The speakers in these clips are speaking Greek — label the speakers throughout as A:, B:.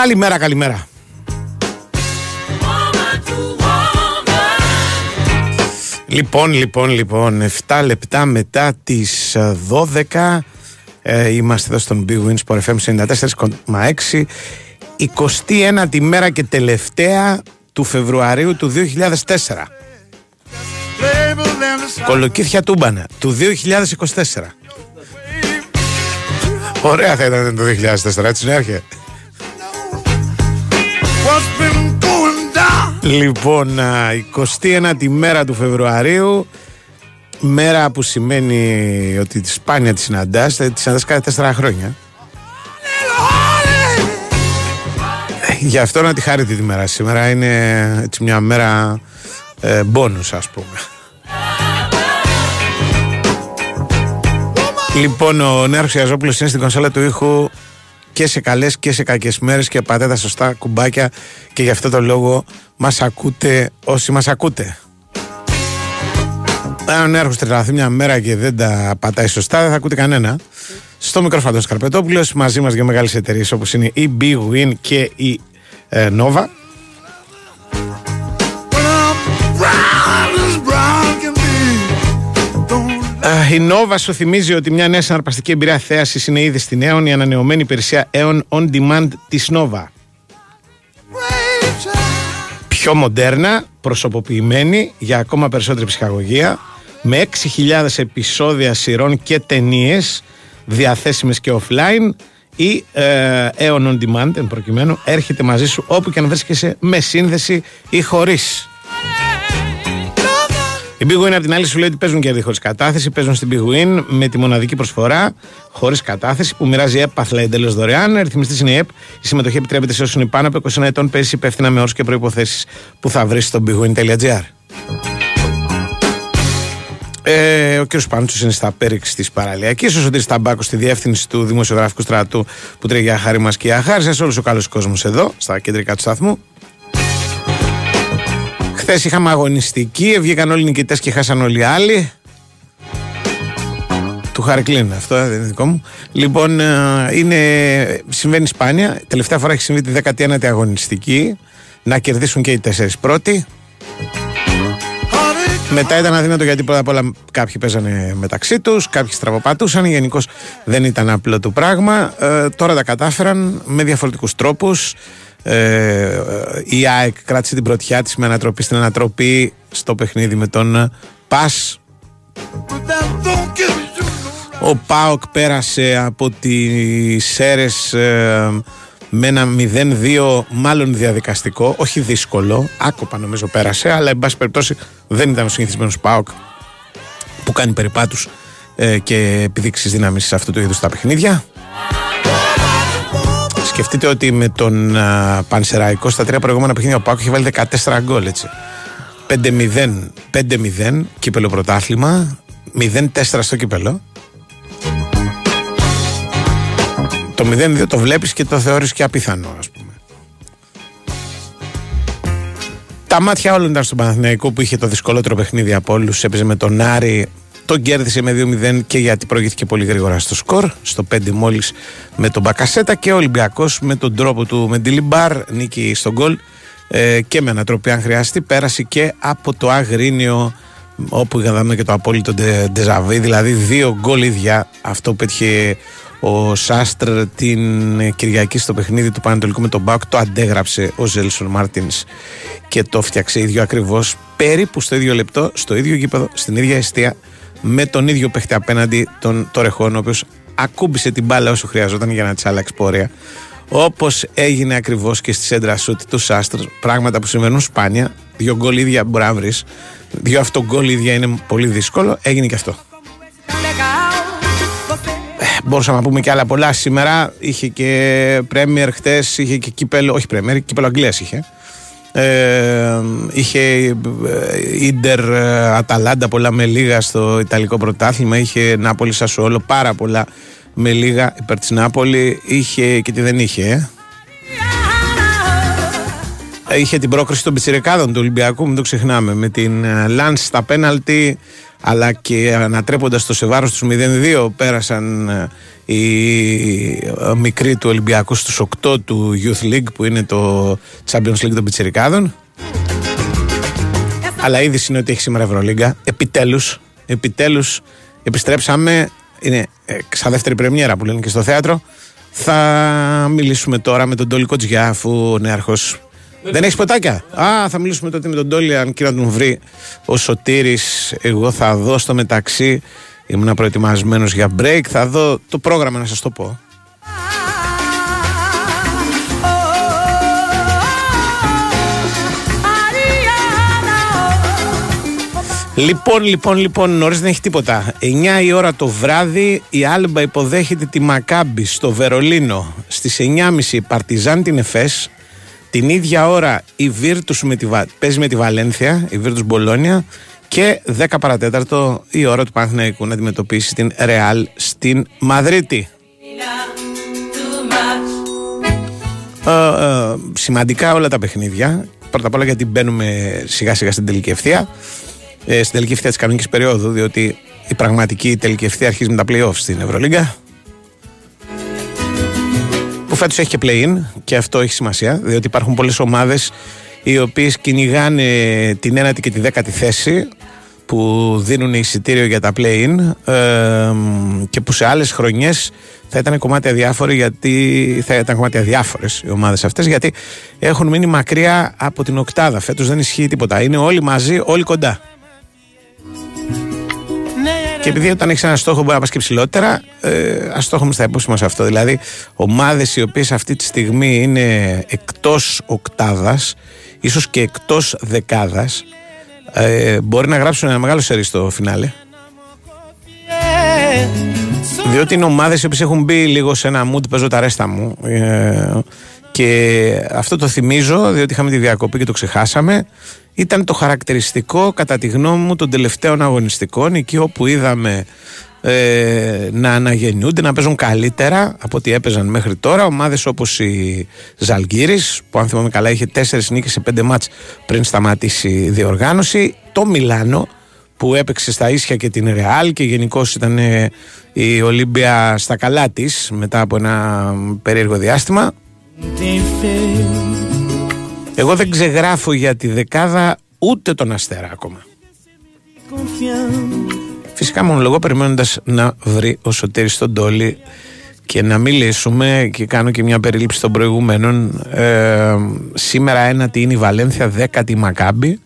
A: Καλημέρα, καλημέρα. Λοιπόν, λοιπόν, λοιπόν, 7 λεπτά μετά τις 12 ε, είμαστε εδώ στον Big Wins Sport FM 94,6 21η μέρα και τελευταία του Φεβρουαρίου του 2004 Κολοκύθια τούμπανα του 2024 Ωραία θα ήταν το 2004 έτσι να έρχεται Λοιπόν, 21η μέρα του Φεβρουαρίου Μέρα που σημαίνει ότι τη σπάνια τη συναντάς Τη συναντάς κάθε τέσσερα χρόνια. Γι' αυτό να τη χάρετε τη μέρα. Σήμερα Είναι έτσι μια μέρα ε, μπόνους ας πούμε. Λοιπόν, ο Νέαρχος Ιαζόπουλος είναι στην κονσόλα του ήχου και σε καλές και σε κακές μέρες και πατέ τα σωστά κουμπάκια και γι' αυτό το λόγο μας ακούτε όσοι μας ακούτε. Αν ο Νέαρχος τρελαθεί μια μέρα και δεν τα πατάει σωστά δεν θα ακούτε κανένα. Στο μικρόφωνο Καρπετόπουλος μαζί μας για μεγάλες εταιρείες όπως είναι η Big Win και η ε, Nova. Η Nova σου θυμίζει ότι μια νέα συναρπαστική εμπειρία θέασης είναι ήδη στην Aeon, η ανανεωμένη υπηρεσία Aeon On Demand της Nova. Πιο μοντέρνα, προσωποποιημένη για ακόμα περισσότερη ψυχαγωγία, με 6.000 επεισόδια σειρών και ταινίες διαθέσιμες και offline ή ε, Aeon On Demand εν προκειμένου έρχεται μαζί σου όπου και αν βρίσκεσαι με σύνδεση ή χωρίς. Η Big Win από την άλλη σου λέει ότι παίζουν κέρδη χωρίς κατάθεση. Παίζουν στην Big Win με τη μοναδική προσφορά χωρίς κατάθεση που μοιράζει έπαθλα εντελώς δωρεάν. Αριθμιστή είναι η ΕΠ. Η συμμετοχή επιτρέπεται σε όσους είναι πάνω από 21 ετών. Παίζει υπεύθυνα με όρους και προποθέσει που θα βρεις στο bigwin.gr. Ε, ο κ. Πάντσο είναι στα πέριξη της παραλιακής. Ο Σωτήρης Ταμπάκος στη διεύθυνση του δημοσιογραφικού στρατού που τρέχει για χάρη μας και για χάρη σας. Όλος ο καλός κόσμος εδώ, στα κεντρικά του σταθμού. Χθες είχαμε αγωνιστική, βγήκαν όλοι οι νικητές και χάσαν όλοι οι άλλοι. Του Χαρικλίν, αυτό δεν είναι δικό μου. Λοιπόν, ε, είναι, συμβαίνει σπάνια. Τελευταία φορά έχει συμβεί τη 19η αγωνιστική. Να κερδίσουν και οι τέσσερις πρώτοι. Μετά ήταν αδύνατο γιατί πρώτα απ' όλα κάποιοι παίζανε μεταξύ τους, κάποιοι στραβοπατούσαν. Γενικώς δεν ήταν απλό το πράγμα. Ε, τώρα τα κατάφεραν με διαφορετικούς τρόπους. Ε, η ΑΕΚ κράτησε την πρωτιά της με ανατροπή στην ανατροπή στο παιχνίδι με τον ΠΑΣ ο ΠΑΟΚ πέρασε από τις ΣΕΡΕΣ ε, με ένα 0-2 μάλλον διαδικαστικό, όχι δύσκολο, άκοπα νομίζω πέρασε, αλλά εν πάση περιπτώσει δεν ήταν ο συνηθισμένος ΠΑΟΚ που κάνει περιπάτους ε, και επιδείξεις δύναμης σε αυτού του είδους τα παιχνίδια. Σκεφτείτε ότι με τον uh, Πανσεραϊκό στα τρία προηγούμενα παιχνίδια ο Πάκος είχε βάλει 14 γκολ έτσι. 5-0, 5-0 κύπελο πρωτάθλημα, 0-4 στο κύπελο. Το 0-2 το βλέπεις και το θεωρείς και απίθανο ας πούμε. Τα μάτια όλων ήταν στον Παναθηναϊκό που είχε το δυσκολότερο παιχνίδι από όλους. Έπαιζε με τον Άρη τον κέρδισε με 2-0 και γιατί προηγήθηκε πολύ γρήγορα στο σκορ. Στο 5 μόλις με τον Μπακασέτα και ο Ολυμπιακός με τον τρόπο του με τη Λιμπάρ. Νίκη στον γκολ ε, και με ανατροπή αν χρειαστεί. Πέρασε και από το Αγρίνιο όπου είχαμε και το απόλυτο ντεζαβί. Δηλαδή δύο γκολ ίδια. Αυτό πέτυχε ο Σάστρ την Κυριακή στο παιχνίδι του Πανατολικού με τον Μπάουκ. Το αντέγραψε ο Ζέλσον Μάρτινς και το φτιάξε ίδιο ακριβώς περίπου στο ίδιο λεπτό, στο ίδιο γήπεδο, στην ίδια αιστεία με τον ίδιο παίχτη απέναντι τον Τορεχόν, ο οποίος ακούμπησε την μπάλα όσο χρειαζόταν για να της άλλαξει πορεία. Όπως έγινε ακριβώς και στη σέντρα σουτ του Σάστρ, πράγματα που συμβαίνουν σπάνια. Δύο γκολ ίδια μπορεί να βρεις. Δύο αυτογκολ ίδια είναι πολύ δύσκολο. Έγινε και αυτό. Ε, μπορούσαμε να πούμε και άλλα πολλά σήμερα. Είχε και Πρέμιερ χτες, είχε και κύπελο. Όχι Πρέμιερ, κύπελο Αγγλίας είχε. Ε, είχε Ίντερ Αταλάντα πολλά με λίγα στο Ιταλικό πρωτάθλημα είχε Νάπολη Σασουόλο πάρα πολλά με λίγα υπέρ της Νάπολη είχε και τι δεν είχε ε. είχε την πρόκριση των πιτσιρικάδων του Ολυμπιακού, μην το ξεχνάμε. Με την Λάνς στα πέναλτι, αλλά και ανατρέποντας το σε βάρος τους 0-2, πέρασαν οι μικροί του Ολυμπιακού στους 8 του Youth League, που είναι το Champions League των πιτσιρικάδων. Αλλά ήδη είναι ότι έχει σήμερα Ευρωλίγκα. Επιτέλους, επιτέλους επιστρέψαμε. Είναι σαν δεύτερη πρεμιέρα που λένε και στο θέατρο. Θα μιλήσουμε τώρα με τον Τόλι Κοτζιά, αφού ο νέαρχο. Δεν έχεις ποτάκια; Α, θα μιλήσουμε τότε με τον Τόλι, αν και να τον βρει ο Σωτήρης. Εγώ θα δω στο μεταξύ. Ήμουν προετοιμασμένος για break. Θα δω το πρόγραμμα να σας το πω. Λοιπόν, λοιπόν, λοιπόν, νωρίς δεν έχει τίποτα. 9 η ώρα το βράδυ η Άλμπα υποδέχεται τη Μακάμπη στο Βερολίνο. Στις 9.30 Παρτιζάν την Εφές. Την ίδια ώρα η Βίρτου με τη, παίζει με τη Βαλένθια, η Βίρτου Μπολόνια. Και 10 παρατέταρτο η ώρα του Παναθηναϊκού να αντιμετωπίσει την Ρεάλ στην Μαδρίτη. Ε, ε, σημαντικά όλα τα παιχνίδια. Πρώτα απ' όλα γιατί μπαίνουμε σιγά σιγά στην τελική ευθεία ε, στην τελική ευθεία της κανονικής περίοδου, διότι η πραγματική τελική ευθεία αρχίζει με τα playoffs στην Ευρωλίγκα. Που φέτος έχει και play-in και αυτό έχει σημασία, διότι υπάρχουν πολλές ομάδες οι οποίες κυνηγάνε την ένατη και τη δέκατη θέση που δίνουν εισιτήριο για τα play-in ε, και που σε άλλες χρονιές θα ήταν κομμάτια διάφοροι γιατί θα ήταν κομμάτια διάφορες οι ομάδες αυτές γιατί έχουν μείνει μακριά από την οκτάδα. Φέτος δεν ισχύει τίποτα. Είναι όλοι μαζί όλοι κοντά και επειδή όταν έχεις ένα στόχο μπορεί να πας και ψηλότερα, ε, ας το έχουμε στα υπόψη μα αυτό. Δηλαδή, ομάδες οι οποίες αυτή τη στιγμή είναι εκτός οκτάδας, ίσως και εκτός δεκάδας, ε, μπορεί να γράψουν ένα μεγάλο σερί στο φινάλε. Διότι είναι ομάδες οι οποίες έχουν μπει λίγο σε ένα mood, παίζω τα ρέστα μου. Ε, και αυτό το θυμίζω, διότι είχαμε τη διακοπή και το ξεχάσαμε. Ήταν το χαρακτηριστικό, κατά τη γνώμη μου, των τελευταίων αγωνιστικών, εκεί όπου είδαμε ε, να αναγεννιούνται, να παίζουν καλύτερα από ό,τι έπαιζαν μέχρι τώρα. Ομάδες όπως η Ζαλγκύρης, που αν θυμάμαι καλά είχε τέσσερις νίκες σε πέντε μάτς πριν σταματήσει η διοργάνωση. Το Μιλάνο, που έπαιξε στα ίσια και την Ρεάλ και γενικώς ήταν ε, η Ολύμπια στα καλά της μετά από ένα περίεργο διάστημα. Εγώ δεν ξεγράφω για τη δεκάδα ούτε τον Αστέρα ακόμα. Φυσικά μονολογώ περιμένοντας να βρει ο Σωτήρης τον Τόλι και να μιλήσουμε και κάνω και μια περίληψη των προηγούμενων. Ε, σήμερα ένατη είναι η Βαλένθια, δέκατη η Μακάμπη.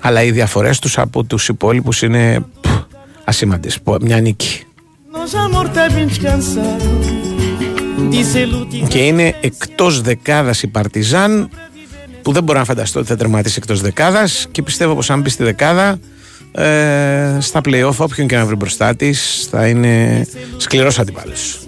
A: αλλά οι διαφορές τους από τους υπόλοιπους είναι ασήμαντες. Μια νίκη. Και είναι εκτός δεκάδας η Παρτιζάν που δεν μπορώ να φανταστώ ότι θα τερματίσει εκτός δεκάδας και πιστεύω πως αν μπει στη δεκάδα ε, στα play-off όποιον και να βρει μπροστά της θα είναι σκληρός αντιπάλος.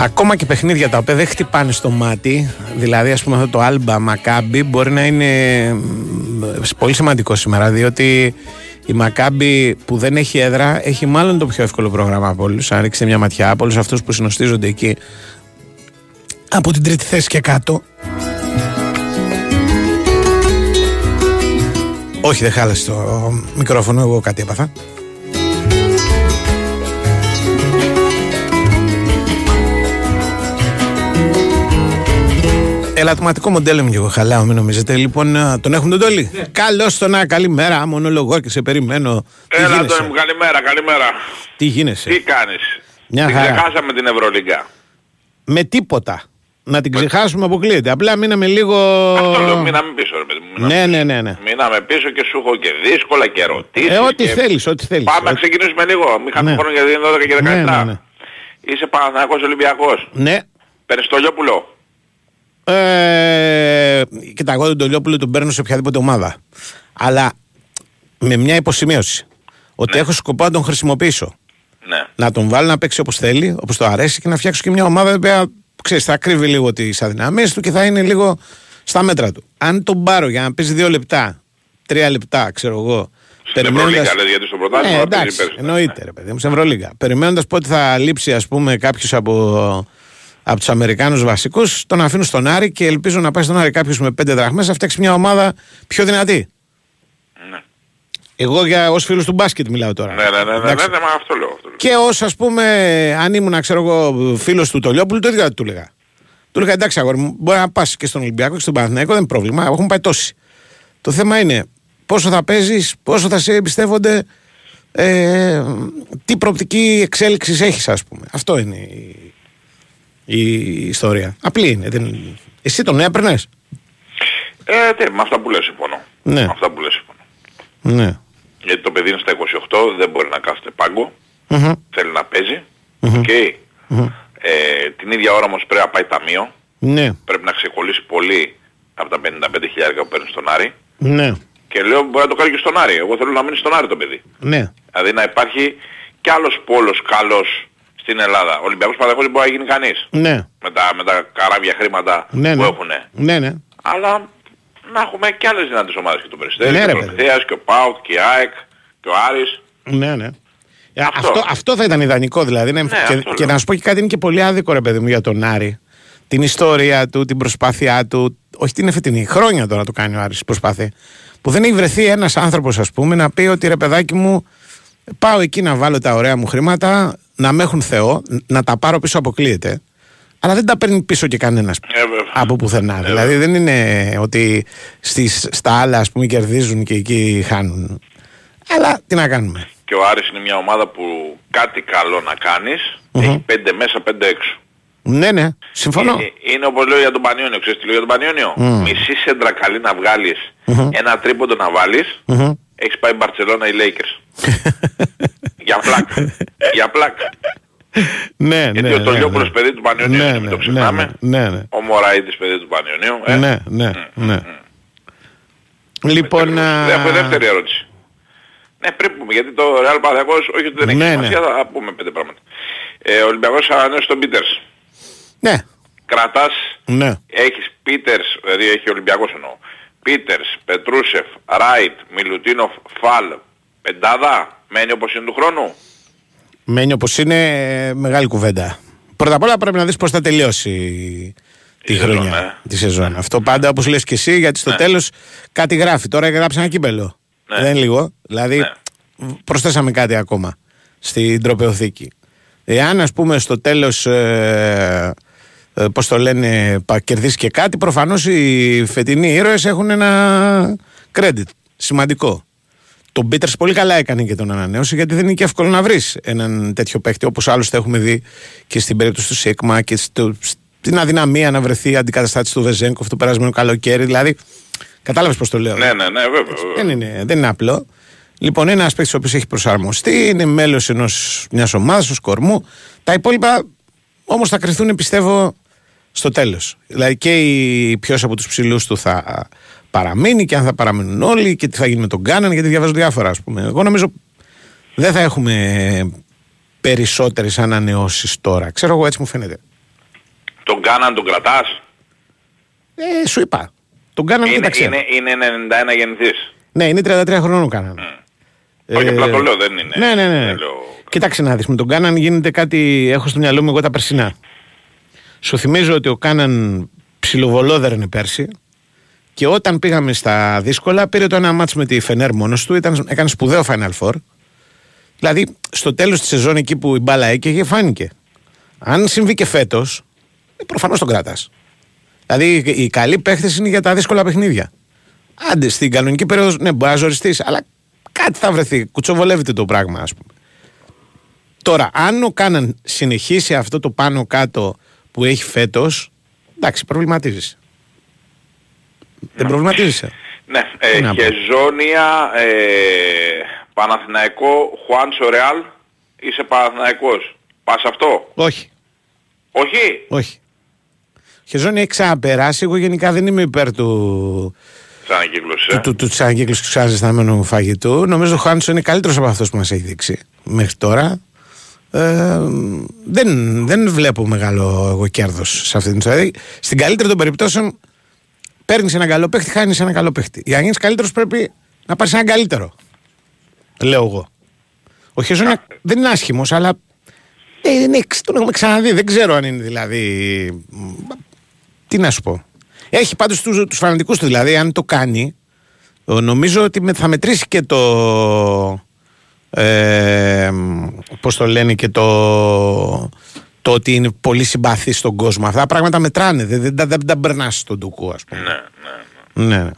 A: Ακόμα και παιχνίδια τα οποία δεν χτυπάνε στο μάτι, δηλαδή ας πούμε αυτό το Alba Maccabi μπορεί να είναι πολύ σημαντικό σήμερα, διότι η Μακάμπη που δεν έχει έδρα έχει μάλλον το πιο εύκολο πρόγραμμα από όλους. Αν ρίξετε μια ματιά από όλους αυτούς που συνοστίζονται εκεί από την τρίτη θέση και κάτω. Όχι, δεν χάλασε το μικρόφωνο, εγώ κάτι έπαθα. Ελαττωματικό μοντέλο μου και εγώ χαλάω, μην νομίζετε. Λοιπόν, τον έχουν τον Τόλι. Ναι. Καλώς τον να, καλημέρα. Μονολογώ και σε περιμένω.
B: Έλα τον μου, καλημέρα, καλημέρα.
A: Τι γίνεσαι;
B: Τι κάνεις;
A: Μια
B: την
A: χαρά.
B: ξεχάσαμε την Ευρωλίγκα.
A: Με τίποτα. Να την ξεχάσουμε αποκλείεται. Απλά μείναμε λίγο.
B: Αυτό λέω, μείναμε πίσω, ρε παιδί μου.
A: Ναι, ναι, ναι, ναι.
B: Μείναμε πίσω και σου έχω και δύσκολα και ερωτήσεις.
A: Ε, ό,τι
B: και...
A: θέλεις, ό,τι θέλεις.
B: Πάμε να ξεκινήσουμε λίγο. Μην χάνουμε
A: Ναι.
B: χρόνο γιατί είναι 12 και 17.
A: Ναι, ναι, ναι.
B: Είσαι Παναθηναϊκός Ολυμπιακός.
A: Ναι.
B: Παίρνεις το Λιόπουλο.
A: Ε, κοίτα, εγώ τον Τολιόπουλο τον παίρνω σε οποιαδήποτε ομάδα. Αλλά με μια υποσημείωση. Ότι έχω σκοπό να τον χρησιμοποιήσω.
B: Ναι.
A: Να τον βάλω να παίξει όπως θέλει, όπως το αρέσει και να φτιάξω και μια ομάδα που ξέρεις, θα κρύβει λίγο τις αδυναμίες του και θα είναι λίγο Στα μέτρα του. Αν τον πάρω για να παίζει δύο λεπτά, τρία λεπτά, ξέρω εγώ.
C: Στην Ευρωλίγα λες γιατί στο πρωτάθλημα
A: Ναι,
C: θα παίζει
A: εντάξει,
C: πέρσι.
A: εννοείται, ρε παιδί μου, σε Ευρωλίγα. Περιμένοντας πότε θα λείψει, ας πούμε, κάποιος από, από τους Αμερικάνους βασικούς, τον αφήνω στον Άρη και ελπίζω να πάει στον Άρη κάποιος με πέντε δραχμές να φτιάξει μια ομάδα πιο δυνατή.
C: Ναι.
A: Εγώ για ως φίλος του μπάσκετ μιλάω τώρα.
C: Ναι, ναι, ναι, ναι, ναι,
A: Εντάξει.
C: ναι, μα αυτό λέω. Αυτό λέω.
A: Και ως ας πούμε, αν ήμουν, ξέρω εγώ, φίλος του Τολιόπουλου, το ίδιο του έλεγα. Του έλεγα εντάξει, αγόρι μου, μπορεί να πας και στον Ολυμπιακό και στον Παναθηναϊκό, δεν είναι πρόβλημα. Έχουν πάει τόσοι. Το θέμα είναι πόσο θα παίζεις, πόσο θα σε εμπιστεύονται, ε, τι προοπτική εξέλιξης έχεις, ας πούμε. Αυτό είναι η, η ιστορία. Απλή είναι. Δεν... Εσύ τον έπαιρνες;
C: Ε, ναι, με αυτά που λες συμφωνώ.
A: Ναι.
C: Με αυτά που λες συμφωνώ.
A: Ναι.
C: Γιατί το παιδί είναι στα 28, δεν μπορεί να κάθεται πάγκο,
A: Μμμ.
C: θέλει να παίζει. Οκ. Ε, την ίδια ώρα όμως πρέπει να πάει ταμείο,
A: Ναι.
C: πρέπει να ξεκολλήσει πολύ από τα 55.000 που παίρνει στον Άρη.
A: Ναι.
C: Και λέω μπορεί να το κάνει και στον Άρη. Εγώ θέλω να μείνει στον Άρη το παιδί.
A: Ναι.
C: Δηλαδή να υπάρχει κι άλλος πόλος καλός στην Ελλάδα. Ο Ολυμπιακός Παναθηναϊκός δεν μπορεί να γίνει κανείς.
A: Ναι.
C: Με τα, με τα καράβια χρήματα
A: Ναι,
C: που
A: ναι.
C: έχουν.
A: Ναι, ναι.
C: Αλλά να έχουμε κι άλλες δυνατές ομάδες και τον Περιστέρη,
A: Ναι,
C: και
A: ρε,
C: ο
A: παιδί.
C: Προμηθέας και ο ΠΑΟΚ και η ΑΕΚ και ο Άρης.
A: Ναι, ναι. Ε, Αυτό.
C: Αυτό.
A: Αυτό, θα ήταν ιδανικό δηλαδή. Ναι, και,
C: αυτό
A: και
C: λέω.
A: να σου πω και κάτι είναι και πολύ άδικο ρε παιδί μου για τον Άρη. Την ιστορία του, την προσπάθειά του. Όχι την εφετινή. Χρόνια τώρα το κάνει ο Άρης προσπάθεια. Που δεν έχει βρεθεί ένας άνθρωπος, ας πούμε, να πει ότι ρε παιδάκι μου, πάω εκεί να βάλω τα ωραία μου χρήματα, να με έχουν Θεό, να τα πάρω πίσω αποκλείεται. Αλλά δεν τα παίρνει πίσω και κανένας
C: Ε, βέβαια.
A: από πουθενά. δηλαδή δεν είναι ότι στις, στα άλλα ας πούμε κερδίζουν και εκεί χάνουν. Αλλά τι να κάνουμε.
C: Και ο Άρης είναι μια ομάδα που κάτι καλό να κάνεις, έχει πέντε μέσα, πέντε έξω.
A: Ναι, ναι, συμφωνώ.
C: Ε, Είναι όπως λέω για τον Πανιόνιο. Ξέρεις τι λέω για τον Πανιόνιο; Μισή σέντρα καλή να βγάλεις, ένα τρίποντο να βάλεις,
A: Μμμ.
C: έχεις πάει Μπαρτσελώνα ή Lakers. για πλάκα. για πλάκα.
A: ναι, ναι.
C: Γιατί ο
A: ναι,
C: Τολιόπουλος
A: ναι.
C: παιδί του Πανιονίου,
A: Ναι,
C: μην
A: ναι,
C: το
A: ναι,
C: ξεχνάμε.
A: ναι, ναι.
C: Ο Μωραΐτης παιδί του Πανιονίου. Ε.
A: Ναι, ναι, ναι. Λοιπόν, α,
C: Δεν έχω δεύτερη ερώτηση. Ναι, πρέπει πούμε, γιατί το Real Παναθηναϊκός, όχι ότι δεν έχει
A: Ναι,
C: σημασία, θα πούμε πέντε πράγματα. Ε, ο Ολυμπιακός ανανέωσε τον Πίτερς.
A: ναι,
C: Κρατάς,
A: ναι.
C: έχεις Πίτερς, δηλαδή έχει Ολυμπιακός εννοώ. Πίτερς, Πετρούσεφ, Ράιτ, Μιλουτίνοφ, Φαλ, Πεντάδα, μένει όπως είναι του χρόνου;
A: Μένει όπως είναι ε, μεγάλη κουβέντα. Πρώτα απ' όλα πρέπει να δεις πώς θα τελειώσει τη
C: Η σεζόν,
A: χρονιά,
C: ναι.
A: τη σεζόν. Αυτό πάντα όπως λες και εσύ, γιατί στο τέλος κάτι γράφει. Τώρα γράψε ένα κύπελο.
C: Ναι.
A: Δεν είναι λίγο. Δηλαδή
C: Ναι.
A: προσθέσαμε κάτι ακόμα στην τροπεοθήκη. Εάν ας πούμε στο τέλος, ε, ε, πώς το λένε, πα- κερδίσει και κάτι, προφανώς οι φετινοί ήρωες έχουν ένα credit σημαντικό. Τον Πίτερς πολύ καλά έκανε και τον ανανέωσε γιατί δεν είναι και εύκολο να βρεις έναν τέτοιο παίκτη όπως άλλωστε έχουμε δει και στην περίπτωση του Σίγμα και στο, στην αδυναμία να βρεθεί αντικαταστάτης του Βεζέγκοφ το περασμένο καλοκαίρι. Δηλαδή, κατάλαβες πώς το λέω.
C: Ναι, ναι, ναι, βέβαια. βέβαια.
A: Δεν είναι, δεν είναι απλό. Λοιπόν, ένας παίκτης ο οποίος έχει προσαρμοστεί, είναι μέλος μιας ομάδας, ω κορμού. Τα υπόλοιπα όμως θα κρυθούν, πιστεύω, στο τέλος. Δηλαδή και η ποιος από τους ψηλούς του θα παραμείνει και αν θα παραμείνουν όλοι και τι θα γίνει με τον Κάναν, γιατί διαβάζω διάφορα, ας πούμε. Εγώ νομίζω δεν θα έχουμε περισσότερες ανανεώσεις τώρα. Ξέρω εγώ, έτσι μου φαίνεται.
C: Τον Κάναν τον κρατάς;
A: Ε, σου είπα. Τον Κάναν
C: Είναι,
A: κοίταξε.
C: είναι, είναι 91 γεννηθής.
A: Ναι, είναι 33 χρόνων ο Κάναν.
C: Όχι, απλά το λέω, δεν είναι.
A: Ναι, ναι, ναι.
C: δεν λέω-
A: Κοίταξε να δεις, με τον Κάναν γίνεται κάτι, έχω στο μυαλό μου εγώ τα περσινά. Σου θυμίζω ότι ο Κάναν ψιλοβολόδερνε πέρσι και όταν πήγαμε στα δύσκολα πήρε το ένα μάτς με τη Φενέρ μόνος του, ήταν, έκανε σπουδαίο Final Four. Δηλαδή στο τέλος της σεζόν εκεί που η μπάλα έκαιγε φάνηκε. Αν συμβεί και φέτος, ε, προφανώς τον κράτας. Δηλαδή οι καλοί παίχτες είναι για τα δύσκολα παιχνίδια. Άντε στην κανονική περίοδος, ναι, μπορεί να ζοριστείς, αλλά κάτι θα βρεθεί. Κουτσοβολεύεται το πράγμα, ας πούμε. Τώρα, αν ο Κάναν συνεχίσει αυτό το πάνω κάτω που έχει φέτος, εντάξει, προβληματίζεσαι. Δεν προβληματίζεσαι.
C: Ναι,
A: Τι
C: ε,
A: να πω.
C: και ζώνια ε, Παναθηναϊκό Χουάντσο Ρεάλ είσαι Παναθηναϊκός. Πας αυτό;
A: Όχι,
C: Όχι;
A: όχι. Χεζόνι έχει ξαναπεράσει. Εγώ γενικά δεν είμαι υπέρ του,
C: Σαν ανακύκλωση.
A: του,
C: Ε.
A: του, του ξανακύκλωση του ξαναζεσταμένου φαγητού. Νομίζω ο Χάνσο είναι καλύτερος από αυτός που μας έχει δείξει μέχρι τώρα. Ε, δεν, δεν βλέπω μεγάλο εγώ κέρδος σε αυτή την ιστορία. Στην καλύτερη των περιπτώσεων παίρνεις έναν καλό παίχτη, χάνεις έναν καλό παίχτη. Για να γίνεις καλύτερος πρέπει να πάρεις έναν καλύτερο. Λέω εγώ. Ο Χεζόνια δεν είναι άσχημος, αλλά ε, είναι, τον έχουμε ξαναδεί. Δεν ξέρω αν είναι δηλαδή. Τι να σου πω. Έχει πάντως τους τους φανατικούς του δηλαδή, αν το κάνει, νομίζω ότι θα μετρήσει και το. Ε, πώς το λένε και το, το ότι είναι πολύ συμπαθή στον κόσμο. Αυτά τα πράγματα μετράνε. Δεν, δεν, δεν, δεν τα περνάς στον τουκού, ας πούμε.
C: Ναι, ναι, ναι.
A: ναι.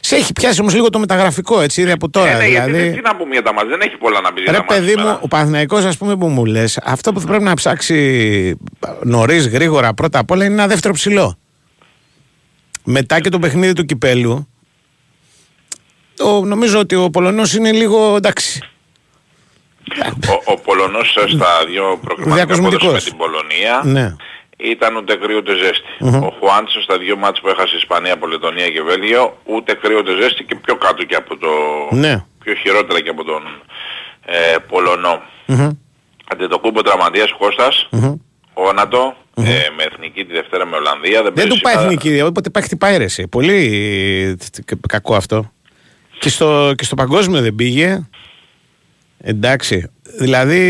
A: Σε έχει πιάσει όμως λίγο το μεταγραφικό έτσι ήδη από τώρα.
C: Ε, ναι,
A: δηλαδή...
C: γιατί, τι να πούμε για τα μας, δεν έχει πολλά να πει για
A: Ρε
C: τα μας
A: παιδί
C: σήμερα.
A: μου, ο Παναθηναϊκός ας πούμε που μου λες αυτό που θα πρέπει να ψάξει νωρίς, γρήγορα πρώτα απ' όλα είναι ένα δεύτερο ψηλό. Μετά και το παιχνίδι του κυπέλου το, νομίζω ότι ο Πολωνός είναι λίγο εντάξει.
C: Ο, ο Πολωνός στα δύο προκριματικά
A: Διακοσμητικός.
C: πόδες με την Πολωνία
A: Ναι.
C: ήταν ούτε κρύο ούτε ζέστη. Ο Χουάντσος στα δύο μάτς που έχασε Ισπανία, Πολετονία και Βέλγιο ούτε κρύο ούτε ζέστη και πιο κάτω και από το...
A: Ναι.
C: πιο χειρότερα και από τον ε, Πολωνό.
A: Μμμ.
C: Αντετοκούμπο τραυματίας Κώστας, γόνατο, ε, με εθνική τη Δευτέρα με Ολλανδία. Δεν,
A: Δεν
C: παίζει
A: του πάει
C: σήμερα.
A: εθνική, όποτε πάει χτυπάει ρε εσύ. Πολύ ε, κακό αυτό. Και στο, και στο παγκόσμιο δεν πήγε. Εντάξει. Δηλαδή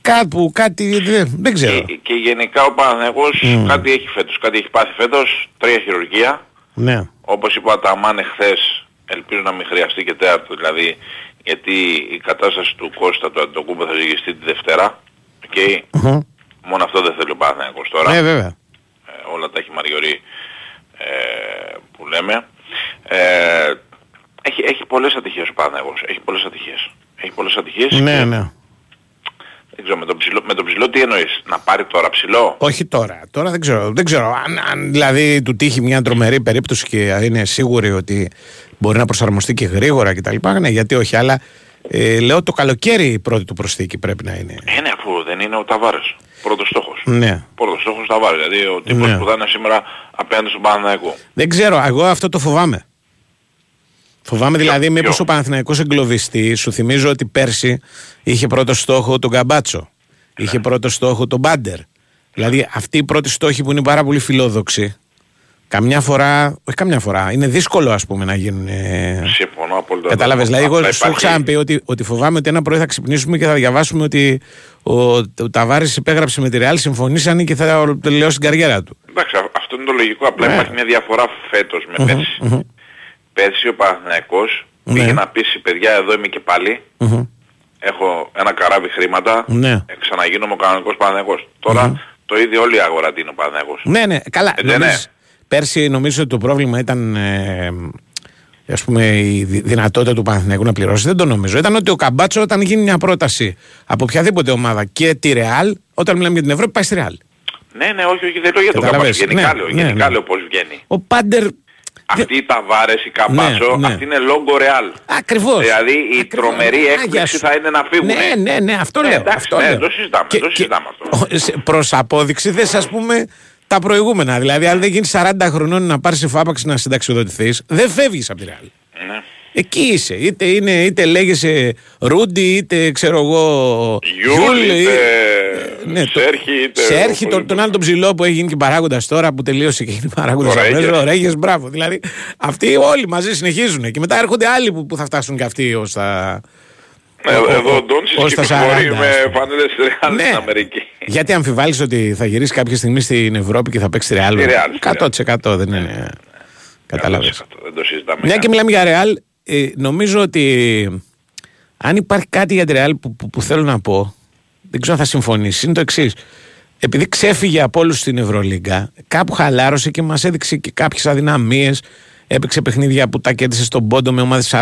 A: κάπου κάτι δεν, δεν ξέρω.
C: Και, και γενικά ο Παναθηναϊκός κάτι έχει φέτος. Κάτι έχει πάθει φέτος, τρία χειρουργία.
A: Ναι.
C: Όπως είπα τα Αμάν εχθές, ελπίζω να μην χρειαστεί και τέταρτο δηλαδή, γιατί η κατάσταση του Κώστα του Αντοκούμπο θα ζυγιστεί τη Δευτέρα. Okay.
A: Μμμ.
C: Μόνο αυτό δεν θέλει ο Παναθηναϊκός τώρα.
A: Ναι, βέβαια.
C: Ε, όλα τα έχει Μαριωρή ε, που λέμε. Ε, έχει, έχει πολλές ατυχίες ο Παναθηναϊκός. Έχει πολλές ατυχίες. Έχει πολλές ατυχίες.
A: Ναι,
C: και
A: ναι.
C: Δεν ξέρω, με τον, ψηλό, με τον ψηλό τι εννοείς, να πάρει τώρα ψηλό;
A: Όχι τώρα. Τώρα δεν ξέρω. Δεν ξέρω. Αν, αν δηλαδή του τύχει μια τρομερή περίπτωση και είναι σίγουροι ότι μπορεί να προσαρμοστεί και γρήγορα κτλ. Ναι, γιατί όχι. Αλλά ε, λέω το καλοκαίρι η πρώτη του προσθήκη πρέπει να είναι.
C: Ε, ναι, αφού δεν είναι ο Ταβάρες. Πρώτος στόχος.
A: Ναι.
C: Πρώτος στόχος Ταβάρες. Δηλαδή ο τύπος
A: Ναι.
C: που θα είναι σήμερα απέναντι στον Παναθηναϊκό.
A: Δεν ξέρω. Εγώ αυτό το φοβάμαι. Φοβάμαι δηλαδή
C: ποιο;
A: μήπως ο Παναθηναϊκός εγκλωβιστεί. Σου θυμίζω ότι πέρσι είχε πρώτο στόχο τον Καμπάτσο. Είχε πρώτο στόχο τον Μπάντερ. Δηλαδή αυτοί οι πρώτοι στόχοι που είναι πάρα πολύ φιλόδοξοι. Καμιά φορά, όχι καμιά φορά, είναι δύσκολο ας πούμε να γίνουν. ε,
C: Συμφωνώ απόλυτα.
A: Κατάλαβες. Δηλαδή,
C: Απλά
A: εγώ σου έχω
C: υπάρχει-
A: ξαναπεί ότι, ότι φοβάμαι ότι ένα πρωί θα ξυπνήσουμε και θα διαβάσουμε ότι ο, ο Ταβάρης υπέγραψε με τη Ρεάλ, συμφωνήσανε και θα τελειώσει την καριέρα του.
C: Εντάξει, α- αυτό είναι το λογικό. Απλά
A: Ναι.
C: υπάρχει μια διαφορά φέτος με πέρσι. Πέρσι ο Παναθηναϊκός
A: Ναι.
C: πήγε να πείσει παιδιά εδώ είμαι και πάλι.
A: Μμμ.
C: Έχω ένα καράβι χρήματα.
A: Ναι.
C: Ε, ξαναγίνομαι ο κανονικός Παναθηναϊκός. Τώρα το ίδιο όλη η αγορά τι είναι ο Παναθηναϊκός.
A: Ναι, ναι, καλά.
C: Ε, δεν
A: νομίζεις- Πέρσι νομίζω ότι το πρόβλημα ήταν. Ε, ας πούμε η δι- δυνατότητα του Παναθηναϊκού να πληρώσει. Δεν το νομίζω. Ήταν ότι ο Καμπάτσο όταν γίνει μια πρόταση από οποιαδήποτε ομάδα και τη Ρεάλ, όταν μιλάμε για την Ευρώπη, πάει στη Ρεάλ.
C: Ναι, ναι, όχι, όχι, δεν λέω για τον
A: Καταλαβες.
C: Καμπάτσο. Γενικά
A: Ναι,
C: λέω,
A: ναι,
C: γενικά
A: ναι.
C: λέω πώς βγαίνει.
A: Ο Πάντερ.
C: Αυτή η Ταβάρες, η Καμπάτσο,
A: Ναι, ναι.
C: αυτή είναι λόγκο ρεάλ.
A: Ακριβώς.
C: Δηλαδή η τρομερή έκπληξη θα είναι να φύγουν.
A: Ναι, ναι, ναι, αυτό
C: Ναι,
A: λέω.
C: εντάξει,
A: αυτό
C: ναι,
A: λέω.
C: το συζητάμε, το συζητάμε αυτό.
A: Προς απόδειξη δεν ας πούμε τα προηγούμενα. Δηλαδή, αν δεν γίνει 40 χρονών να πάρεις εφάπαξ να συνταξιοδοτηθείς, δεν φεύγεις από τη Ρεάλ.
C: Ναι.
A: Εκεί είσαι. Είτε, είναι, είτε λέγεσαι Ρούντι, είτε ξέρω εγώ.
C: Γιουλ, είτε
A: ναι, το-
C: Σέρχη, είτε...
A: Σέρχη, τον, τον άλλο τον ψηλό που έχει γίνει και παράγοντας τώρα που τελείωσε και γίνει παράγοντας
C: Ο Ρέγες.
A: αμέσως. Ο Ρέγες, μπράβο. Δηλαδή αυτοί όλοι μαζί συνεχίζουν και μετά έρχονται άλλοι που, που θα φτάσουν και αυτοί ως τα.
C: Ε,
A: ο-
C: Εδώ
A: ο-
C: ο Ντόντσιτς
A: ως τα
C: κυκλοφορεί
A: 40,
C: με
A: ας πούμε.
C: φανέλες Ρεάλ
A: Ναι.
C: στην Αμερική.
A: Γιατί αμφιβάλλεις ότι θα γυρίσει κάποια στιγμή στην Ευρώπη και θα παίξει τη Ρεάλ.
C: Στη Real, στη
A: 100% δεν είναι. Κατάλαβες.
C: 100%, Δεν το συζητάμε.
A: Μια και μιλάμε για Ρεάλ, ε, νομίζω ότι αν υπάρχει κάτι για τη Ρεάλ που, που, που θέλω να πω, δεν ξέρω αν θα συμφωνήσει, είναι το εξής. Επειδή ξέφυγε από όλους στην Ευρωλίγκα, κάπου χαλάρωσε και μας έδειξε και κάποιες αδυναμίες. Έπαιξε παιχνίδια που τα κέρδισε στον πόντο με ομάδες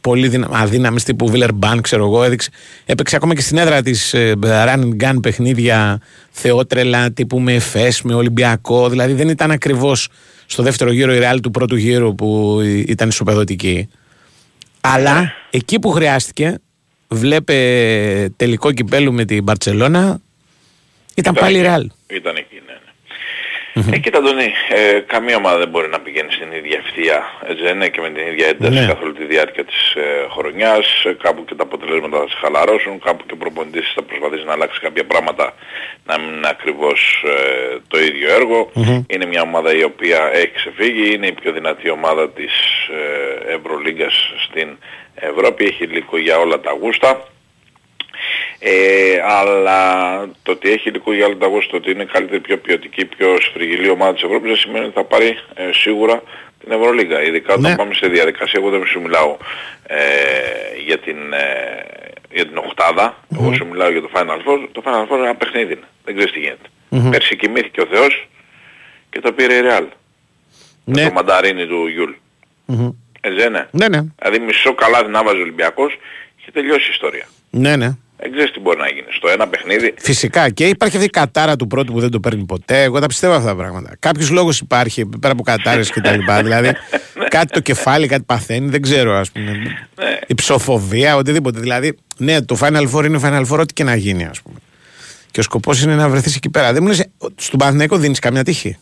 A: πολύ δυνα... αδύναμες τύπου Βίλερμπαν, ξέρω εγώ. Έδειξε... Έπαιξε ακόμα και στην έδρα της ε, Run and Gun παιχνίδια θεότρελα τύπου με Εφές, με Ολυμπιακό. Δηλαδή δεν ήταν ακριβώς στο δεύτερο γύρο η Ρεάλ του πρώτου γύρου που ήταν ισοπεδωτική. Αλλά εκεί που χρειάστηκε, βλέπε τελικό κυπέλου με την Μπαρτσελώνα, ήταν πάλι η Ρεάλ.
C: Ήταν εκεί, ναι. ναι. Ε, κοίτα Αντωνή, ε, καμία ομάδα δεν μπορεί να πηγαίνει στην ίδια ευθεία, έτσι δεν είναι, και με την ίδια ένταση
A: Ναι.
C: καθ' όλη τη διάρκεια της ε, χρονιάς. Ε, κάπου και τα αποτελέσματα θα σε χαλαρώσουν, κάπου και ο προπονητής θα προσπαθήσει να αλλάξει κάποια πράγματα να μην είναι ακριβώς ε, το ίδιο έργο. Είναι μια ομάδα η οποία έχει ξεφύγει, είναι η πιο δυνατή ομάδα της ε, Ευρωλίγκας στην Ευρώπη, έχει υλικό για όλα τα γούστα. Ε, αλλά το ότι έχει υλικό για άλλο τα γούστα, το ότι είναι καλύτερη, πιο ποιοτική, πιο σφριγγυλή ομάδα της Ευρώπης δεν σημαίνει ότι θα πάρει ε, σίγουρα την Ευρωλίγα. Ειδικά όταν
A: Ναι.
C: πάμε σε διαδικασία, εγώ δεν σου μιλάω ε, για, την, ε, για την οχτάδα, εγώ σου μιλάω για το Final Four. Το Final Four είναι ένα παιχνίδι, είναι. δεν ξέρεις τι γίνεται. Πέρσι κοιμήθηκε ο Θεός και το πήρε η Real.
A: Ναι.
C: Το μανταρίνι του Γιουλ.
A: Μμμ.
C: Έτσι δεν είναι;
A: Ναι, ναι.
C: Δηλαδή μισό καλάθι να βάζει ο Ολυμπιακός και τελειώσει η ιστορία.
A: Ναι, ναι.
C: Δεν ξέρεις τι μπορεί να γίνει. Στο ένα παιχνίδι
A: Φυσικά και υπάρχει αυτή η κατάρα του πρώτου που δεν το παίρνει ποτέ. Εγώ τα πιστεύω αυτά τα πράγματα. Κάποιος λόγος υπάρχει πέρα από κατάρες και τα λοιπά. δηλαδή κάτι το κεφάλι, κάτι παθαίνει, δεν ξέρω ας πούμε.
C: Ναι.
A: Η ψοφοβία, οτιδήποτε. Δηλαδή, ναι, το Final Four είναι Final Four, ό,τι και να γίνει, ας πούμε. Και ο σκοπός είναι να βρεθείς εκεί πέρα. Δεν μου λες, στον Παναθηναϊκό δίνεις καμιά τύχη;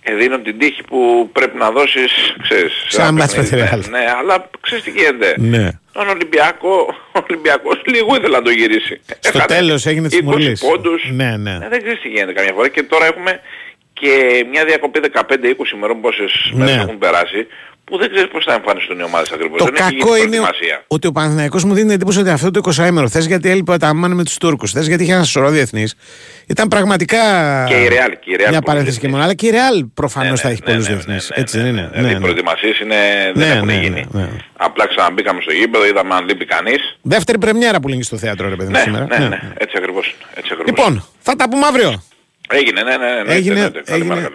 C: ε, δίνω την τύχη που πρέπει να δώσεις, ξέρεις,
A: Σε ένα μάτς με τη
C: παιχνίδι.
A: Real.
C: Ναι, ναι, αλλά ξέρεις τι γίνεται.
A: Ναι.
C: Τον Ολυμπιακό, ο Ολυμπιακός λίγο ήθελε να το γυρίσει.
A: Στο
C: Έχανε
A: τέλος έγινε της
C: 20
A: μουρλής.
C: πόντους.
A: Ναι, ναι.
C: Ε, δεν ξέρεις τι γίνεται καμιά φορά και τώρα έχουμε και μια διακοπή 15-20 ημερών πόσες
A: Ναι.
C: μέρες έχουν περάσει που δεν ξέρεις πώς θα εμφανιστούν οι ομάδες ακριβώς.
A: Το
C: δεν έχει
A: κακό
C: γίνει
A: είναι
C: προετοιμασία.
A: ότι ο Παναθηναϊκός μου δίνει εντύπωση ότι αυτό το 20ήμερο θε γιατί έλειπε ο Ταμάν με του Τούρκου, θε γιατί είχε ένα σωρό διεθνεί. Ήταν πραγματικά.
C: Και η Real, και η Real
A: Μια
C: πολλούς
A: παρένθεση και
C: διεθνείς.
A: μόνο. Αλλά και η Real προφανώ
C: Ναι,
A: θα
C: ναι,
A: έχει
C: ναι,
A: πολλού
C: ναι,
A: διεθνεί.
C: ναι, ναι,
A: Έτσι
C: ναι,
A: δεν
C: ναι.
A: είναι.
C: Δηλαδή
A: Ναι,
C: οι
A: ναι.
C: προετοιμασίες είναι, δεν
A: Ναι,
C: έχουν
A: ναι,
C: γίνει.
A: ναι, ναι.
C: Απλά ξαναμπήκαμε στο γήπεδο, είδαμε αν λείπει κανείς.
A: Δεύτερη πρεμιέρα που λύνει στο θέατρο, ρε παιδί μου,
C: Ναι,
A: σήμερα.
C: ναι,
A: Ναι.
C: ναι, έτσι ακριβώς. Έτσι ακριβώς.
A: Λοιπόν, θα τα πούμε αύριο.
C: Έγινε, ναι, ναι, ναι.
A: Έγινε,
C: ναι, ναι, ναι. Καλημέρα,
A: έγινε.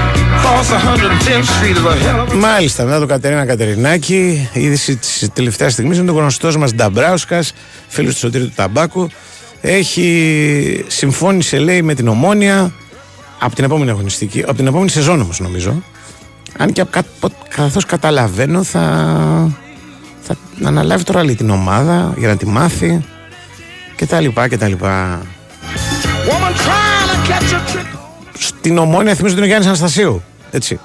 D: Cross 110th Street is a hell of a
A: Μάλιστα, μετά το Κατερίνα Κατερινάκη, η είδηση της τελευταίας στιγμής είναι ο γνωστός μας Νταμπράουσκας, φίλος του Σωτήρη του Ταμπάκου. Έχει συμφώνησε, λέει, με την Ομόνια από την επόμενη αγωνιστική, από την επόμενη σεζόν όμως νομίζω. Αν και καθώς καταλαβαίνω θα, θα αναλάβει τώρα άλλη την ομάδα για να τη μάθει και τα λοιπά και τα λοιπά.
D: woman trying to catch a trick.
A: Στην Ομόνια θυμίζω ότι είναι ο Γιάννης Αναστασίου. Έτσι.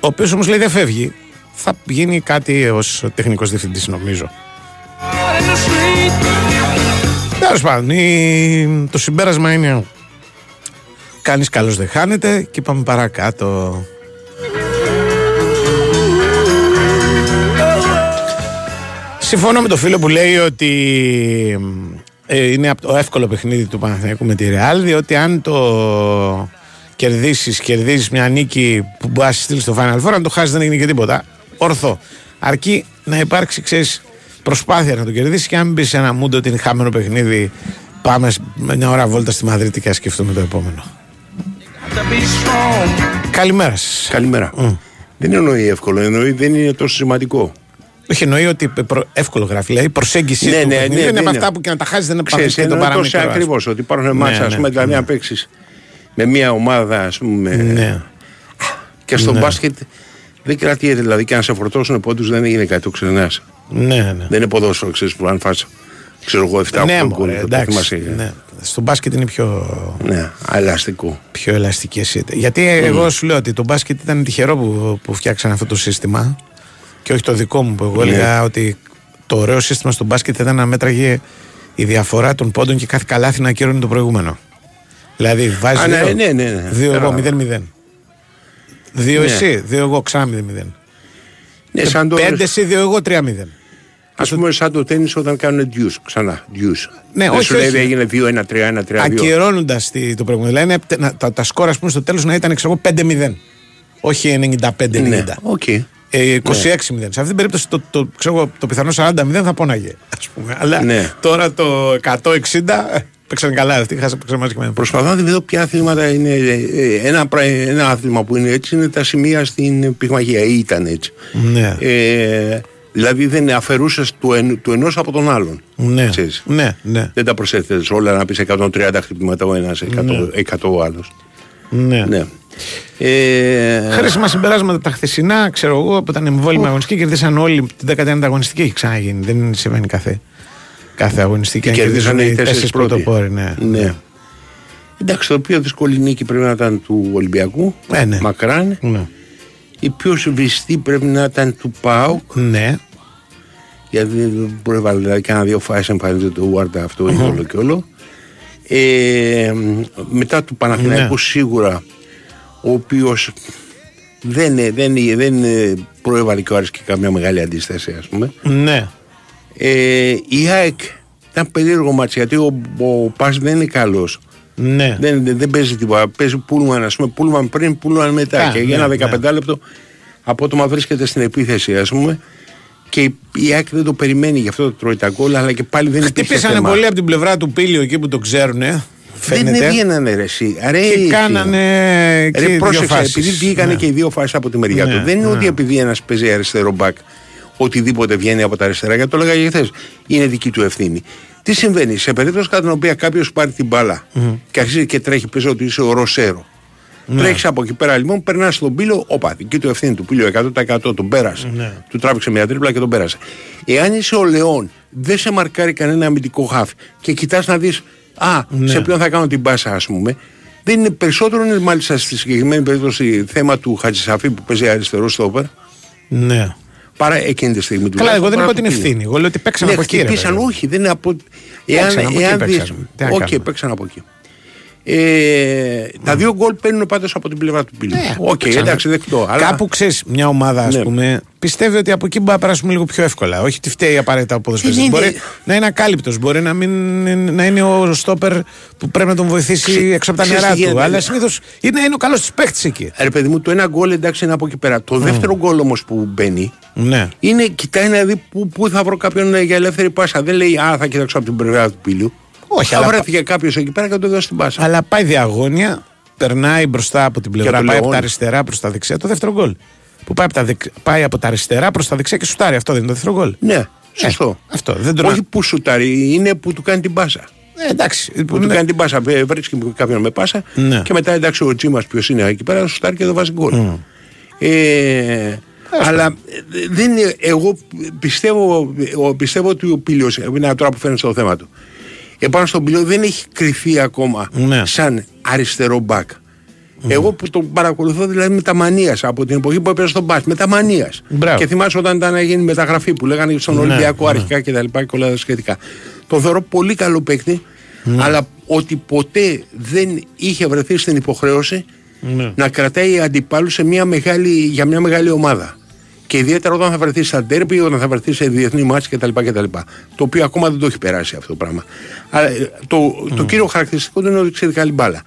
A: Ο οποίος όμως λέει δεν φεύγει. Θα γίνει κάτι ως τεχνικός διευθυντής, νομίζω.
D: in the street.
A: Τέλος πάντων, η- το συμπέρασμα είναι. Κανείς καλώ δεν χάνεται και πάμε παρακάτω. Συμφωνώ με το φίλο που λέει ότι ε, είναι απ' το εύκολο παιχνίδι του Παναθηναϊκού με τη Ρεάλ διότι αν το κερδίσεις, κερδίζεις μια νίκη που μπορεί να σε στείλει στο Final Four αν το χάσεις δεν έγινε και τίποτα ορθό αρκεί να υπάρξει ξέρεις, προσπάθεια να το κερδίσεις και αν μπεις σε ένα μούντο ότι είναι χαμένο παιχνίδι πάμε σ- με μια ώρα βόλτα στη Μαδρίτη και ας σκεφτούμε το επόμενο
D: To be strong.
A: Καλημέρα σας
E: Καλημέρα. Δεν εννοεί εύκολο, εννοεί δεν είναι τόσο σημαντικό.
A: όχι εννοεί ότι προ- εύκολο γράφει. Δηλαδή η προσέγγιση
E: Ναι,
A: του
E: ναι,
A: παιχνιδιού
E: ναι,
A: είναι
E: ναι,
A: από
E: ναι.
A: αυτά που και να τα χάσεις δεν
E: Ξέρεις,
A: υπάρχει και το
E: εννοεί τόσο
A: παραμικρό. ας πούμε.
E: ακριβώς ότι υπάρχουν μάτσα,
A: Ναι,
E: ας πούμε,
A: ναι,
E: δηλαδή
A: ναι.
E: να παίξεις με μια ομάδα, ας πούμε.
A: Ναι.
E: Και στο
A: Ναι.
E: μπάσκετ δεν κρατιέται, δηλαδή και αν σε φορτώσουν πόντους δεν έγινε κάτι, το ξεχνάς.
A: Ναι, ναι.
E: Δεν είναι ποδόσφαιρο, ξέρεις που αν φας, ξέρω εγώ, 7-8
A: Ναι,
E: γκολ,
A: μωρέ,
E: το
A: εντάξει.
E: θυμάσαι.
A: Ναι. Στο μπάσκετ είναι πιο,
E: Ναι, ελαστικό.
A: πιο ελαστικέ. Γιατί εγώ σου λέω ότι το μπάσκετ ήταν τυχερό που, που φτιάξαν αυτό το σύστημα και όχι το δικό μου που εγώ
E: Ναι.
A: έλεγα ότι το ωραίο σύστημα στο μπάσκετ ήταν να μέτραγε η διαφορά των πόντων και κάθε καλάθι να ακύρωνε το προηγούμενο. Δηλαδή βάζεις
E: Α, ναι,
A: δύο,
E: ναι, ναι, ναι.
A: δύο εγώ
E: Κατάλαβα.
A: 0-0. Δύο
E: Ναι.
A: εσύ, δύο εγώ ξανά 0-0.
E: Ναι, σαν το.
A: Πέντε εσύ, δύο εγώ 3-0.
E: Α πούμε, σαν το τέννη όταν κάνουν dues ξανά. Dues.
A: Ναι,
E: Δεν
A: όχι,
E: σου λέει
A: όχι.
E: έγινε 2-1-3-1-3-2.
A: Ακυρώνοντας το προηγούμενο. Δηλαδή να- να- τα, τα σκόρ, ας πούμε, στο τέλος να ήταν ξέρω εγώ, 5-0. Όχι 95-90.
E: Ναι, οκ.
A: Ε, 26-0. Σε αυτή την περίπτωση το, το, ξέρω, εγώ, το πιθανό 40-0 θα πόναγε. Ας πούμε. Αλλά
E: Ναι.
A: τώρα το 160 ε, παίξαν καλά αυτοί. Χάσα παίξαν μαζί και με
E: Προσπαθώ να δω ποια αθλήματα είναι. ε, Ένα, πρα- ένα άθλημα που είναι έτσι είναι τα σημεία στην πυγμαχία ή ήταν έτσι.
A: Ναι.
E: Ε, δηλαδή δεν αφαιρούσες του, εν, του ενός από τον άλλον.
A: Ναι.
E: Ξέρεις.
A: ναι, ναι,
E: Δεν τα προσέθετε όλα να πεις 130 χτυπήματα ο ένας, 100, 100 ο άλλος.
A: ναι.
E: Ναι. Ε,
A: Χρήσιμα συμπεράσματα τα χθεσινά, ξέρω εγώ, από ήταν εμβόλυμη αγωνιστική, κερδίσαν όλοι την 19η αγωνιστική. Έχει ξαναγίνει. Δεν συμβαίνει κάθε, κάθε αγωνιστική.
E: Και
A: αν
E: κερδίσαν
A: κερδίζουν
E: οι τέσσερις
A: τέσσερις
E: πρώτοι.
A: πρωτοπόροι. Ναι.
E: ναι. Εντάξει, το πιο δύσκολη νίκη πρέπει να ήταν του Ολυμπιακού.
A: Ε, ναι.
E: Μακράν.
A: Ναι.
E: Η πιο σβηστή πρέπει να ήταν του ΠΑΟΚ.
A: ναι.
E: Γιατί δεν προέβαλε δηλαδή κάνα δύο φάσεις εμφανίζεται το Ουάρντα αυτό είναι όλο και όλο. Ε, μετά του Παναθηναϊκού
A: Ναι.
E: σίγουρα ο οποίος δεν, ε, δεν, ε, δεν ε, προέβαλε και ο Άρης και καμιά μεγάλη αντίσταση ας πούμε.
A: Ναι.
E: Ε, η ΑΕΚ ήταν περίεργο μάτς γιατί ο, ο Πας δεν είναι καλός.
A: Ναι.
E: Δεν, δεν, δεν παίζει τίποτα. Παίζει πούλμαν, ας πούμε, πούλμαν πριν, πούλμαν μετά.
A: Α,
E: και για
A: ναι,
E: ένα 15 λεπτό απότομα βρίσκεται στην επίθεση, ας πούμε. Και η- η ΑΕΚ δεν το περιμένει, γι' αυτό το τρώει τα γκολ, αλλά και πάλι δεν υπήρχε
A: Χτυπήσανε
E: θέμα.
A: πολύ από την πλευρά του Πίλιο εκεί που το ξέρουν.
E: Δεν
A: Φαίνεται.
E: έβγαιναν ρε εσύ. Ρε,
A: Και
E: εσύ.
A: κάνανε και
E: Ρε,
A: δύο
E: πρόσεξε,
A: φάσεις.
E: επειδή βγήκανε
A: Ναι.
E: και οι δύο φάσεις από τη μεριά
A: Ναι,
E: του. Δεν είναι
A: ναι.
E: ότι επειδή ένας παίζει αριστερό μπακ, οτιδήποτε βγαίνει από τα αριστερά, γιατί το έλεγα και χθες, είναι δική του ευθύνη. Τι συμβαίνει, σε περίπτωση κατά την οποία κάποιος πάρει την μπάλα και αρχίζει και τρέχει πίσω ότι είσαι ο Ροσέρο.
A: Ναι.
E: Τρέχεις από εκεί πέρα λοιπόν, περνάς στον πύλο, όπα, δική του ευθύνη του πύλου 100% τον πέρασε.
A: Ναι.
E: Του τράβηξε μια τρίπλα και τον πέρασε. Εάν είσαι ο Λεόν, δεν σε μαρκάρει κανένα αμυντικό χάφ και κοιτάς να δεις, Α,
A: Ναι.
E: σε ποιον θα κάνω την πάσα, ας πούμε. Δεν είναι περισσότερο, είναι μάλιστα στη συγκεκριμένη περίπτωση θέμα του Χατζησαφή που παίζει αριστερό στόπερ.
A: Ναι.
E: Παρά εκείνη τη στιγμή του.
A: Καλά, εγώ δεν
E: παρά
A: είπα
E: το
A: την
E: πύλο.
A: ευθύνη. Εγώ λέω ότι παίξαν
E: Ναι,
A: από εκεί. ρε
E: χτυπήσαν,
A: παιδί μου.
E: όχι, δεν είναι από.
A: Παίξαν, από εκεί
E: εάν
A: παίξαν.
E: δεις-
A: Τι να
E: Οκ,
A: κάνουμε.
E: παίξαν από εκεί. Ε, Τα δύο γκολ παίρνουν πάντω από την πλευρά του πύλου.
A: Ναι,
E: Οκ,
A: παίξαν.
E: εντάξει, δεκτό. Αλλά
A: Κάπου ξέρεις, μια ομάδα, ας
E: Ναι.
A: πούμε, πιστεύει ότι από εκεί μπορεί να περάσουμε λίγο πιο εύκολα. Όχι ότι φταίει απαραίτητα ο ποδοσφαιριστής.
E: Είναι-
A: Μπορεί να είναι ακάλυπτος, μπορεί να, μην, να είναι ο στόπερ που πρέπει να τον βοηθήσει
E: Ξε-
A: έξω από τα
E: ξέρεις
A: νερά
E: τι
A: του.
E: γίνεται.
A: Αλλά συνήθως είναι, είναι ο καλός της παίκτης εκεί.
E: Ρε παιδί μου, το ένα γκολ εντάξει είναι από εκεί πέρα. Το δεύτερο γκολ όμως που μπαίνει
A: Ναι.
E: είναι κοιτάει να δει πού, πού θα βρω κάποιον ε, για ελεύθερη πάσα. Δεν λέει Α, θα κοιτάξω από την πλευρά του πύλου.
A: Όχι,
E: θα
A: αλλά-
E: βρέθηκε κάποιος εκεί πέρα και θα του δώσει την πάσα.
A: Αλλά πάει διαγώνια, περνάει μπροστά από την πλευρά,
E: το
A: πάει από
E: Λεόν.
A: τα αριστερά προς τα δεξιά. Το δεύτερο γκολ. Που πάει από, τα δεξ- πάει από τα αριστερά προς τα δεξιά και σουτάρει. Αυτό δεν είναι το δεύτερο γκολ.
E: Ναι, σωστό.
A: Ε, αυτό, δεν το
E: Όχι που σουτάρει, είναι που του κάνει την πάσα.
A: Ε, εντάξει.
E: Που του κάνει την πάσα, ε, βρίσκει κάποιον με πάσα
A: Ναι.
E: και μετά εντάξει ο Τζίμας ποιος είναι εκεί πέρα, σουτάρει και δεν βάζει γκολ. Ε, αλλά ε, δεν είναι, εγώ πιστεύω, ε, πιστεύω ότι ο Πίλιος, είναι τώρα που φαίνεται στο θέμα του, επάνω στον Πίλιο δεν έχει κρυφεί ακόμα
A: Ναι.
E: σαν αριστερό μπακ. Εγώ που τον παρακολουθώ δηλαδή με τα μανίας από την εποχή που έπαιζε στον μπακ, με τα μανίας.
A: Μπράβο.
E: Και θυμάσαι όταν ήταν να γίνει μεταγραφή που λέγανε στον
A: Ναι,
E: Ολυμπιακό
A: ναι.
E: αρχικά και τα λοιπά και όλα τα σχετικά. Τον θεωρώ πολύ καλό παίκτη,
A: Ναι.
E: αλλά ότι ποτέ δεν είχε βρεθεί στην υποχρέωση
A: Ναι.
E: να κρατάει αντιπάλους σε μια μεγάλη, για μια μεγάλη ομάδα. Και ιδιαίτερα όταν θα βρεθεί στα ντέρμπι, όταν θα βρεθεί σε διεθνή μάτς κτλ. κτλ. Το οποίο ακόμα δεν το έχει περάσει αυτό το πράγμα. Αλλά ε, το, το κύριο χαρακτηριστικό του είναι ότι ξέρει καλή μπάλα.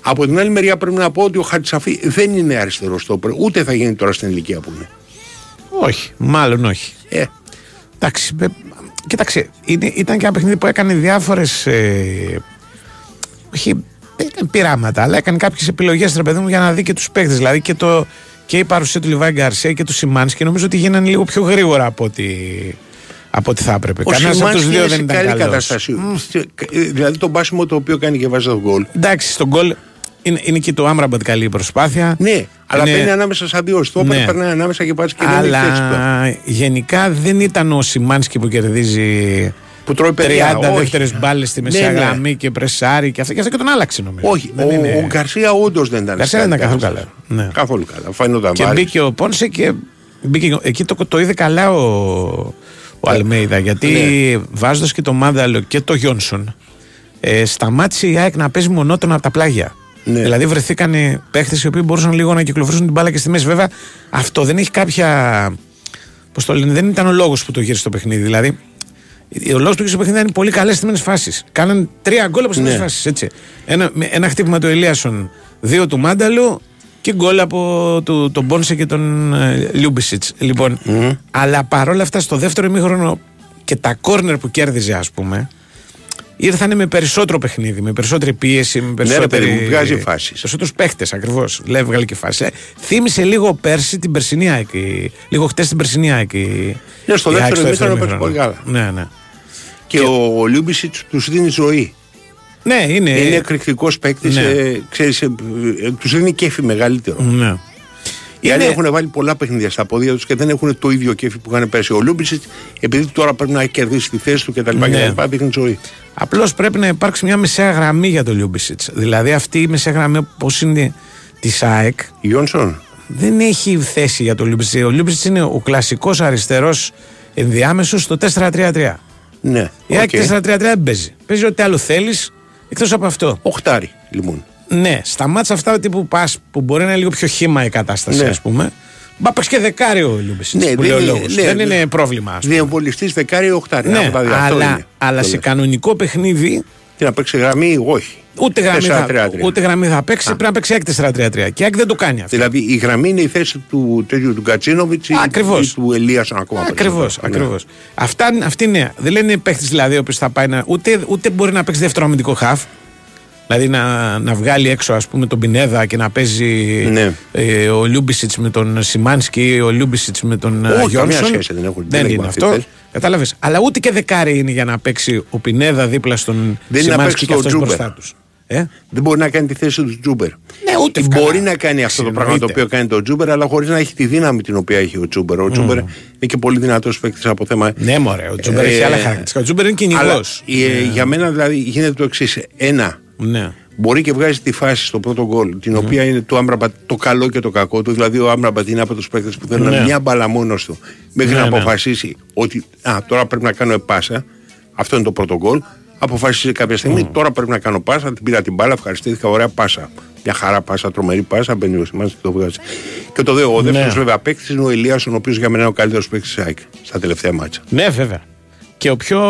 E: Από την άλλη μεριά πρέπει να πω ότι ο Χατσαφή δεν είναι αριστερός στόπερ, ούτε θα γίνει τώρα στην ηλικία που είναι.
A: Όχι, μάλλον όχι.
E: Ε,
A: Εντάξει, ε, κοίταξε, είναι, ήταν και ένα παιχνίδι που έκανε διάφορες. Ε, όχι, δεν ήταν πειράματα, αλλά έκανε κάποιες επιλογές ρε παιδί μου για να δει και τους παίκτες. Δηλαδή και, το, και η παρουσία του Λιβάη Γκαρσία και του Σιμάνσκι και νομίζω ότι γίνανε λίγο πιο γρήγορα από ό,τι, από ό,τι θα έπρεπε.
E: ο
A: Κανένας από τους
E: Σιμάνσκι
A: δύο
E: είναι
A: δεν
E: σε
A: ήταν
E: καλή
A: καλός.
E: κατάσταση. Ε, Δηλαδή το μπάσιμο το οποίο κάνει και βάζει το γκολ.
A: Εντάξει, στον γκολ είναι, είναι και το Άμραμπατ καλή προσπάθεια.
E: Ναι, αλλά
A: Είναι-
E: μπαίνει ανάμεσα σαν δύο στόπερ,
A: Ναι.
E: περνάει ανάμεσα και πάει και δεν έχει θέση του.
A: Αλλά γενικά δεν ήταν ο Σιμάνσκι που κερδίζει
E: Που τρώει
A: 30
E: παιδιά. όχι.
A: δεύτερε μπάλες στη μεσαία
E: Ναι, ναι.
A: γραμμή και πρεσάρει και αυτά. Και αυτά και τον άλλαξε νομίζω.
E: Όχι,
A: Δεν
E: ο,
A: είναι-
E: ο Γκαρσία όντως δεν ήταν.
A: Γκαρσία
E: σε
A: δεν
E: καλή
A: ήταν καθόλου
E: κατάσταση.
A: καλά. Ναι.
E: Καθόλου καλά. Φαίνονταν
A: Και
E: βάρης.
A: μπήκε ο Πόνσε και μπήκε, εκεί το, το είδε καλά ο, ο Αλμέιδα. Γιατί
E: ναι.
A: βάζοντας και το Μάδαλο και το Γιόνσον, ε, σταμάτησε η ΑΕΚ να παίζει μονότονα από τα πλάγια.
E: Ναι.
A: Δηλαδή βρεθήκαν παίχτες οι οποίοι μπορούσαν λίγο να κυκλοφορήσουν την μπάλα και στη μέση. Βέβαια, αυτό δεν έχει κάποια Πώς το λένε, δεν ήταν ο λόγος που το γύρισε το παιχνίδι. Δηλαδή, ο λόγος που γύρισε το παιχνίδι ήταν πολύ καλές στιμένε φάσεις. Κάναν τρία γκολ από στιμένε
E: Ναι.
A: φάσεις. Έτσι. Ένα, με- ένα χτύπημα του Ελίασον, δύο του Μάνταλου και γκολ από του, τον Πόνσε και τον ε, Λιούμπισιτς. Λοιπόν, αλλά παρόλα αυτά στο δεύτερο ημίχρονο και τα κόρνερ που κέρδιζε, ας πούμε, ήρθαν με περισσότερο παιχνίδι, με περισσότερη πίεση, με
E: Ναι, ρε
A: περισσότερη.
E: παιδί μου, βγάζει φάσεις.
A: Περισσότερους παίχτες ακριβώς. Λέει, βγάλει και φάση. Ε, θύμισε λίγο πέρσι την περσινή ΑΕΚ. η- Λίγο χτες την περσινή ΑΕΚ. η-
E: Ναι, στο
A: η ΑΕΚ
E: δεύτερο ημίχρονο
A: ημίχρονο.
E: παίζει πολύ καλά.
A: Ναι, ναι.
E: Και, ο Λιούμπισιτς τους δίνει ζωή.
A: Ναι, είναι.
E: είναι εκρηκτικός παίκτης.
A: ναι.
E: Ε, ξέρεις, ε, ε, τους δίνει κέφι μεγαλύτερο.
A: Ναι.
E: Οι άλλοι
A: Είναι-
E: έχουν βάλει πολλά παιχνίδια στα πόδια τους και δεν έχουν το ίδιο κέφι που είχαν πέρσι. Ο Λιούμπισιτς, επειδή τώρα πρέπει να κερδίσει τη θέση του κτλ.
A: Ναι.
E: Ναι. δείχνει ζωή.
A: Απλώς πρέπει να υπάρξει μια μεσαία γραμμή για τον Λιούμπισιτς. Δηλαδή αυτή η μεσαία γραμμή όπως είναι της ΑΕΚ
E: Γιόνσον.
A: δεν έχει θέση για τον Λιούμπισιτς. Ο Λιούμπισιτς είναι ο κλασικός αριστερός ενδιάμεσος στο 4-3-3.
E: Ναι.
A: Η ΑΕΚ
E: οκ.
A: 4-3-3 δεν παίζει. Παίζει ό,τι άλλο θέλεις εκτός από αυτό.
E: Οχτάρι, λοιπόν.
A: Ναι, στα μάτσα αυτά τύπου ΠΑΣ που μπορεί να είναι λίγο πιο χύμα η κατάσταση,
E: Ναι.
A: ας πούμε. Μπα παίξει και δεκάρι ο Λιούμπισιτς.
E: Ναι,
A: που
E: δεν
A: λέει ο
E: είναι-
A: λόγος.
E: ναι,
A: δεν
E: ναι.
A: είναι πρόβλημα, ας πούμε.
E: Διεμβολιστή δεκάρι ή οχτάρι.
A: Ναι,
E: Από τα δύο. Αυτό
A: αλλά,
E: είναι.
A: αλλά
E: Αυτό
A: σε
E: είναι.
A: κανονικό παιχνίδι
E: Τι να παίξει γραμμή, όχι.
A: ούτε γραμμή, θα,
E: 4-3-3.
A: ούτε γραμμή θα παίξει. Πρέπει να παίξει ΑΕΚ 4-3-3. Και η ΑΕΚ δεν το κάνει αυτό.
E: Δηλαδή η γραμμή είναι η θέση του τέτοιου του Γκατσίνοβιτς ή,
A: Ακριβώς.
E: ή του Ελίασον ακόμα.
A: Ακριβώς,
E: περισσότερο.
A: ακριβώς. Αυτά, αυτή είναι. Δεν λένε παίχτη δηλαδή ο οποίος θα πάει να. Ούτε, ούτε μπορεί να παίξει δεύτερο αμυντικό χαφ. Δηλαδή να, να βγάλει έξω ας πούμε τον Πινέδα και να παίζει
E: Ναι.
A: ε, ο Λιούμπισιτς με τον Σιμάνσκι, ο Λιούμπισιτς με τον ε,
E: Όχι,
A: Γιόνσον.
E: καμία σχέση δεν έχουν.
A: Δεν
E: Δεν
A: είναι
E: έχουν
A: αυτό.
E: αυτές.
A: Κατάλαβες. Αλλά ούτε και δεκάρι είναι για να παίξει ο Πινέδα δίπλα στον
E: Δεν είναι να
A: Σιμάνσκι
E: παίξει
A: και
E: το
A: αυτός
E: Τζούμπερ.
A: μπροστά τους. Ε;
E: Δεν μπορεί να κάνει τη θέση του Τζούμπερ.
A: Ναι, ούτε
E: Μπορεί
A: ευκάλα.
E: να κάνει αυτό το
A: Εννοείται.
E: πράγμα το οποίο κάνει το Τζούμπερ, αλλά χωρίς να έχει τη δύναμη την οποία έχει ο Τζούμπερ. Ο Τζούμπερ είναι και πολύ δυνατός παίκτης από θέμα.
A: Ναι, μωρέ, ο Τζούμπερ
E: Ε,
A: έχει άλλα χαρακτηριστικά. Ο Τζούμπερ είναι κυνηγός.
E: Αλλά, ε, Για μένα δηλαδή γίνεται το εξής. Ένα,
A: Ναι.
E: μπορεί και βγάζει τη φάση στο πρώτο γκολ, την οποία είναι το Άμραμπατ το καλό και το κακό του. Δηλαδή, ο Άμραμπατ είναι από τους παίκτες που θέλουν
A: Ναι.
E: μια μπάλα μόνος του μέχρι
A: Ναι,
E: να
A: ναι.
E: αποφασίσει ότι α, τώρα πρέπει να κάνω πάσα. Αυτό είναι το πρώτο γκολ. Αποφάσισε κάποια στιγμή, τώρα πρέπει να κάνω πάσα. Την πήρα την μπάλα, ευχαριστήθηκα, ωραία πάσα. Μια χαρά πάσα, τρομερή πάσα, μπαίνει ο Σιμάνσκι και το βγάζει. Και το δε, ο δεύτερος
A: Ναι.
E: βέβαια παίκτης είναι ο Ελίασον, ο οποίος για μένα είναι ο καλύτερος παίκτης της ΑΕΚ στα τελευταία μάτσα.
A: Ναι, βέβαια. Και ο πιο.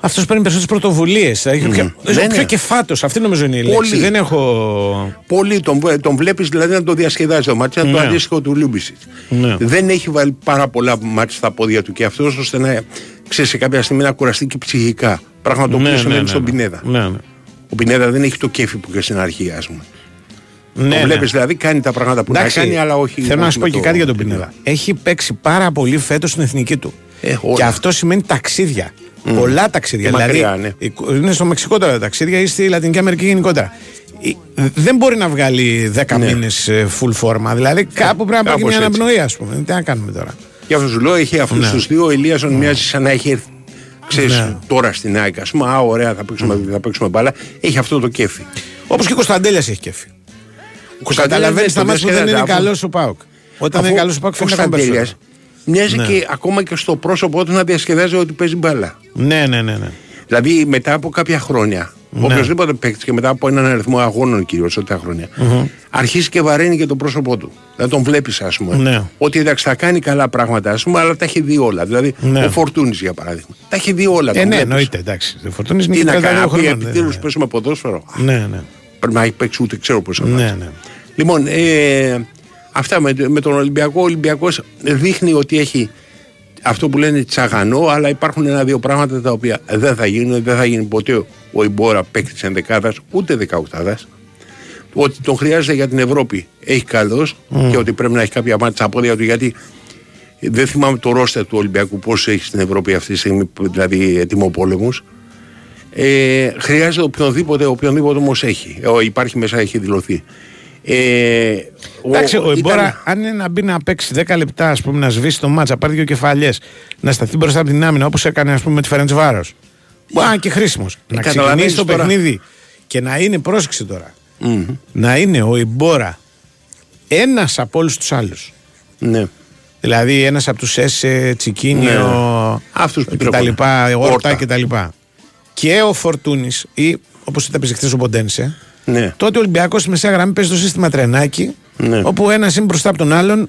A: Αυτός παίρνει περισσότερες πρωτοβουλίες. Ο πιο,
E: Ναι,
A: ο πιο
E: ναι.
A: κεφάτος. Αυτή νομίζω είναι η λέξη.
E: Πολύ.
A: Δεν έχω.
E: Πολύ τον, βλέ- τον βλέπεις δηλαδή να το διασκεδάζει το ματς, είναι το
A: Ναι.
E: αντίστοιχο του Λιούμπισιτς.
A: Ναι.
E: Δεν έχει βάλει πάρα πολλά ματς στα πόδια του και αυτός ώστε να ξέρεις σε κάποια στιγμή να κουραστεί και ψυχικά. Πράγμα το οποίο
A: Ναι,
E: συμβαίνει
A: ναι, ναι,
E: στον
A: ναι.
E: Πινέδα.
A: Ναι, ναι.
E: Ο Πινέδα δεν έχει το κέφι που είχες στην αρχή, ας πούμε.
A: Ναι,
E: το
A: ναι.
E: βλέπεις δηλαδή, κάνει τα πράγματα που
A: Εντάξει,
E: να κάνει, αλλά όχι.
A: Θέλω να
E: όχι
A: σου
E: με
A: πω και
E: το
A: κάτι για τον Πινέδα. Έχει παίξει πάρα πολύ φέτος στην εθνική του.
E: Ε, όλα.
A: και αυτό σημαίνει ταξίδια. Πολλά ταξίδια.
E: Και
A: δηλαδή,
E: μακριά, ναι.
A: είναι στο Μεξικό τώρα τα ταξίδια ή στη Λατινική Αμερική γενικότερα. Ε, Δεν μπορεί να βγάλει 10
E: Ναι.
A: μήνες full φόρμα. Δηλαδή κάπου πρέπει να πάει και
E: κάπως
A: μια
E: έτσι.
A: αναπνοή, ας πούμε. Τι να κάνουμε τώρα.
E: Γι' αυτό σου λέω, έχει αυτούς
A: Ναι.
E: τους δύο. Ο Ελίασον μοιάζει σαν να έχει έρθει. Ξέρεις,
A: Ναι.
E: τώρα στην ΑΕΚ, ας πούμε, α, ωραία, θα παίξουμε, θα παίξουμε μπάλα. Έχει αυτό το κέφι.
A: Όπως και ο Κωνσταντέλιας έχει κέφι.
E: Κωνσταντέλιας
A: Καταλαβαίνει
E: δεν
A: στα
E: το
A: μάτια που δεν είναι
E: διασκεδάζει,
A: καλός ο Πάουκ. Όταν
E: Αφού
A: είναι καλός ο Πάουκ φαίνεται ακόμα
E: Κωνσταντέλιας
A: περισσότερο.
E: Μοιάζει
A: Ναι.
E: και ακόμα και στο πρόσωπό του να διασκεδάζει ότι παίζει μπάλα.
A: Ναι, ναι, ναι. ναι.
E: Δηλαδή μετά από κάποια χρόνια,
A: Ναι.
E: οποιοδήποτε παίκτης και μετά από έναν αριθμό αγώνων κυρίως σε τα χρόνια, αρχίζει και βαραίνει και το πρόσωπό του. Δηλαδή τον βλέπεις, ας πούμε.
A: Ναι.
E: Ότι εντάξει, θα κάνει καλά πράγματα, ας πούμε, αλλά τα έχει δει όλα. Δηλαδή
A: Ναι.
E: ο Φορτούνης για παράδειγμα. Τα έχει δει όλα.
A: Ε,
E: τον
A: ναι,
E: βλέπεις.
A: εννοείται, εντάξει. Ο Φορτούνης είναι
E: Τι
A: και
E: να
A: 32
E: κάνει, να πει
A: χρονών.
E: επιτέλους
A: ναι.
E: παίζουμε ποδόσφαιρο.
A: Ναι, ναι.
E: Πρέπει να έχει παίξει ούτε ξέρω πόσα
A: Ναι,
E: μάτια.
A: ναι.
E: Λοιπόν, ε, αυτά με, με τον Ολυμπιακό. Ο Ολυμπιακός δείχνει ότι έχει αυτό που λένε τσαγανό, αλλά υπάρχουν ένα-δύο πράγματα τα οποία δεν θα γίνουν. Δεν θα γίνει ποτέ ο Ιμπόρα παίκτης ενδεκάδας, ούτε δεκαοκτάδας. Ότι τον χρειάζεται για την Ευρώπη έχει καλώ και ότι πρέπει να έχει κάποια μάτια στα πόδια του γιατί δεν θυμάμαι το ρόστερ του Ολυμπιακού πώς έχει στην Ευρώπη αυτή τη στιγμή, δηλαδή ετοιμοπόλεμου. Ε, χρειάζεται οποιονδήποτε, οποιονδήποτε όμως έχει. Ε, υπάρχει μέσα, έχει δηλωθεί. Ε,
A: Εντάξει, ο
E: ήταν-
A: Εμπόρα, αν είναι να μπει να παίξει 10 λεπτά, ας πούμε, να σβήσει το μάτσα, να πάρει δύο κεφαλιές, να σταθεί μπροστά από την άμυνα όπως έκανε ας πούμε, με τη Φερέντς Βάρος. Μπορεί να είναι και χρήσιμος. να
E: Ε, καταλαβαίνεις
A: ξεκινήσει το
E: τώρα.
A: παιχνίδι και να είναι, πρόσεξε τώρα, να είναι ο Εμπόρα ένας από όλους τους άλλους.
E: Ναι.
A: Δηλαδή ένας από τους Έσε, Τσικίνιο
E: Ναι. Αυτούς που
A: και τα
E: τρέχουν.
A: λοιπά, Όρτα
E: Όρτα.
A: και τα λοιπά. Και ο Φορτούνης ή όπως ήταν παίζει χθες ο Ποντένσε,
E: Ναι.
A: τότε ο Ολυμπιακός στη μεσαία γραμμή παίζει το σύστημα τρενάκι,
E: Ναι.
A: όπου ένας είναι μπροστά από τον άλλον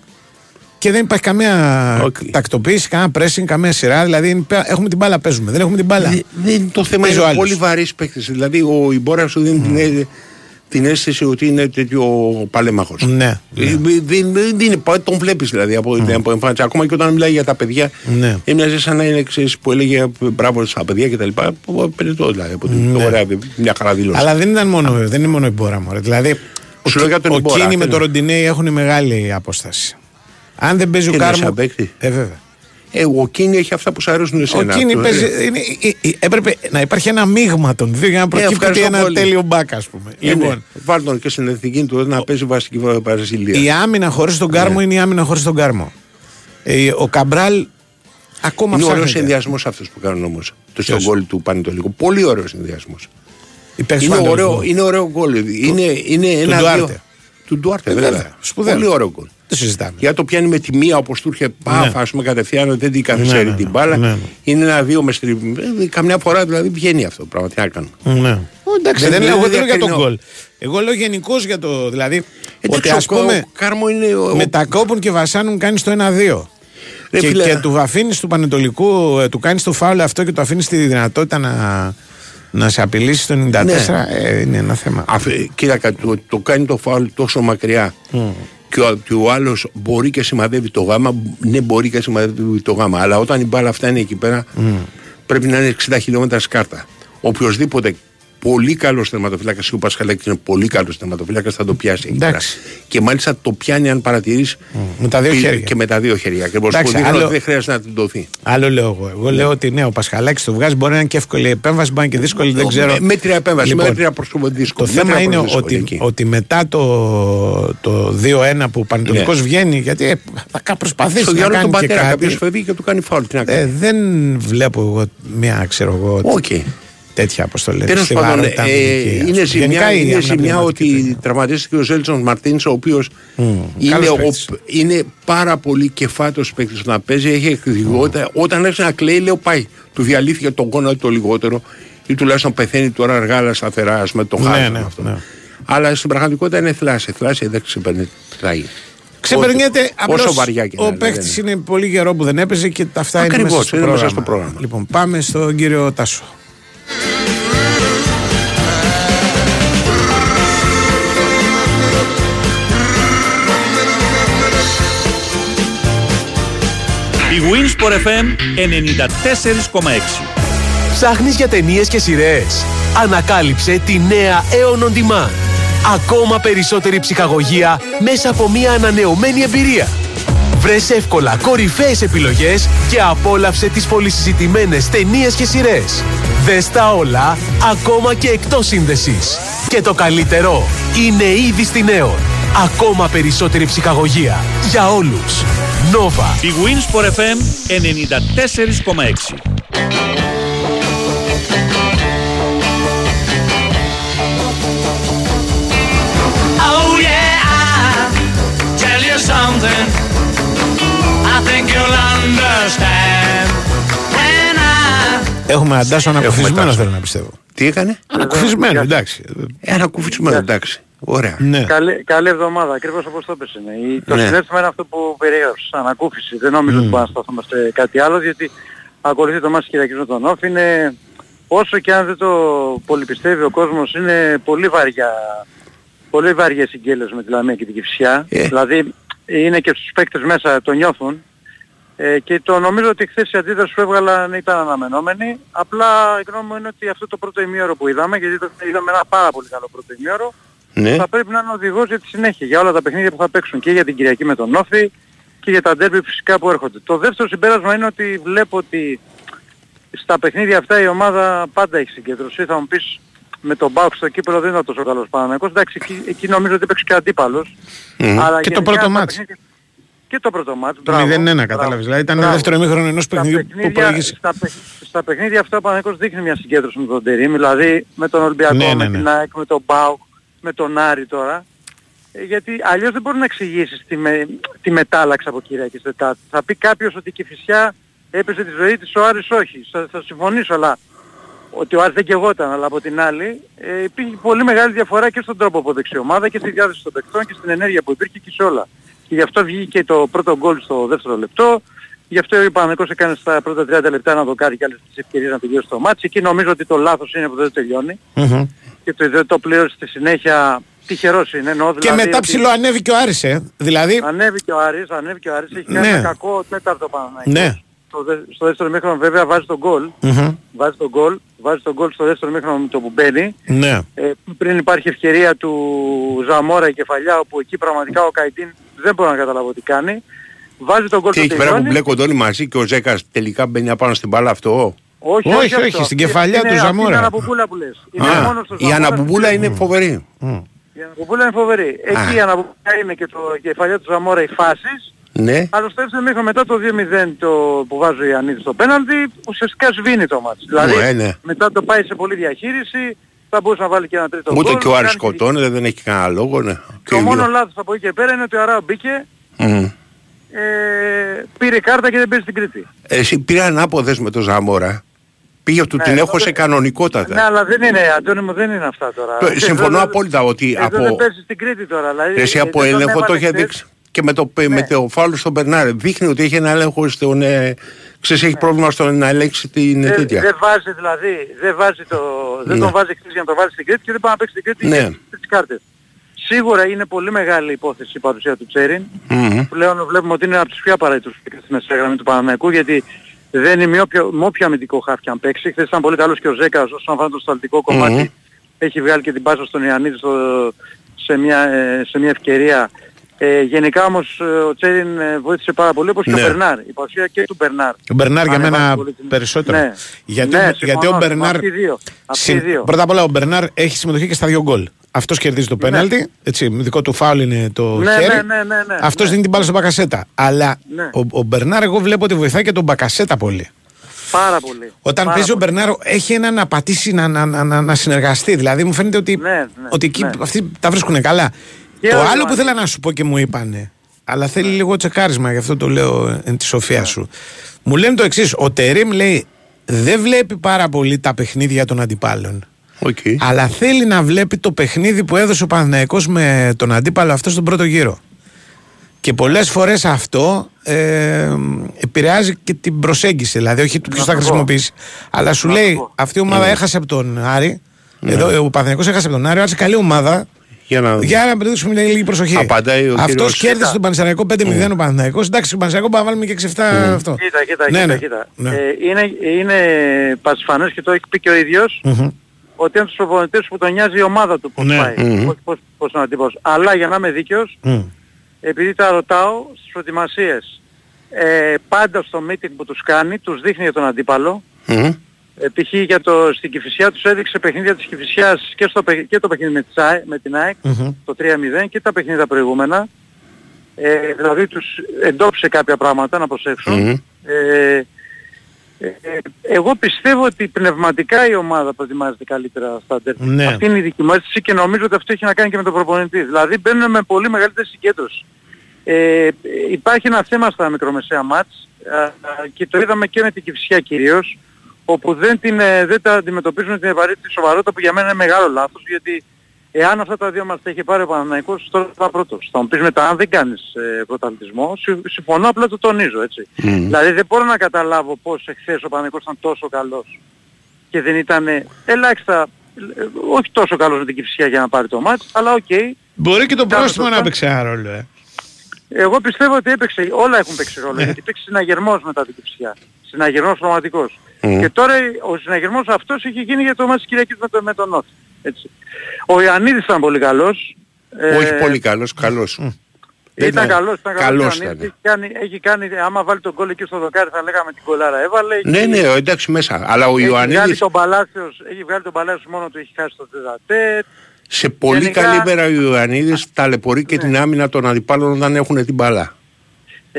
A: Και δεν υπάρχει καμία
E: Όχι.
A: τακτοποίηση, κανένα pressing, καμία σειρά. Δηλαδή είναι πέ- έχουμε την μπάλα, παίζουμε. Δεν έχουμε την μπάλα.
E: Δεν- δεν είναι το θέμα
A: Παίζει ο
E: είναι
A: άλλος.
E: πολύ βαρύς παίκτης. Δηλαδή ο Ιμπόρας σου δίνει την, αι- την αίσθηση ότι είναι τέτοιο παλέμαχος.
A: Ναι,
E: Δεν δεν είναι, πα- τον βλέπεις δηλαδή από την από εμφάνιση. Ακόμα και όταν μιλάει για τα παιδιά,
A: Ναι.
E: έμοιαζε σαν να είναι ξέρεις, που έλεγε μπράβο στα παιδιά κτλ. Περιττό δηλαδή. Από την ωραία, μια χαρά δήλωση.
A: Ναι. Αλλά δεν ήταν μόνο, δεν είναι μόνο η Μπόρα μου. Δηλαδή, ο,
E: Σου λέω για τον
A: ο
E: Ιμπόρα,
A: Κίνη με
E: αυτό
A: τον
E: είναι.
A: Ροντινέη έχουν μεγάλη απόσταση. Αν δεν παίζει ο
E: Και είναι
A: Κάρμο.
E: σαν παίκτη.
A: Ε, βέβαια.
E: Ε, ο Κίνη έχει αυτά που σου αρέσουν
A: Ο
E: εσένα.
A: Κίνη
E: Αυτό,
A: παίζει.
E: ε,
A: Είναι, ε, ε, έπρεπε να υπάρχει ένα μείγμα των δύο για να προκύπτει
E: ευχαριστώ
A: ένα
E: πολύ.
A: τέλειο μπακ, ας πούμε.
E: ε, ναι.
A: Λοιπόν,
E: Βάλ τον και στην εθνική του να παίζει βασική Βραζιλία.
A: η άμυνα χωρίς τον
E: Ναι.
A: Κάρμο είναι η άμυνα χωρίς τον Κάρμο. Ε, ο Καμπράλ ακόμα
E: Είναι ωραίος
A: ψάχνεται.
E: συνδυασμός αυτός που κάνουν όμως. Το στον
A: Ποιος;
E: γκολ του Πανετολικού. Πολύ ωραίος συνδυασμός.
A: Οι παίκτες
E: Είναι,
A: του
E: ωραίο,
A: Πανετολικού.
E: είναι ωραίο γκολ. Είναι, είναι ένα.
A: Ντουάρτε.
E: Δύο, του Ντουάρτε,
A: Ε,
E: βέβαια.
A: βέβαια. Σπουδαίος.
E: Πολύ ωραίο γκολ.
A: Το συζητάμε.
E: Για το πιάνει με τη μία όπως του είχε πάφα,
A: Ναι.
E: α πούμε κατευθείαν, δεν την καθυστερεί
A: Ναι, ναι,
E: την
A: ναι.
E: μπάλα.
A: Ναι, ναι.
E: Είναι ένα δύο μες στρι... ε, Καμιά φορά δηλαδή βγαίνει αυτό το πράγμα. Τι να κάνω.
A: Ναι. Εντάξει,
E: Δεν-
A: δεν,
E: δεν
A: λέω, εγώ δεν λέω για τον
E: διακρίνω.
A: γκολ. Εγώ λέω γενικώς για το. Δηλαδή, ότι
E: Εντάξει,
A: ας
E: ο-
A: πούμε
E: ο Κάρμο είναι. ο-
A: μετακόπουν και βασάνουν κάνεις το 1-2.
E: Ρε
A: Και,
E: φίλε,
A: και του αφήνεις του Πανετολικού, ε, του κάνεις το φάουλ αυτό και του αφήνεις τη δυνατότητα να, να σε απειλήσει στο 94.
E: Ναι.
A: Ε, είναι ένα θέμα.
E: Αφ- Κοίτα κάτι, το, το κάνει το φάουλ τόσο μακριά και ο, και ο άλλος μπορεί και σημαδεύει το γάμα. Ναι, μπορεί και σημαδεύει το γάμα. Αλλά όταν η μπάλα φτάνει εκεί πέρα, πρέπει να είναι 60 χιλιόμετρα σκάρτα. Οποιοδήποτε πολύ καλός τερματοφύλακα, και ο Πασχαλάκη είναι πολύ καλός τερματοφύλακα, θα το πιάσει εκεί πέρα.
A: Εντάξει.
E: Και μάλιστα το πιάνει, αν παρατηρείς.
A: Με τα δύο χέρια.
E: Και με τα δύο χέρια. Ακριβώ. Που
A: Εντάξει,
E: δείχνει
A: άλλο-
E: ότι δεν χρειάζεται να την δοθεί.
A: Άλλο λέω εγώ. Εγώ λέω ότι ναι, ο Πασχαλάκης το βγάζει. Μπορεί να είναι και εύκολη επέμβαση, μπορεί να είναι και δύσκολη, δεν ξέρω.
E: Με, μέτρια επέμβαση,
A: Λοιπόν,
E: μέτρια προς το δύσκολο.
A: Το θέμα
E: μέτρια
A: είναι
E: προς το δύσκολο
A: ότι,
E: εκεί.
A: ότι μετά το, το 2-1 που ο Πανετολικός
E: Ναι.
A: βγαίνει, γιατί ε, θα κα- προσπαθήσει
E: Στο
A: να
E: διάλογο
A: κάνει
E: τον
A: και
E: πατέρα, κάποιος
A: κάτι.
E: φεύγει και του κάνει φάουλ. Τι να κάνει.
A: Ε, δεν βλέπω εγώ μια, ξέρω εγώ,
E: Οκ.
A: Τέτοια αποστολή.
E: Τέλος
A: στη
E: πάντων,
A: βαρύτητα
E: ε,
A: αμυντική, ας
E: είναι
A: πούμε.
E: ζημιά,
A: Γενικά η
E: είναι
A: άμυνα
E: ζημιά
A: πνευματική
E: ότι
A: παίζει.
E: τραυματίστηκε ο Ζέλτσον Μαρτίνς, ο οποίος είναι,
A: καλός
E: ο-
A: παίκτης.
E: είναι πάρα πολύ κεφάτος παίκτης να παίζει. Έχει εκδηγότητα. Όταν έρθει να κλαίει, λέω πάει. Του διαλύθηκε τον κόνα το λιγότερο ή τουλάχιστον πεθαίνει τώρα αργά αλλά σταθερά με το
A: Ναι,
E: χάσμα
A: ναι,
E: αυτό.
A: ναι.
E: Αλλά στην πραγματικότητα είναι θλάση. Θλάση δεν ξεπερνάει.
A: Ξεπερνιέται
E: Όσο
A: απλώς
E: βαριά και να
A: Ο
E: είναι,
A: παίκτης
E: δεν
A: είναι πολύ καιρό που δεν έπαιζε και τα αυτά είναι
E: Ακριβώς,
A: μέσα στο,
E: είναι μέσα
A: πρόγραμμα.
E: στο πρόγραμμα.
A: Λοιπόν, πάμε στον κύριο Τάσο.
F: Η Winsport FM 94,6
G: Ψάχνεις για ταινίες και σειρές. Ανακάλυψε τη νέα Aeon On Demand. Ακόμα περισσότερη ψυχαγωγία μέσα από μια ανανεωμένη εμπειρία. Βρες εύκολα κορυφαίες επιλογές και απόλαυσε τις πολυσυζητημένες ταινίες και σειρές. Δες τα όλα, ακόμα και εκτός σύνδεσης. Και το καλύτερο, είναι ήδη στην Aeon. Ακόμα περισσότερη ψυχαγωγία. Για όλους. Nova.
F: Η Winsport FM 94,6
D: Oh yeah, I'll tell you something. I think you'll understand. And I
A: Έχουμε αντάσσο ανακουφισμένο,
E: Τάσο.
A: θέλω να πιστεύω.
E: Τι έκανε;
A: Ανακουφισμένο, εντάξει.
E: Ε, Ένα κουφισμένο, εντάξει. Ωραία.
A: Ναι.
H: Καλή, καλή εβδομάδα, ακριβώς όπως το έπεσε. Ναι. Η- Το
E: Ναι.
H: συνέστημα είναι αυτό που περιέγραψες, ανακούφιση. Δεν νομίζω ότι μπορούμε να σταθούμε σε κάτι άλλο, γιατί ακολουθεί το μάτι Κυριακής με τον Όφ. Είναι, όσο και αν δεν το πολυπιστεύει ο κόσμος, είναι πολύ βαριά, πολύ βαριές συγκέλες με τη Λαμία και την Κηφισιά.
E: Ε.
H: Δηλαδή είναι και στους παίκτες μέσα το νιώθουν. Ε, και το νομίζω ότι χθες η αντίδραση που έβγαλαν ήταν αναμενόμενη. Απλά η γνώμη μου είναι ότι αυτό το πρώτο ημίωρο που είδαμε, γιατί το- είδαμε ένα πάρα πολύ καλό πρώτο ημίωρο,
E: Ναι.
H: θα πρέπει να είναι οδηγός για τη συνέχεια, για όλα τα παιχνίδια που θα παίξουν και για την Κυριακή με τον Όφη και για τα ντέρμπι φυσικά που έρχονται. Το δεύτερο συμπέρασμα είναι ότι βλέπω ότι στα παιχνίδια αυτά η ομάδα πάντα έχει συγκέντρωση. Θα μου πεις με τον Μπάουκ στο κύπελο δεν ήταν τόσο καλός Παναγικός. Εντάξει, εκεί, εκεί νομίζω ότι έπαιξε και ο αντίπαλος.
E: Μμμ.
H: Αλλά
A: Και το
H: γενικά
A: πρώτο
H: στα
A: μάτς.
H: παιχνίδια- Και το πρώτο μάτς.
A: Το
H: μπράβο,
A: 0-1
H: μπράβο,
A: κατάλαβες. Δηλαδή ήταν
H: μπράβο.
A: δεύτερο ημίχρονο ενός
H: Στα
A: παιχνιδιού που
H: παιχνίδια-
A: προηγήσει.
H: Στα, παι- στα παιχνίδια αυτά ο Παναγικός δείχνει μια συγκέντρωση με τον Τερίμ, δηλαδή με τον Ολυμπιακό,
A: Ναι, ναι,
H: με
A: ναι.
H: την ΑΕΚ, με τον ΠΑΟΚ, με τον Άρη τώρα. Ε, γιατί αλλιώς δεν μπορεί να εξηγήσεις τη, με, τη μετάλλαξη από Κυριακή Τετάρτη. Θα πει κάποιος ότι η Κηφισιά έπαιζε τη ζωή της, ο Άρης όχι. Θα, θα συμφωνήσω, αλλά ότι ο Άρης δεν κεγόταν, αλλά από την άλλη ε, υπήρχε πολύ μεγάλη διαφορά και στον τρόπο που δεξιομάδα και στη διάθεση των παικτών και στην ενέργεια που υπήρχε και σε όλα. Και γι' αυτό βγήκε το πρώτο γκολ στο δεύτερο λεπτό. Γι' αυτό ο Παναγικός έκανε στα πρώτα 30 λεπτά να δοκάρει και άλλες τις ευκαιρίες να τελειώσει το μάτς. Εκεί νομίζω ότι το λάθος είναι που δεν τελειώνει. Και το, δεν το πλήρωσε στη συνέχεια τυχερός είναι. Εννοώ,
A: Και
H: δηλαδή
A: μετά
H: ότι
A: ψηλό ανέβηκε ο Άρης, ε. Δηλαδή,
H: Ανέβηκε ο Άρης, ανέβηκε ο Άρης. Έχει κάνει
A: Ναι.
H: ένα κακό τέταρτο Παναγικός.
A: ναι.
H: Στο, δε, στο δεύτερο μήχρονο βέβαια βάζει τον γκολ.
A: Μμμ.
H: Βάζει τον γκολ. Βάζει τον γκολ στο δεύτερο μήχρονο με το που μπαίνει.
A: Ναι.
H: Ε, πριν υπάρχει ευκαιρία του Ζαμόρα η κεφαλιά όπου εκεί πραγματικά ο Καϊτίν δεν μπορεί να καταλάβω τι κάνει. Βάζει τον γκολ
E: Και
H: στο
E: εκεί πέρα που
H: τελειώνει.
E: μπλέκονται όλοι μαζί και ο Ζέκας τελικά μπαίνει απάνω στην μπάλα αυτό.
H: Όχι,
A: Όχι, όχι,
H: αυτό.
A: στην κεφαλιά
H: Είναι
A: του
H: αυτή
A: Ζαμόρα.
H: Είναι αναπουπούλα που λες. Είναι
E: Α,
H: μόνο στο
E: η
H: Ζαμόρα
E: αναμπομπούλα
H: που-
E: είναι φοβερή.
H: Η αναπουπούλα είναι φοβερή. Εκεί η αναπουπούλα είναι και το η κεφαλιά του Ζαμόρα οι φάσεις.
E: Ναι.
H: Αλλά στο δεύτερο μήχρονο μετά το 2-0 το, που βάζει ο Ιαννίδης στο πέναλτι, ουσιαστικά σβήνει το μάτς. Δηλαδή
E: Ναι, ναι.
H: μετά το πάει σε πολλή διαχείριση, θα μπορούσε να βάλει και ένα τρίτο
E: Ούτε
H: γκολ,
E: και ο Άρης
H: κάνει και-
E: σκοτώνεται, δεν έχει κανένα λόγο. Ναι. Και
H: Το
E: οι
H: μόνο
E: δύο.
H: λάθος από εκεί και πέρα είναι ότι ο Αράο μπήκε,
E: Μμμ.
H: ε, πήρε κάρτα και δεν παίζει στην Κρήτη.
E: Εσύ πήρε ανάποδες με τον Ζαμόρα. Πήγε του
H: Ναι,
E: την έχω
H: τότε-
E: σε
H: Ναι,
E: κανονικότατα.
H: αλλά δεν είναι, Αντώνη μου, δεν είναι αυτά τώρα.
E: Το-
H: Ε,
E: Συμφωνώ
H: εδώ-
E: απόλυτα ότι
H: εδώ
E: από...
H: δεν παίζει στην Κρήτη τώρα. Δηλαδή,
E: Εσύ
H: ε,
E: από
H: δεν τον
E: έλεγχο το
H: έβαλε
E: είχε
H: χθες.
E: δείξει. Και με το, με
H: Ναι.
E: το φάουλ στον Μπερνάρ. Δείχνει ότι έχει ένα έλεγχο στον. Ε, ξέρεις, έχει πρόβλημα στο να ελέγξει την
H: Δεν,
E: τέτοια.
H: δεν βάζει δηλαδή, δεν, βάζει το, δεν
E: Ναι.
H: τον βάζει χθες για να το βάλει στην Κρήτη και δεν πάει να παίξει στην Κρήτη
E: Ναι.
H: και τις κάρτες. Σίγουρα είναι πολύ μεγάλη υπόθεση η παρουσία του Τσέριν.
E: Μμμ.
H: Πλέον βλέπουμε ότι είναι από τους πιο απαραίτητους παίκτες στη μεσαία γραμμή του Παναμαϊκού γιατί δεν είναι με όποιο, με όποιο αμυντικό χάφι αν παίξει. Χθες ήταν πολύ καλός και ο Ζέκας όσον αφορά το σταλτικό κομμάτι.
E: Μμμ.
H: Έχει βγάλει και την πάσα στον Ιωαννίδη στο, σε, μια, ε, σε μια ευκαιρία. Ε, γενικά όμως ε, ο Τσέριν ε, βοήθησε πάρα πολύ όπως και
E: Ναι.
H: ο Μπερνάρ. Η παρουσία και του Μπερνάρ.
A: Ο Μπερνάρ για
H: Ανεβάζει
A: μένα
H: πολύ την-
A: περισσότερο.
H: Ναι.
A: Γιατί,
H: Ναι,
A: ο-
H: συμφωνώ,
A: γιατί ο
H: συμφωνώ.
A: Μπερνάρ.
H: Αυτοί οι δύο. Αυτοί
A: συν-
H: οι δύο.
A: Πρώτα απ' όλα ο Μπερνάρ έχει συμμετοχή και στα δύο γκολ. Αυτός κερδίζει το πέναλτι. Έτσι, δικό του φάουλ είναι το
H: Ναι,
A: χέρι.
H: ναι, ναι, ναι, ναι.
A: Αυτός
H: Ναι.
A: δίνει την μπάλα στον Μπακασέτα. Αλλά
H: Ναι.
A: ο, ο Μπερνάρ, εγώ βλέπω ότι βοηθάει και τον Μπακασέτα πολύ.
H: Πάρα πολύ.
A: Όταν
H: Πάρα
A: παίζει ο
H: πολύ.
A: Μπερνάρ, έχει ένα να πατήσει να, να, να, να, να συνεργαστεί. Δηλαδή μου φαίνεται ότι,
H: Ναι, ναι,
A: ότι εκεί
H: ναι.
A: αυτοί τα βρίσκουν καλά.
H: Και
A: το
H: ο
A: άλλο
H: Ιωάννης.
A: που ήθελα να σου πω και μου είπανε, αλλά θέλει λίγο τσεκάρισμα, γι' αυτό το λέω εν τη σοφία σου. Μου λένε το εξής: Ο Τερίμ λέει δεν βλέπει πάρα πολύ τα παιχνίδια των αντιπάλων.
E: Οκ.
A: Αλλά θέλει να βλέπει το παιχνίδι που έδωσε ο Παναθηναϊκός με τον αντίπαλο αυτό στον πρώτο γύρο. Και πολλές φορές αυτό ε, επηρεάζει και την προσέγγιση. Δηλαδή, όχι του ποιος
H: Να
A: θα
H: σου πω.
A: χρησιμοποιήσει. Αλλά σου
H: Να σου
A: λέει,
H: πω.
A: αυτή η ομάδα έχασε από τον Άρη. Εδώ, ο Παναθηναϊκός έχασε από τον Άρη. Άρης καλή ομάδα.
E: Για να
A: Για να δώσουμε λίγη προσοχή.
E: Απαντάει ο
A: Αυτός
E: κύριος-
A: κέρδισε
H: Κοίτα.
A: τον Πανσερραϊκό 5-0 ο Παναθηναϊκός. Εντάξει, τον Πανσερραϊκό πάμε να βάλουμε και 6-7 αυτό.
H: Κοίτα, κοίτα,
A: Ναι,
H: κοίτα,
A: ναι.
H: κοίτα.
A: Ναι.
H: Ε, είναι, είναι πασφανές και το έχει πει και ο ίδιος
A: Μμμ.
H: ότι είναι τους προπονητές που τον νοιάζει η ομάδα του πώς
A: Ναι.
H: πάει,
E: Μμμ.
H: πώς, πώς, πώς είναι ο αντίπαλος. Αλλά για να είμαι δίκαιος,
A: Μμ.
H: επειδή τα ρωτάω στις προετοιμασίες, ε, πάντα στο meeting που τους κάνει, τους δείχνει για τον αντίπαλο.
E: Μμμ.
H: Ε, π.χ. για το, στην Κηφισιά τους έδειξε παιχνίδια της Κηφισιάς και, στο, παι- και το παιχνίδι με, της ΑΕΚ- με την ΑΕΚ,
A: Μμμ.
H: το 3-0 και τα παιχνίδια τα προηγούμενα. Ε, δηλαδή τους εντόπισε κάποια πράγματα να προσέξουν.
E: Μμμ.
H: Ε, ε, εγώ πιστεύω ότι πνευματικά η ομάδα προετοιμάζεται καλύτερα στα ντέρμπι.
A: Ναι.
H: Αυτή είναι η δική μου αίσθηση και νομίζω ότι αυτό έχει να κάνει και με τον προπονητή. Δηλαδή μπαίνουν με πολύ μεγαλύτερη συγκέντρωση. Ε, υπάρχει ένα θέμα στα μικρομεσαία μάτς α, α, και το είδαμε και με την Κηφισιά κυρίως όπου δεν, την, ε, δεν τα αντιμετωπίζουν την ευαρύτητη σοβαρότητα που για μένα είναι μεγάλο λάθος γιατί εάν αυτά τα δύο ματς τα είχε πάρει ο Παναθηναϊκός τώρα θα πρώτος. Θα μου πεις μετά αν δεν κάνεις ε, πρωταθλητισμό, συ- συμφωνώ απλά το τονίζω έτσι.
E: Μμμ.
H: Δηλαδή δεν μπορώ να καταλάβω πώς εχθές ο Παναθηναϊκός ήταν τόσο καλός και δεν ήταν ε, ελάχιστα, ε, όχι τόσο καλός με την Κηφισιά για να πάρει το ματς, αλλά οκ.
A: Μπορεί και το
H: Κάνε
A: πρόστιμο
H: σωστά.
A: να παίξει ένα ρόλο. Ε.
H: Εγώ πιστεύω ότι έπαιξε, όλα έχουν παίξει ρόλο,
A: Ναι.
H: γιατί υπήρξε συναγερμός μετά την Κηφισιά. Συναγερμός πραγματικός.
E: Μμμ.
H: Και τώρα ο συναγερμός αυτός είχε γίνει για το μάτς της Κυριακής με, το, με τον Νότ. Έτσι. Ο Ιωαννίδης ήταν πολύ καλός. Ε,
E: Όχι πολύ καλός, καλός. Δεν
H: Ήταν
E: ήταν-
H: καλός, ήταν
E: καλός
H: καλός.
E: ήταν.
H: Έχει κάνει, έχει κάνει, άμα βάλει τον γκολ εκεί στο δοκάρι θα λέγαμε την κολάρα έβαλε.
E: Ναι,
H: Έχει-
E: ναι, εντάξει μέσα. Αλλά ο
H: έχει βγάλει
E: Ιωαννίδης
H: τον Παλάσιος, έχει βγάλει τον Παλάσιος μόνο του, έχει χάσει το τετατέτ.
E: σε πολύ
H: Γενικά-
E: καλή μέρα ο Ιωαννίδης ταλαιπωρεί και την άμυνα των αντιπάλων όταν έχουν την μπάλα.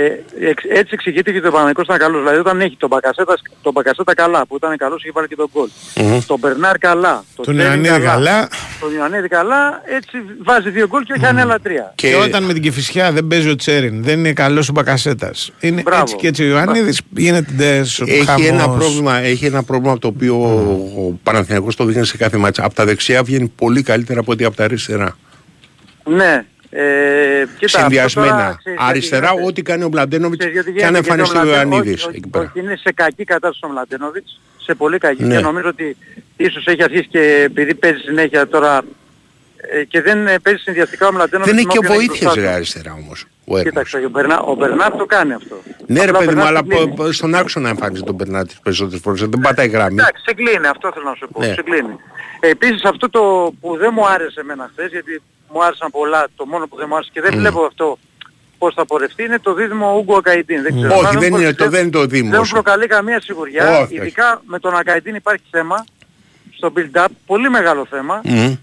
H: Ε, εξ- έτσι εξηγείται και το Παναγικός ήταν καλός. Δηλαδή όταν έχει τον Μπακασέτα, τον Μπακασέτα καλά που ήταν καλός είχε βάλει και τον γκολ.
E: Μμμ.
H: Τον Μπερνάρ καλά.
A: Τον
H: Τζέριν
A: Ιωαννίδη καλά.
H: Τον Ιωαννίδη καλά. Έτσι βάζει δύο γκολ και κάνει άλλα τρία.
A: Και, όταν με την Κηφισιά δεν παίζει ο Τσέριν, δεν είναι καλός ο Μπακασέτας. Είναι
H: Μπράβο.
A: έτσι και έτσι ο Ιωαννίδης γίνεται ντε-
E: Έχει
A: χαμός.
E: ένα, πρόβλημα, έχει ένα πρόβλημα το οποίο ο, ο Παναθηναϊκός το δείχνει σε κάθε μάτσα. Από τα δεξιά βγαίνει πολύ καλύτερα από ότι από τα αριστερά.
H: Ναι, Ε, κοίτα,
E: Συνδυασμένα.
H: αυτό τώρα, ξέρεις,
E: Αριστερά,
H: γιατί γίνεται.
E: ό,τι κάνει ο Μπλαντένοβιτ
H: Ξέρεις γιατί
E: και αν
H: γίνεται,
E: εμφανιστεί ο
H: γιατί Μλαντέ-
E: Ιωαννίδης
H: όχι,
E: εκεί
H: όχι,
E: πέρα.
H: όχι, είναι σε κακή κατάσταση ο Μλαντένοβιτς, σε πολύ κακή
E: Ναι.
H: και νομίζω ότι ίσως έχει αρχίσει και επειδή παίζει συνέχεια τώρα ε, και δεν ε, παίζει συνδυαστικά ο Μλαντένοβιτς
E: Δεν έχει
H: με
E: και
H: όποιον έχει
E: βοήθειες
H: μπροστάς του.
E: ρε αριστερά όμως. Ο Έρμος.
H: Κοίταξε, ο Μπερνά, ο Μπερνάρ το κάνει αυτό.
E: Ναι, ρε
H: Απλά ο
E: παιδί μου,
H: Μπερνάρ
E: αλλά
H: σε κλείνει.
E: πο- πο- στον άξονα εμφανίζει τον Μπερνάρ τις περισσότερες φορές. Δεν πατάει γραμμή.
H: Εντάξει, σε κλείνει, αυτό θέλω να σου πω.
E: Ναι.
H: Σε κλείνει. Επίσης αυτό το που δεν μου άρεσε εμένα χθες, γιατί μου άρεσαν πολλά, το μόνο που δεν μου άρεσε και δεν βλέπω αυτό πώς θα πορευτεί, είναι το δίδυμο Ούγκο Ακαϊντίν. Δεν ξέρω.
E: Όχι,
H: Μάλλον
E: δεν
H: πως
E: είναι το- δεν είναι το
H: Δεν
E: δίδυμο
H: μου
E: σου.
H: προκαλεί καμία σιγουριά.
E: Όχι,
H: Ειδικά με τον Ακαϊντίν υπάρχει θέμα στο build-up, πολύ μεγάλο θέμα.
E: Μμμ.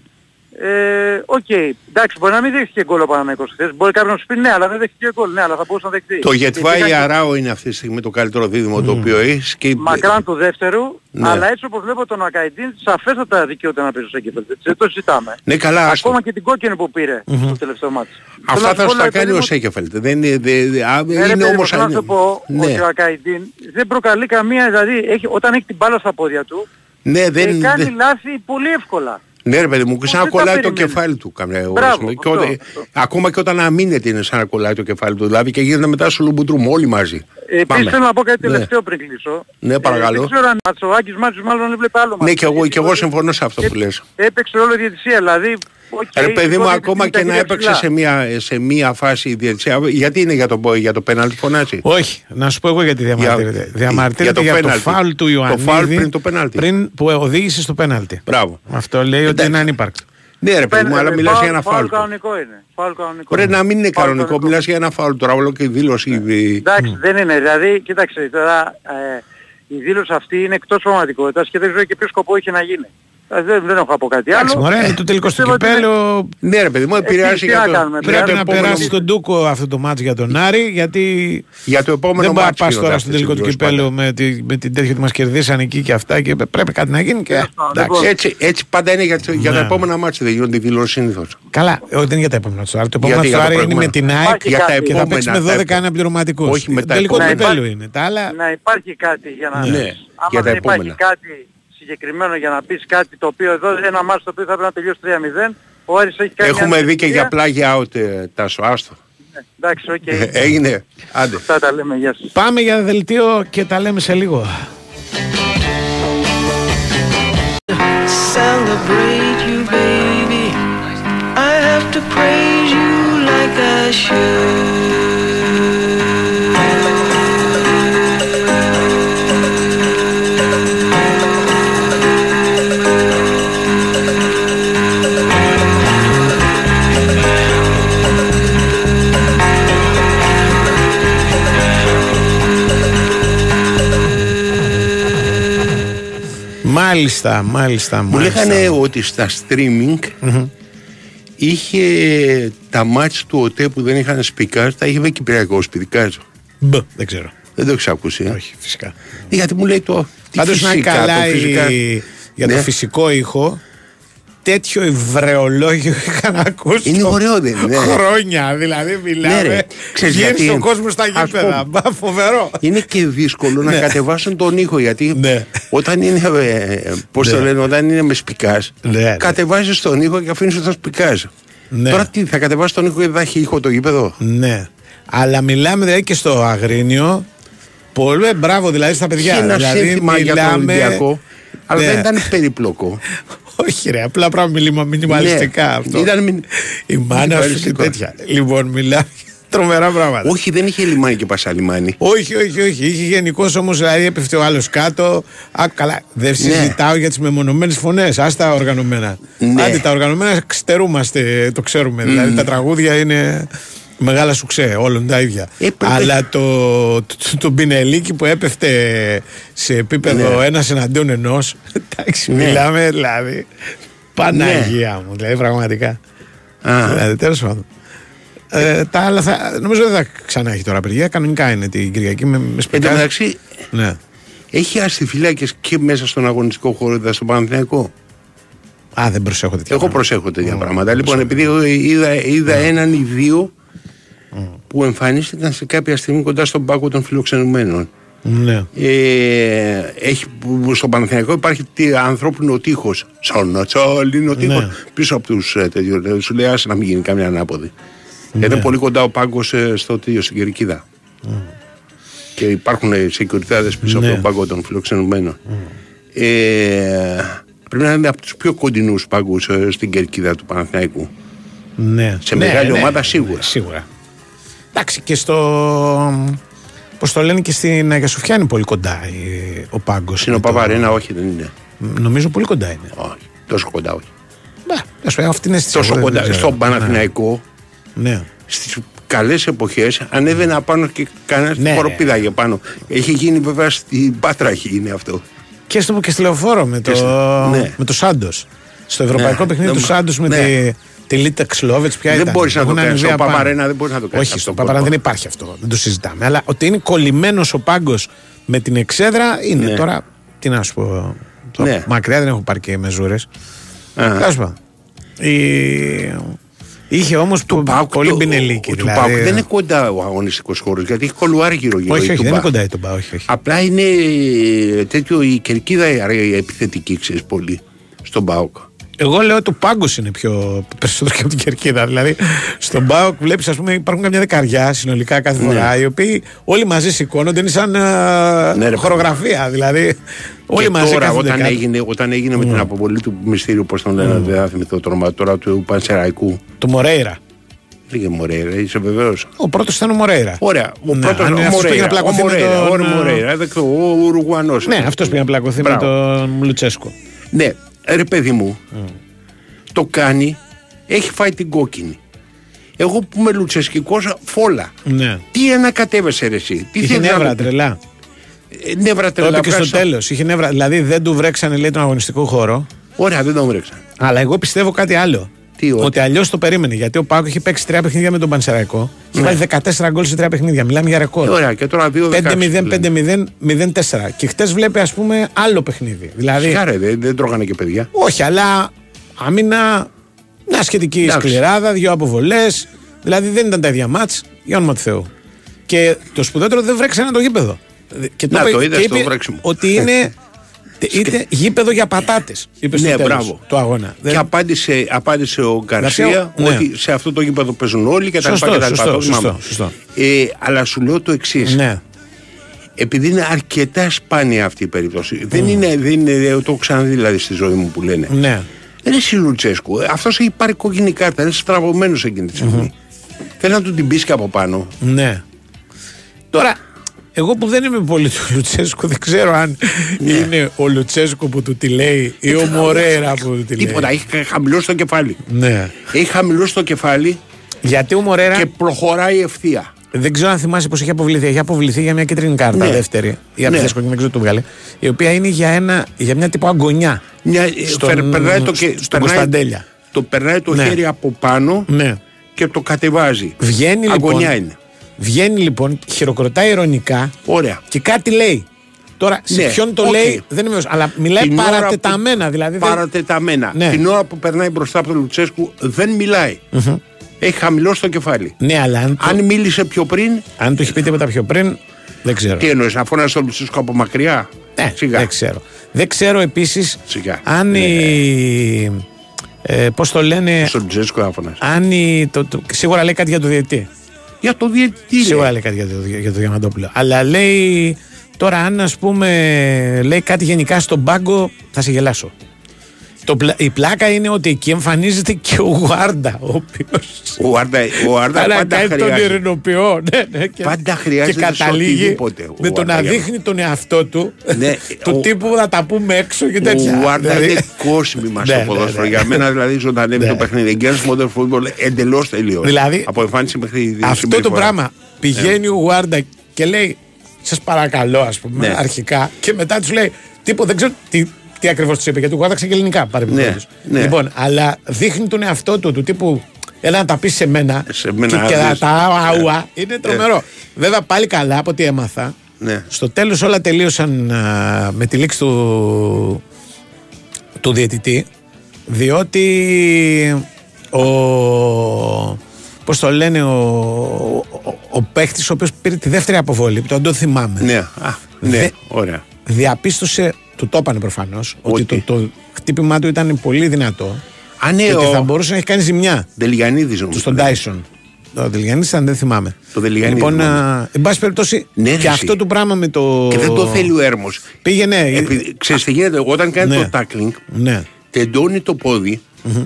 H: Ε, Οκ, εντάξει, μπορεί να μην δέχτηκε γκολ ο Παναθηναϊκός χθες. Μπορεί κάποιος να σου πει ναι, αλλά δεν δέχτηκε γκολ. Ναι, αλλά θα μπορούσε να δεχτεί.
E: Το
H: Και
E: Γεντβάι
H: πήγαν-
E: Αράο είναι αυτή τη στιγμή το καλύτερο δίδυμο το οποίο έχεις. Και...
H: μακράν του δεύτερου,
E: Ναι.
H: αλλά έτσι όπως βλέπω τον Ακαϊντίν, σαφέστατα δικαιούται να παίζει στο Σένκεφελντ. Έτσι, δεν το συζητάμε.
E: Ναι, καλά, άστο.
H: Ακόμα και την κόκκινη που πήρε στο τελευταίο ματς.
E: Αυτά θα σου τα κάνει ο Σέκεφελτ. Δεν είναι, δε, δε- α, είναι όμως...
H: Θέλω να σου πω
E: ναι.
H: ότι ο Ακαϊντίν δεν προκαλεί καμία, δηλαδή έχει, όταν έχει την μπάλα στα πόδια του,
E: ναι,
H: ε,
E: δεν,
H: κάνει
E: δεν-
H: λάθη πολύ εύκολα.
E: Ναι, ρε παιδί μου,
H: δεν
E: σαν να
H: τα
E: κολλάει το
H: περιμένεις.
E: κεφάλι του καμιά
H: Μπράβο,
E: Και
H: αυτό,
E: όταν-
H: αυτό.
E: Ακόμα και όταν αμήνεται είναι σαν να κολλάει το κεφάλι του. Δηλαδή και γίνεται μετά σου λουμπουτρούμ όλοι μαζί.
H: Ε,
E: Πάμε.
H: Επίσης θέλω να πω κάτι
E: Ναι.
H: τελευταίο πριν κλείσω.
E: Ναι, παρακαλώ.
H: Ε, δεν ξέρω αν ο Άκης Μάτσος μάλλον έβλεπε άλλο
E: Ναι,
H: μάτι.
E: και εγώ,
H: Γιατί
E: και εγώ
H: τότε
E: συμφωνώ σε αυτό που λες.
H: Έπαιξε ρόλο η διαιτησία, δηλαδή... οκ,
E: Ρε παιδί μου,
H: η
E: ακόμα
H: διαιτησία
E: και να
H: τα
E: έπαιξε
H: ψηλά.
E: σε μία, σε μία φάση η διαιτησία. Γιατί είναι για το, για το πέναλτι φωνάζει;
A: Όχι, να σου πω εγώ γιατί διαμαρτύρεται.
E: Για-
A: διαμαρτύρεται
E: για το
A: για το,
E: πέναλτι.
A: φάουλ του
E: Το
A: Ιωαννίδη
E: φάουλ πριν το πέναλτι.
A: πριν που οδήγησε στο πέναλτι.
E: Μπράβο.
A: Αυτό λέει ότι
E: Εντάξει.
A: είναι ανύπαρκτο.
E: Ναι, ρε παιδί μου, αλλά
H: Ε,
E: μιλάς
H: φάουλ-
E: για ένα
H: φάουλ
E: φάουλ.
H: κανονικό είναι. Φάουλ κανονικό.
E: Μπορεί να μην είναι
H: Φάουλ
E: κανονικό, μιλάς για ένα φάουλ τώρα, όλο και η δήλωση. η-
H: Εντάξει, δεν είναι. Δηλαδή, κοίταξε τώρα, ε, η δήλωση αυτή είναι εκτός πραγματικότητας και δεν ξέρω και ποιο σκοπό είχε να γίνει. Ε, δεν, δεν έχω να πω κάτι
A: Εντάξει,
H: άλλο.
A: μωρέ, το τελικό στο
H: Πιστεύω ότι είναι-
A: κυπέλο
E: Ναι, ρε παιδί μου, επηρεάζει
H: τι
E: για
H: να
E: το,
H: κάνουμε,
E: για
A: πρέπει
E: το
A: να
E: επόμενο-
A: περάσει τον Τούκο αυτό το μάτς για τον Άρη γιατί
E: Για το επόμενο
A: δεν μπορεί να
E: μάτσο
A: πας
E: γίνονται
A: τώρα στο
E: αυτές οι
A: τελικό του
E: δηλώσεις
A: κυπέλου με, τη, με την τέτοια ότι μας κερδίσαν εκεί και αυτά και πρέπει κάτι να γίνει και
H: Τέλος πάντων,
A: εντάξει.
H: λοιπόν.
E: Έτσι, έτσι πάντα είναι για, το- για τα
A: Ναι.
E: επόμενα μάτια, δεν γίνονται οι δηλώσεις συνήθως.
A: Καλά, όχι, δεν είναι για τα επόμενα του Άρη. Το επόμενο
E: Γιατί
A: του
E: για το
A: Άρη είναι με την
E: προηγούμενο.
A: ΑΕΚ
H: Για τα
A: και θα παίξει με
E: επόμενα,
A: 12
E: τα-
A: αναπληρωματικούς.
E: Όχι, με
A: Το
E: τα
A: τελικό του
H: επόμενα.
A: κυπέλου είναι. Τα άλλα
H: Να υπάρχει κάτι για να...
E: Ναι,
H: Άμα
E: για τα
H: δεν υπάρχει
E: επόμενα.
H: Κάτι συγκεκριμένο για να πεις κάτι το οποίο εδώ ένα ματς το οποίο θα πρέπει να τελειώσει 3-0 ο Άρης έχει κάνει
E: Έχουμε
H: μια
E: δει και για
H: ευκαιρία.
E: πλάγια out ε, τάσο, άστο.
H: Ναι, Εντάξει, οκ.
E: Ε, Έγινε, άντε.
H: Αυτά τα λέμε, γεια σας.
A: πάμε για δελτίο και τα λέμε σε λίγο.
I: celebrate you, baby. I have to praise you like I
A: Μάλιστα, μάλιστα,
E: Μου
A: μάλιστα.
E: λέγανε ότι στα streaming είχε τα μάτς του ΟΤΕ που δεν είχαν σπικάζ, τα είχε με κυπριακό σπιτικάζ.
A: Μπ, δεν ξέρω.
E: Δεν το έχεις ακούσει. ε.
A: Όχι, φυσικά.
E: Γιατί μου λέει το. τι
A: Πάντως να
E: φυσικά,
A: καλά
E: το φυσικά.
A: η- για το
E: Ναι.
A: φυσικό ήχο τέτοιο ευρεολόγιο είχα να ακούσει
E: Είναι ωραίο, δεν είναι;
A: χρόνια δηλαδή μιλάμε
E: Ναι, ρε. Ξέρεις
A: βγαίνει
E: γιατί-
A: στον κόσμος στα
E: Ας
A: γήπεδα
E: πούμε.
A: Μπα, φοβερό
E: Είναι και δύσκολο να
A: Ναι.
E: κατεβάσουν τον ήχο γιατί
A: Ναι.
E: όταν είναι, ε, πώς το
A: Ναι.
E: λένε, όταν είναι με σπικάζ,
A: Ναι, ναι.
E: κατεβάζεις τον ήχο και αφήνεις το σπικάζ.
A: Ναι.
E: Τώρα τι, θα κατεβάσει τον ήχο και δεν θα έχει ήχο το γήπεδο;
A: ναι αλλά μιλάμε δηλαδή και στο Αγρίνιο πολύ μπράβο δηλαδή στα παιδιά
E: Είχε ένα
A: δηλαδή
E: σύνθημα για τον Ολυμπιακό, αλλά
A: Ναι.
E: δεν ήταν περίπλοκο.
A: όχι ρε απλά πράγματα μιλήμα μινιμαλιστικά
E: Ναι.
A: αυτό
E: Ήταν μιν-
A: η μάνα σου και
E: μινιμαλιστικό.
A: τέτοια λοιπόν μιλάμε τρομερά πράγματα
E: Όχι, δεν είχε λιμάνι και πασαλιμάνι.
A: Όχι, όχι, όχι. Είχε γενικώς όμως, δηλαδή έπεφτε ο άλλος κάτω. Α, καλά. Δεν συζητάω για τις μεμονωμένες φωνές. Α τα οργανωμένα.
E: Ναι.
A: Άντε, τα οργανωμένα ξτερούμαστε, το ξέρουμε. Δηλαδή τα τραγούδια είναι μεγάλα σουξέ, όλων τα ίδια.
E: Ε, πρέπει-
A: Αλλά το, το, το πινελίκι που έπεφτε σε επίπεδο
E: Ναι.
A: ένας εναντίον ενός. Εντάξει,
E: Ναι.
A: μιλάμε δηλαδή. Παναγία μου, δηλαδή πραγματικά.
E: Α.
A: Δηλαδή, τέλος πάντων. Ε, τα άλλα θα, νομίζω δεν θα ξανά έχει τώρα απεργία. Κανονικά είναι την Κυριακή με, με
E: Εν τω
A: σπιτιά.
E: μεταξύ,
A: Ναι.
E: έχει αστιφυλάκες και μέσα στον αγωνιστικό χώρο, είδα στον Παναθηναϊκό;
A: Α, δεν προσέχω τέτοια.
E: Εγώ
A: πράγματα.
E: προσέχω τέτοια
A: Μμ,
E: πράγματα.
A: δεν
E: Λοιπόν,
A: προσέχω.
E: επειδή εγώ είδα, είδα έναν ή δύο που εμφανίστηκαν σε κάποια στιγμή κοντά στον πάγο των φιλοξενουμένων.
A: Ναι.
E: Ε, έχει, που στον Παναθηναϊκό υπάρχει τι, ανθρώπινο τείχος σαν να τσαλίνο τείχος
A: Ναι.
E: πίσω από τους ε, τέτοιους, ε, σου λέει άσε να μην γίνει καμιά ανάποδη Γιατί είναι πολύ κοντά ο πάγκος στο τίδιο στην Κερκίδα. Και υπάρχουν security πίσω
A: Ναι.
E: από τον πάγκο των φιλοξενουμένων. Ε, πρέπει να είναι από τους πιο κοντινούς πάγκους στην Κερκίδα του Παναθηναϊκού.
A: Ναι.
E: Σε μεγάλη ομάδα σίγουρα.
A: Σίγουρα. Εντάξει και στο. Πώς το λένε και στην Αγία Σοφιά είναι πολύ κοντά η- ο πάγκος.
E: Είναι ο Παπαρένα, όχι δεν είναι.
A: Νομίζω πολύ κοντά είναι.
E: Όχι, τόσο κοντά όχι.
A: Ναι, ας πω, αυτή είναι αίσθηση.
E: Τόσο
A: εγώ δεν
E: κοντά.
A: ξέρω.
E: Στον Παναθηναϊκό,
A: Ναι.
E: στις καλές εποχές, ανέβαινε απάνω και κανένας
A: Ναι.
E: ναι. χοροπήδαγε πάνω. Έχει γίνει βέβαια στην Πάτρα, έχει γίνει αυτό.
A: Και στο και στη λεωφόρο με το,
E: Και στο- ναι.
A: με το Σάντος. Στο ευρωπαϊκό
E: Ναι,
A: παιχνίδι
E: δεν
A: του
E: μπο-
A: Σάντος με
E: ναι.
A: τη, τη Λίτα Ξλόβετ. Ποια
E: Δεν
A: ήταν;
E: μπορείς να το
A: Έχουν
E: κάνεις.
A: ανεβεί
E: Στο
A: απάνω.
E: Παπαρένα δεν μπορείς να το κάνεις
A: Όχι,
E: αυτό.
A: στο Παπαρένα δεν υπάρχει αυτό. Δεν το συζητάμε. Αλλά ότι είναι κολλημένος ο πάγκος με την εξέδρα είναι.
E: Ναι.
A: Τώρα, τι να σου πω. τώρα
E: Ναι.
A: Μακριά δεν έχω πάρει και μεζούρες.
E: Α.
A: Τέλος πάντων. Η... Είχε όμως πολύ
E: το-
A: μπινελίκι.
E: ο- Του
A: δηλαδή.
E: Πάουκ δεν είναι κοντά ο αγωνιστικός χώρος γιατί έχει κολουάρι γύρω-γύρω.
A: Όχι,
E: η
A: όχι, δεν
E: Τουμπά.
A: είναι κοντά η Τουμπά, όχι, όχι.
E: Απλά είναι ε, τέτοιο η κερκίδα η επιθετική, ξέρεις πολύ στον Πάουκ.
A: Εγώ λέω ότι ο πάγκος είναι πιο περισσότερο και από την κερκίδα. Δηλαδή, στον Πάοκ βλέπεις, ας πούμε, υπάρχουν καμιά δεκαριά συνολικά κάθε φορά, οι οποίοι όλοι μαζί σηκώνονται, είναι σαν ε,
E: Ναι, ρε,
A: χορογραφία. Δηλαδή, όλοι
E: και
A: μαζί
E: τώρα
A: κάθονται
E: όταν
A: κάτω.
E: έγινε, όταν έγινε με την αποβολή του μυστήριου, πώς τον λένε, δεν θα θυμηθώ το όνομα τώρα του Πανσεραϊκού.
A: Του Μορέιρα.
E: Λίγε Μωρέιρα, είσαι βεβαίως.
A: Ο πρώτος ήταν ο Μορέιρα.
E: Ωραία. Ο
A: Ναι,
E: πρώτος,
A: αν
E: ο
A: είναι αυτός που πήγε να
E: Μωρέιρα, ο
A: πλακωθεί με
E: Μωρέιρα,
A: τον,
E: ο Μωρέιρα, δεκτό, ο Ουρουγουανός.
A: Ναι, αυτός πήγε να πλακωθεί με
E: Μπράβο.
A: τον Λουτσέσκο.
E: Ναι, ρε παιδί μου, το κάνει, έχει φάει την κόκκινη. Εγώ που είμαι λουτσεσκικός, φόλα.
A: Ναι.
E: Τι ανακατεύεσαι ρε εσύ; Τι
A: Είχε
E: θέλεις να
A: νεύρα
E: μου-
A: τρελά.
E: Ε, Νεύρα
A: Το
E: τρελά.
A: είπε και στο
E: βγάζω-
A: τέλος. Είχε νεύρα. Δηλαδή δεν του βρέξανε λέει τον αγωνιστικό χώρο.
E: Ωραία, δεν τον βρέξαν.
A: Αλλά εγώ πιστεύω κάτι άλλο.
E: Τι, ότι;
A: ότι αλλιώς το περίμενε. Γιατί ο Πάκο έχει παίξει τρία παιχνίδια με τον Πανσεραϊκό. Έχει
E: Ναι.
A: βάλει 14 γκολ σε τρία παιχνίδια. Μιλάμε για ρεκόρ.
E: Ε, Ωραία, και τώρα 2-16.
A: 5-0, 5-0, 0-4. Και χτες βλέπει, ας πούμε, άλλο παιχνίδι. Δηλαδή,
E: Χάρε, δεν, δεν τρώγανε και παιδιά.
A: όχι, αλλά άμυνα, μια σχετική
E: Εντάξει.
A: σκληράδα, δύο αποβολές. Δηλαδή δεν ήταν τα ίδια μάτς, για όνομα του Θεού. Και το σπουδαιότερο δεν βρέξανε το γήπεδο. Και
E: Να,
A: είπε-
E: το είδες
A: και
E: το
A: είπε
E: βρέξιμο.
A: Ότι είναι. Είτε γήπεδο για πατάτες. Είπες στο
E: Ναι,
A: τέλος
E: μπράβο.
A: του αγώνα.
E: Και
A: Δεν-
E: απάντησε, απάντησε ο Γκαρσία
A: Γκαρσία, ναι.
E: ότι σε αυτό το γήπεδο παίζουν όλοι και τα
A: Σωστό,
E: λοιπά. και τα λοιπά.
A: σωστό,
E: Το θυμάμαι.
A: σωστό, σωστό.
E: Ε, αλλά σου λέω το εξής.
A: Ναι.
E: Επειδή είναι αρκετά σπάνια αυτή η περίπτωση. Δεν, είναι, δεν είναι, το έχω ξαναδεί δηλαδή στη ζωή μου που λένε.
A: Ναι.
E: Δεν είναι εσύ Λουτσέσκου. Αυτός έχει πάρει κόκκινη κάρτα. Είναι στραβωμένος εκείνη τη στιγμή. Θέλει να του την πεις και από πάνω.
A: Ναι. Τώρα, εγώ που δεν είμαι πολύ του Λουτσέσκου, δεν ξέρω αν
E: Ναι.
A: είναι ο Λουτσέσκου που του τη λέει ή ο Μορέρα που του τη λέει.
E: Τίποτα. Έχει χαμηλώσει το κεφάλι.
A: Ναι.
E: Έχει χαμηλώσει το κεφάλι
A: Γιατί ο Μορέρα
E: και προχωράει ευθεία.
A: δεν ξέρω αν θυμάσαι πώ έχει αποβληθεί. Έχει αποβληθεί για μια κίτρινη κάρτα
E: Ναι.
A: δεύτερη. Η
E: Ναι.
A: Αρθέσκο και δεν ξέρω τι του βγάλε. Η οποία είναι για, ένα, για μια τύπο αγωνιά.
E: Μια, ε,
A: Στον-
E: φερ- περνάει το, και,
A: στον Κωνσταντέλια.
E: το περνάει το
A: Ναι.
E: χέρι από πάνω
A: Ναι.
E: και το κατεβάζει.
A: Βγαίνει
E: Αγκωνιά
A: λοιπόν.
E: είναι.
A: Βγαίνει λοιπόν, χειροκροτάει ειρωνικά
E: Ωραία.
A: και κάτι λέει. Τώρα, σε
E: Ναι,
A: ποιον το
E: οκ.
A: λέει δεν είμαι βέβαιος, αλλά μιλάει
E: Την ώρα που-
A: παρατεταμένα. Δηλαδή δεν-
E: Παρατεταμένα.
A: Ναι.
E: Την ώρα που περνάει μπροστά από τον Λουτσέσκου δεν μιλάει. Έχει χαμηλώσει το κεφάλι.
A: Ναι, αλλά αν, το,
E: Αν μίλησε πιο πριν,
A: αν του έχει πει τίποτα πιο πριν, δεν ξέρω.
E: τι εννοείς, να φωνάζει τον Λουτσέσκου από μακριά;
A: Ναι,
E: Σιγά.
A: δεν ξέρω. Δεν ξέρω επίσης
E: Σιγά.
A: αν η. Ε, Πώς το λένε.
E: Στον Λουτσέσκου να φωνάζει.
A: Αν η, το, το, σίγουρα λέει κάτι για το διαιτητή.
E: Για το διαιτητή.
A: Σίγουρα
E: ρε.
A: λέει κάτι για το, για το Διαμαντόπουλο. Αλλά λέει. Τώρα, αν ας πούμε λέει κάτι γενικά στον πάγκο, θα σε γελάσω. Το, πλα- η πλάκα είναι ότι εκεί εμφανίζεται και ο Γουάρντα, ο οποίο.
E: Ο Άρντα, ο Άρντα
A: Αλλά
E: πάντα
A: κάνει τον
E: χρειάζεται.
A: ειρηνοποιό. Ναι, ναι, και,
E: Πάντα χρειάζεται
A: Και
E: σε
A: καταλήγει
E: οτιδήποτε, ο
A: με το να
E: Άρντα, για
A: δείχνει τον εαυτό του.
E: Ναι,
A: του
E: ο-
A: τύπου να τα πούμε έξω και τέτοια.
E: Ο Άρντα
A: Δηλαδή-
E: είναι κόσμημα
A: Ναι,
E: στο
A: ναι,
E: ποδόσφαιρο.
A: ναι.
E: Για μένα δηλαδή ζωντανεύει
A: Ναι.
E: το παιχνίδι. Εγκαίρος modern football εντελώς τελείως.
A: Δηλαδή,
E: από εμφάνιση μέχρι
A: Αυτό το
E: συμπεριφορά.
A: πράγμα πηγαίνει ο Γουάρντα και λέει Σας παρακαλώ, ας πούμε,
E: Ναι.
A: αρχικά. Και μετά τους λέει Τίποτα, δεν ξέρω τι, τι ακριβώς τους είπε. Γιατί ο Γουάρντα ξέρει και ελληνικά παρεμπιπτόντως.
E: Ναι, ναι.
A: Λοιπόν, αλλά δείχνει τον εαυτό του, του τύπου Έλα να τα πεις σε μένα.
E: Σε μένα,
A: και, και
E: δεις.
A: τα αουα. Είναι τρομερό. Βέβαια, πάλι καλά από ό,τι έμαθα.
E: Ναι.
A: Στο τέλος όλα τελείωσαν α, με τη λήξη του, του διαιτητή. Διότι ο. Πώς το λένε, ο, ο, ο παίχτης ο οποίος πήρε τη δεύτερη αποβολή, που τον το θυμάμαι.
E: Ναι, α, ναι,
A: Δε-
E: ωραία.
A: Διαπίστωσε, του το είπανε προφανώς, ότι
E: Ότι.
A: το, το χτύπημά του ήταν πολύ δυνατό.
E: Α, ναι,
A: και ότι
E: ο
A: θα μπορούσε να έχει κάνει ζημιά
E: Ντελιανίδης νομίζω.
A: στον Τάισον. Το Δελγιανίδη ήταν, δεν θυμάμαι.
E: Το Δελγιανίδη
A: Λοιπόν,
E: θυμάμαι.
A: α, εν πάση περιπτώσει,
E: Ναι, ρε,
A: και
E: εσύ.
A: αυτό το πράγμα με το.
E: Και δεν το θέλει ο έρμος.
A: Πήγαινε.
E: Επειδή, ξέρεις τι γίνεται, όταν κάνει
A: Ναι.
E: το tackling,
A: Ναι.
E: τεντώνει το ποδι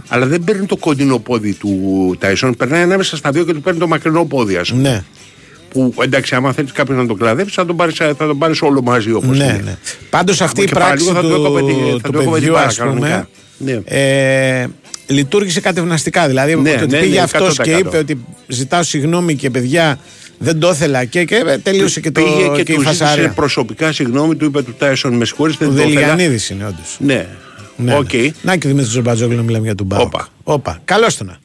E: αλλά δεν παίρνει το κοντινό πόδι του Τάισον. Περνάει ανάμεσα στα δύο και του παίρνει το μακρινό πόδι, ας πούμε.
A: Ναι.
E: Που εντάξει, άμα θέλεις κάποιον να τον κλαδέψεις, θα τον πάρεις θα τον πάρεις όλο μαζί όπως
A: Ναι, ναι. Πάντως αυτή η
E: και πάλι
A: πράξη
E: λίγο θα
A: του,
E: το έκοβε τη- θα
A: του
E: το έκοβε την
A: παιδιού,
E: μπάρα
A: ας πούμε,
E: κανονικά. Ναι.
A: ε, λειτούργησε κατευναστικά. Δηλαδή,
E: Ναι,
A: ότι
E: ναι,
A: πήγε
E: ναι,
A: αυτός και
E: 100%.
A: είπε ότι ζητάω συγγνώμη και παιδιά δεν το ήθελα και, και ε, τελείωσε και, το,
E: Πήγε και,
A: και η
E: του ζήτησε
A: φασαρία.
E: προσωπικά συγγνώμη, του είπε του Τάισον με συγχωρείς,
A: Ο
E: δεν το ήθελα.
A: Δελιανίδης είναι όντως.
E: Ναι.
A: Ναι,
E: Οκ.
A: ναι. Να και ο Δημήτρης Ζομπατζόγλου να μιλάμε για τον ΠΑΟΚ.
E: Όπα.
A: Όπα. Καλώς το να.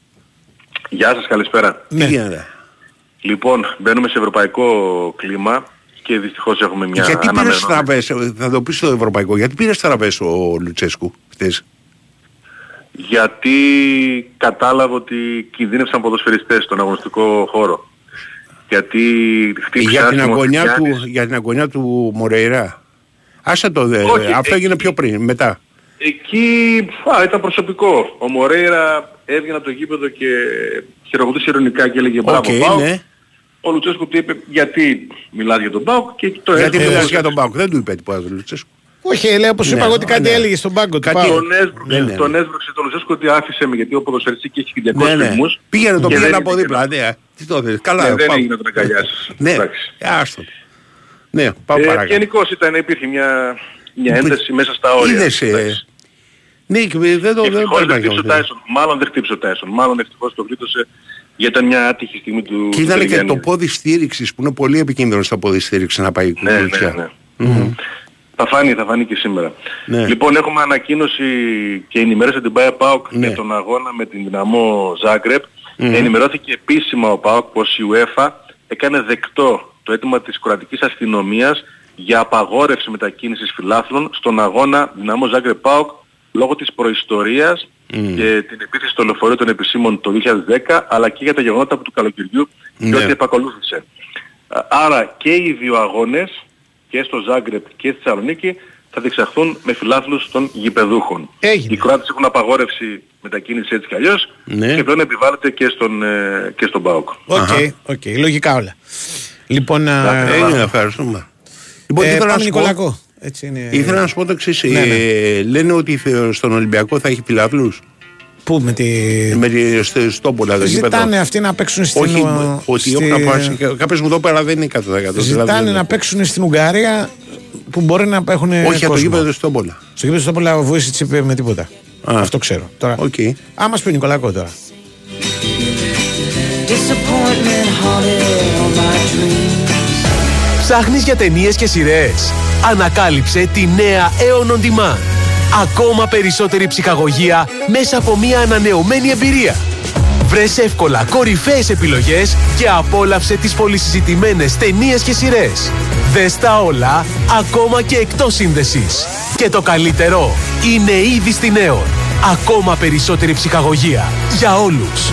J: Γεια σας, καλησπέρα.
A: Ναι.
E: Τι γίνεται.
J: Λοιπόν, μπαίνουμε σε ευρωπαϊκό κλίμα και δυστυχώς έχουμε μια
E: Γιατί πήρες
J: αναμενόμενη-
E: στραβέ, θα το πεις στο ευρωπαϊκό, γιατί πήρες στραβέ ο Λουτσέσκου χτες.
J: Γιατί κατάλαβα ότι κινδύνευσαν ποδοσφαιριστές στον αγωνιστικό χώρο. Γιατί χτύπησε
E: Για την,
J: άσχημο ο
E: αγκωνιά του,
J: Γιάννης.
E: για την αγκωνιά του Μορέιρα. Άσε το δε.
J: Όχι,
E: αυτό
J: ε,
E: έγινε πιο πριν, μετά.
J: Εκεί α, ήταν προσωπικό. Ο Μορέιρα έβγαινε από το γήπεδο και χειροκροτούσε ειρωνικά και έλεγε μπράβο
E: Οκ,
J: Πάοκ.
E: ναι.
J: Ο Λουτσέσκου του είπε γιατί μιλάς για τον Πάοκ και το
E: Γιατί
J: έσβησε.
E: μιλάς για τον Πάουκ, δεν του είπε τίποτα ο Λουτσέσκου.
A: Όχι, λέει όπως
E: Ναι,
A: είπα εγώ ότι κάτι
E: ναι.
A: έλεγε στον πάγκο του
E: Κάτι-
A: Πάου.
J: Τον έσβρωξε,
E: Ναι, ναι, ναι.
J: τον έσβρωξε τον Λουτσέσκου ότι άφησε με γιατί ο ποδοσφαιριστής και έχει και 200
E: Ναι, ναι.
J: στιγμούς.
E: Πήγαινε το
J: και
E: πήγαινε
J: δεν
E: από
J: έγινε.
E: δίπλα. Ναι, τι το θες. Καλά,
J: Ναι,
E: ο
J: δεν
E: Πάουκ.
J: έγινε να τον αγκαλιάσεις.
E: Ναι,
J: Εντάξει.
E: άστο. Ναι, πάω
J: Ε,
E: παρακάτω.
J: γενικώς ήταν, υπήρχε μια, μια ένταση μέσα στα όρια.
E: Είδες, ε,
J: Εντάξει.
E: Ναι, και δεν το δεν
J: Ευτυχώς
E: μπορεί να
J: δεν χτύπησε ο
E: γίνει.
J: Τάισον. Μάλλον δεν χτύπησε ο Τάισον. Μάλλον ευτυχώς το γλίτωσε γιατί ήταν μια άτυχη στιγμή του
E: Και
J: του
E: ήταν και
J: Τελιγιάννη.
E: το πόδι στήριξης που είναι πολύ επικίνδυνο στα πόδι στήριξη να πάει
J: Ναι, ναι,
E: κουκουτσιά.
J: ναι. Θα φάνει, θα φάνει και σήμερα.
E: Ναι.
J: Λοιπόν, έχουμε ανακοίνωση και ενημέρωσε την Πάια ΠΑΟΚ
E: Ναι.
J: για τον αγώνα με την δυναμό Ζάγκρεπ. Ενημερώθηκε επίσημα ο ΠΑΟΚ πως η UEFA έκανε δεκτό το αίτημα της κροατικής αστυνομίας για απαγόρευση μετακίνησης φιλάθλων στον αγώνα δυναμό Ζάγκρεπ ΠΑΟΚ λόγω της προϊστορίας και την επίθεση στο λεωφορείο των επισήμων το 2010 αλλά και για τα γεγονότα του καλοκαιριού και
E: Ναι.
J: ό,τι επακολούθησε. Α, Άρα και οι δύο αγώνες και στο Ζάγκρεπ και στη Θεσσαλονίκη θα διεξαχθούν με φιλάθλους των γηπεδούχων.
A: Έγινε.
J: Οι Κροάτες έχουν απαγόρευση μετακίνηση έτσι κι αλλιώς
E: Ναι.
J: και πλέον επιβάλλεται και στον, ε, και στον ΠΑΟΚ.
A: OK, OK, λογικά όλα. Λοιπόν, α,
J: Να-
E: Έγινε, ευχαριστούμε. Λοιπόν,
A: ε,
E: ήθελα να
A: πάμε
E: σου πω-
A: Νικολακό. Έτσι είναι.
E: Ήθελα να σου πω το εξής.
A: Ναι, ναι.
E: λένε ότι θε- στον Ολυμπιακό θα έχει φιλάθλου.
A: Πού με τη.
E: Με τη στο- στο Τόπολα το γήπεδο.
A: Ζητάνε αυτοί να παίξουν στην
E: Όχι,
A: Ου-
E: ότι
A: στη-
E: όποια πάση. Κάποιος μου το είπε, αλλά δεν είναι 100%.
A: Ζητάνε
E: δηλαδή,
A: να παίξουν στην Ουγγαρία που μπορεί να έχουν.
E: Όχι, από το
A: κόσμο.
E: γήπεδο στο Τόπολα.
A: Στο γήπεδο στο Τόπολα ο Βούτσιτς είπε με τίποτα. Αυτό ξέρω. Τώρα.
E: Οκ.
A: Α, μας πει ο Νικολακό τώρα.
I: Disappointment haunted all my dreams.
G: Ψάχνεις για ταινίες και σειρές. Ανακάλυψε τη νέα EON On Demand. Ακόμα περισσότερη ψυχαγωγία μέσα από μια ανανεωμένη εμπειρία. Βρες εύκολα κορυφαίες επιλογές και απόλαυσε τις πολυσυζητημένες ταινίες και σειρές. Δες τα όλα, ακόμα και εκτός σύνδεσης. Και το καλύτερο, είναι ήδη στην Aeon. Ακόμα περισσότερη ψυχαγωγία. Για όλους.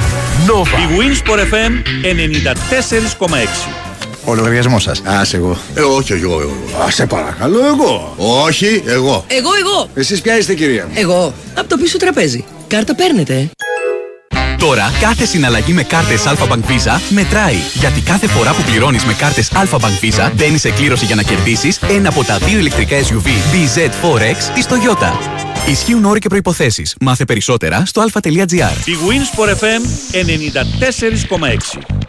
G: Nova.
F: Η Winsport FM 94,6.
K: Ο λογαριασμό σας. Α, εγώ.
L: Ε, όχι, εγώ, εγώ.
K: Α, σε παρακαλώ, εγώ.
L: Όχι, εγώ.
M: Εγώ, εγώ.
K: Εσείς ποια είστε, κυρία μου;
M: Εγώ. Από το πίσω τραπέζι. Κάρτα παίρνετε. ε;
N: Τώρα κάθε συναλλαγή με κάρτες Alpha Bank Visa μετράει. Γιατί κάθε φορά που πληρώνεις με κάρτες Alpha Bank Visa μπαίνεις σε κλήρωση για να κερδίσεις ένα από τα δύο ηλεκτρικά SUV BZ4X της Toyota. Ισχύουν όροι και προποθέσει. Μάθε περισσότερα στο alpha.gr.
F: Η Winsport FM 94,6.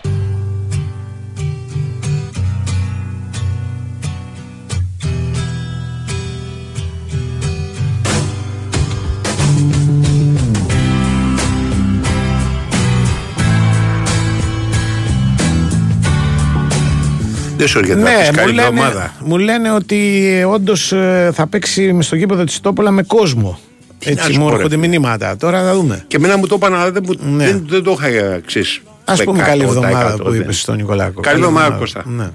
E: Δεν σου έρχεται να
A: Ναι,
E: πεις
A: μου
E: καλή
A: λένε,
E: εβδομάδα.
A: μου λένε ότι όντως θα παίξει μες στο γήπεδο της Τόπολα με κόσμο.
E: να
A: Έτσι
E: σου
A: μου
E: πω, ρε
A: έρχονται
E: φίλε.
A: μηνύματα. Τώρα θα δούμε.
E: Και εμένα μου το είπαν, αλλά δεν, μου-
A: Ναι.
E: δεν, δεν το είχα ξέρεις.
A: Α πούμε καλή
E: 100%,
A: εβδομάδα που
E: δεν.
A: είπες στον Νικολάκο.
E: Καλή εβδομάδα, Κώστα.
A: Ναι.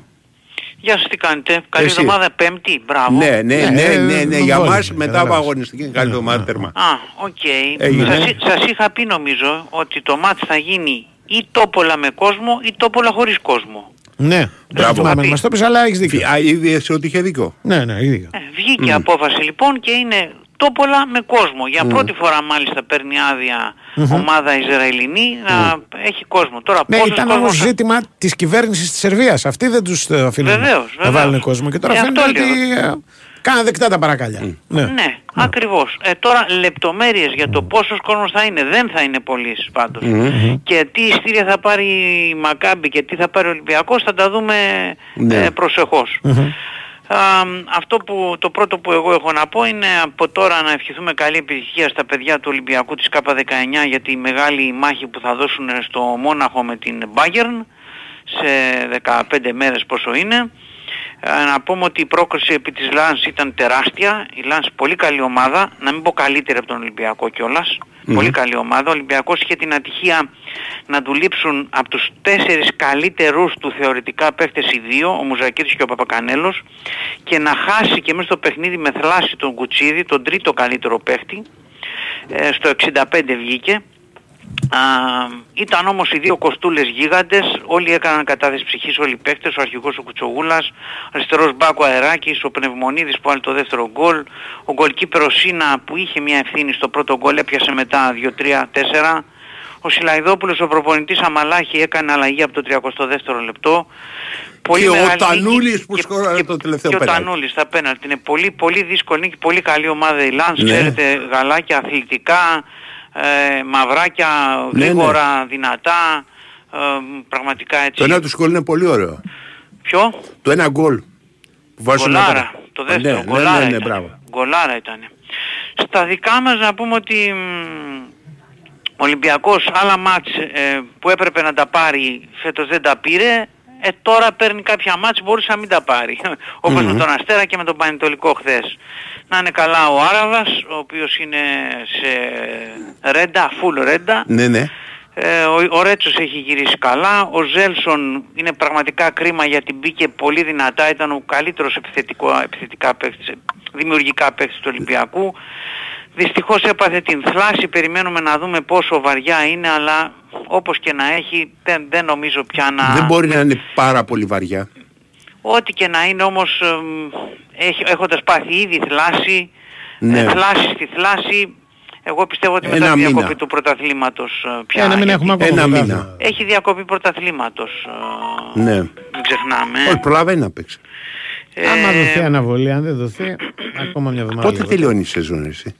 O: Γεια σας, τι κάνετε; Καλή
E: Εσύ.
O: εβδομάδα, Πέμπτη. Μπράβο.
E: Ναι, ναι, ναι, ναι, ναι,
A: ε,
E: για
A: βόλιο,
E: μας μετά από
A: καταλάβεις.
E: αγωνιστική καλή εβδομάδα τέρμα.
O: Α, οκ.
E: Έγινε.
O: Σας, εί- σας είχα πει νομίζω ότι το ματς θα γίνει ή τόπολα με κόσμο ή τόπολα χωρίς κόσμο.
A: Ναι,
E: Μπράβο.
A: θυμάμαι, μας το πεις, αλλά έχεις δίκιο.
E: Α, ήδη εσύ ότι είχε δίκιο.
A: Ναι, ναι, έχεις δίκιο.
O: Ε, βγήκε απόφαση λοιπόν και είναι τόπολα με κόσμο. Για
A: Μμ.
O: πρώτη φορά μάλιστα παίρνει άδεια
A: Μμμ.
O: ομάδα Ισραηλινή να έχει κόσμο. Τώρα
A: Ναι,
O: πόσος
A: ήταν
O: κόσμος
A: όμως
O: θα-
A: ζήτημα της κυβέρνησης της Σερβίας. Αυτοί δεν τους αφήνουν
O: Βεβαίως,
A: να
O: βεβαίως.
A: βάλουν κόσμο. Και τώρα
O: Ε,
A: φαίνεται
O: αυτό
A: ότι ε, κάναν δεκτά τα παρακάλια. Ναι.
O: Ναι, ακριβώς. Ε, τώρα λεπτομέρειες για το πόσος κόσμος θα είναι. Δεν θα είναι πολλής πάντως.
A: Μμμ.
O: Και τι ειστήρια θα πάρει η Μακάμπη και τι θα πάρει ο Ολυμπιακός θα τα δούμε
A: Ναι.
O: ε, προσεχώς. Α, αυτό που, το πρώτο που εγώ έχω να πω είναι από τώρα να ευχηθούμε καλή επιτυχία στα παιδιά του Ολυμπιακού της ΚΑΠΑ19 για τη μεγάλη μάχη που θα δώσουν στο Μόναχο με την Bayern σε 15 μέρες πόσο είναι. Ε, να πούμε ότι η πρόκριση επί της Λάνς ήταν τεράστια. Η Λάνς πολύ καλή ομάδα, να μην πω καλύτερη από τον Ολυμπιακό κιόλας.
P: Μμμ.
O: Πολύ καλή ομάδα. Ο Ολυμπιακός είχε την ατυχία να του λείψουν από τους τέσσερις καλύτερους του θεωρητικά παίχτες οι δύο, ο Μουζακίτης και ο Παπακανέλος, και να χάσει και μέσα στο παιχνίδι με θλάση τον Κουτσίδη, τον τρίτο καλύτερο παίχτη. Ε, στο 65 βγήκε. Α, ήταν όμως οι δύο κοστούλες γίγαντες, όλοι έκαναν κατάθεση ψυχής όλοι οι παίκτες, ο αρχηγός ο Κουτσογούλας, ο αριστερός Μπάκο Αεράκης, ο Πνευμονίδης που βάλει το δεύτερο γκολ, ο γκολκίπερ ο Σίνα που είχε μια ευθύνη στο πρώτο γκολ έπιασε μετά 2-3-4, ο Σιλαϊδόπουλος ο προπονητής Αμαλάχη έκανε αλλαγή από το 32ο λεπτό.
E: Και ο
O: μεγάλη
E: Τανούλης
O: νίκη
E: που σκόραρε το τελευταίο
O: και ο
E: πέναλτι.
O: Τανούλης στα πέναλτι. Είναι πολύ, πολύ δύσκολη νίκη, πολύ καλή ομάδα η Λάνς,
E: Ναι.
O: ξέρετε, γαλάκια αθλητικά, ε, μαυράκια,
E: Ναι,
O: γρήγορα, δυνατά, ε, πραγματικά έτσι.
E: Το ένα του γκολ είναι πολύ ωραίο.
O: Ποιο;
E: Το ένα γκολ που βάζουν
O: Γκολάρα,
E: μετά.
O: το δεύτερο,
E: ναι,
O: γκολάρα
E: ναι, ναι, ναι,
O: ήταν.
E: μπράβο.
O: Γκολάρα ήταν. Στα δικά μας να πούμε ότι μ, ο Ολυμπιακός άλλα μάτς ε, που έπρεπε να τα πάρει φέτος δεν τα πήρε. Ε, τώρα παίρνει κάποια μάτς μπορούσε να μην τα πάρει. Όπως με
P: Μμμ.
O: τον Αστέρα και με τον Πανετολικό χθες. Να είναι καλά ο Άραβας, ο οποίος είναι σε ρέντα, full ρέντα.
E: Ναι, ναι.
O: Ε, ο, ο Ρέτσος έχει γυρίσει καλά. Ο Ζέλσον είναι πραγματικά κρίμα γιατί μπήκε πολύ δυνατά. Ήταν ο καλύτερος επιθετικό, επιθετικά παίκτης, δημιουργικά παίκτης του Ολυμπιακού. Δυστυχώς έπαθε την θλάση. Περιμένουμε να δούμε πόσο βαριά είναι αλλά όπως και να έχει δεν, δεν νομίζω πια να...
E: Δεν μπορεί να είναι πάρα πολύ βαριά.
O: Ό,τι και να είναι όμως εμ, έχει, έχοντας πάθει ήδη θλάση,
E: Ναι.
O: ε, θλάση στη θλάση, εγώ πιστεύω ότι μετά
E: Ένα
O: τη
E: μήνα.
O: διακοπή του πρωταθλήματος ε, πια...
A: Ένα μήνα
O: γιατί
A: έχουμε ακόμα
E: Ένα
A: πρωτάθλημα.
E: μήνα.
O: Έχει διακοπή πρωταθλήματος, ε,
E: Ναι.
O: μην ξεχνάμε.
E: Όχι, προλαβαίνει να παίξει.
A: Άμα
O: Ε,
A: δοθεί αναβολή, αν δεν δοθεί, ακόμα μια εβδομάδα.
E: Πότε
A: λιγότερο.
E: τελειώνει η σεζόν εσύ;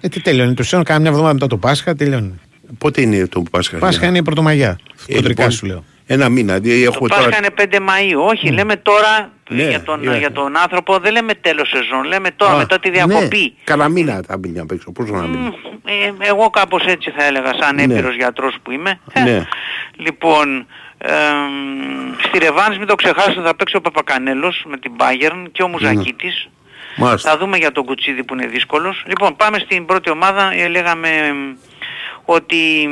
A: Ε, τι τελειώνει, το σεζόν κάνα μια εβδομάδα μετά το Πάσχα τελειώνει.
E: Πότε είναι το Πάσχα.
A: Πάσχα είναι η Πρωτομαγιά.
E: Ε,
A: Κοντρικά
E: λοιπόν,
A: σου λέω.
E: Ένα μήνα. Δηλαδή
O: Το
E: έχουμε
O: Πάσχα
E: τώρα...
O: είναι 5 Μαΐου. Όχι, λέμε τώρα
E: Ναι,
O: για, τον,
E: ναι.
O: για τον άνθρωπο, δεν λέμε τέλος σεζόν, λέμε τώρα
E: Α,
O: μετά τη διακοπή.
E: Ναι, καλά μήνα θα μπει να παίξω. Πώς να μπει;
O: Ε, εγώ κάπως έτσι θα έλεγα σαν
E: Ναι.
O: έμπειρος γιατρός που είμαι. Ε,
E: Ναι.
O: Λοιπόν, εμ, στη Ρεβάνς μην το ξεχάσετε θα παίξει ο Παπακανέλος με την Bayern και ο Μουζακίτης.
E: Μάλιστα.
O: Θα δούμε για τον Κουτσίδη που είναι δύσκολος. Λοιπόν, πάμε στην πρώτη ομάδα. Ε, λέγαμε εμ, ότι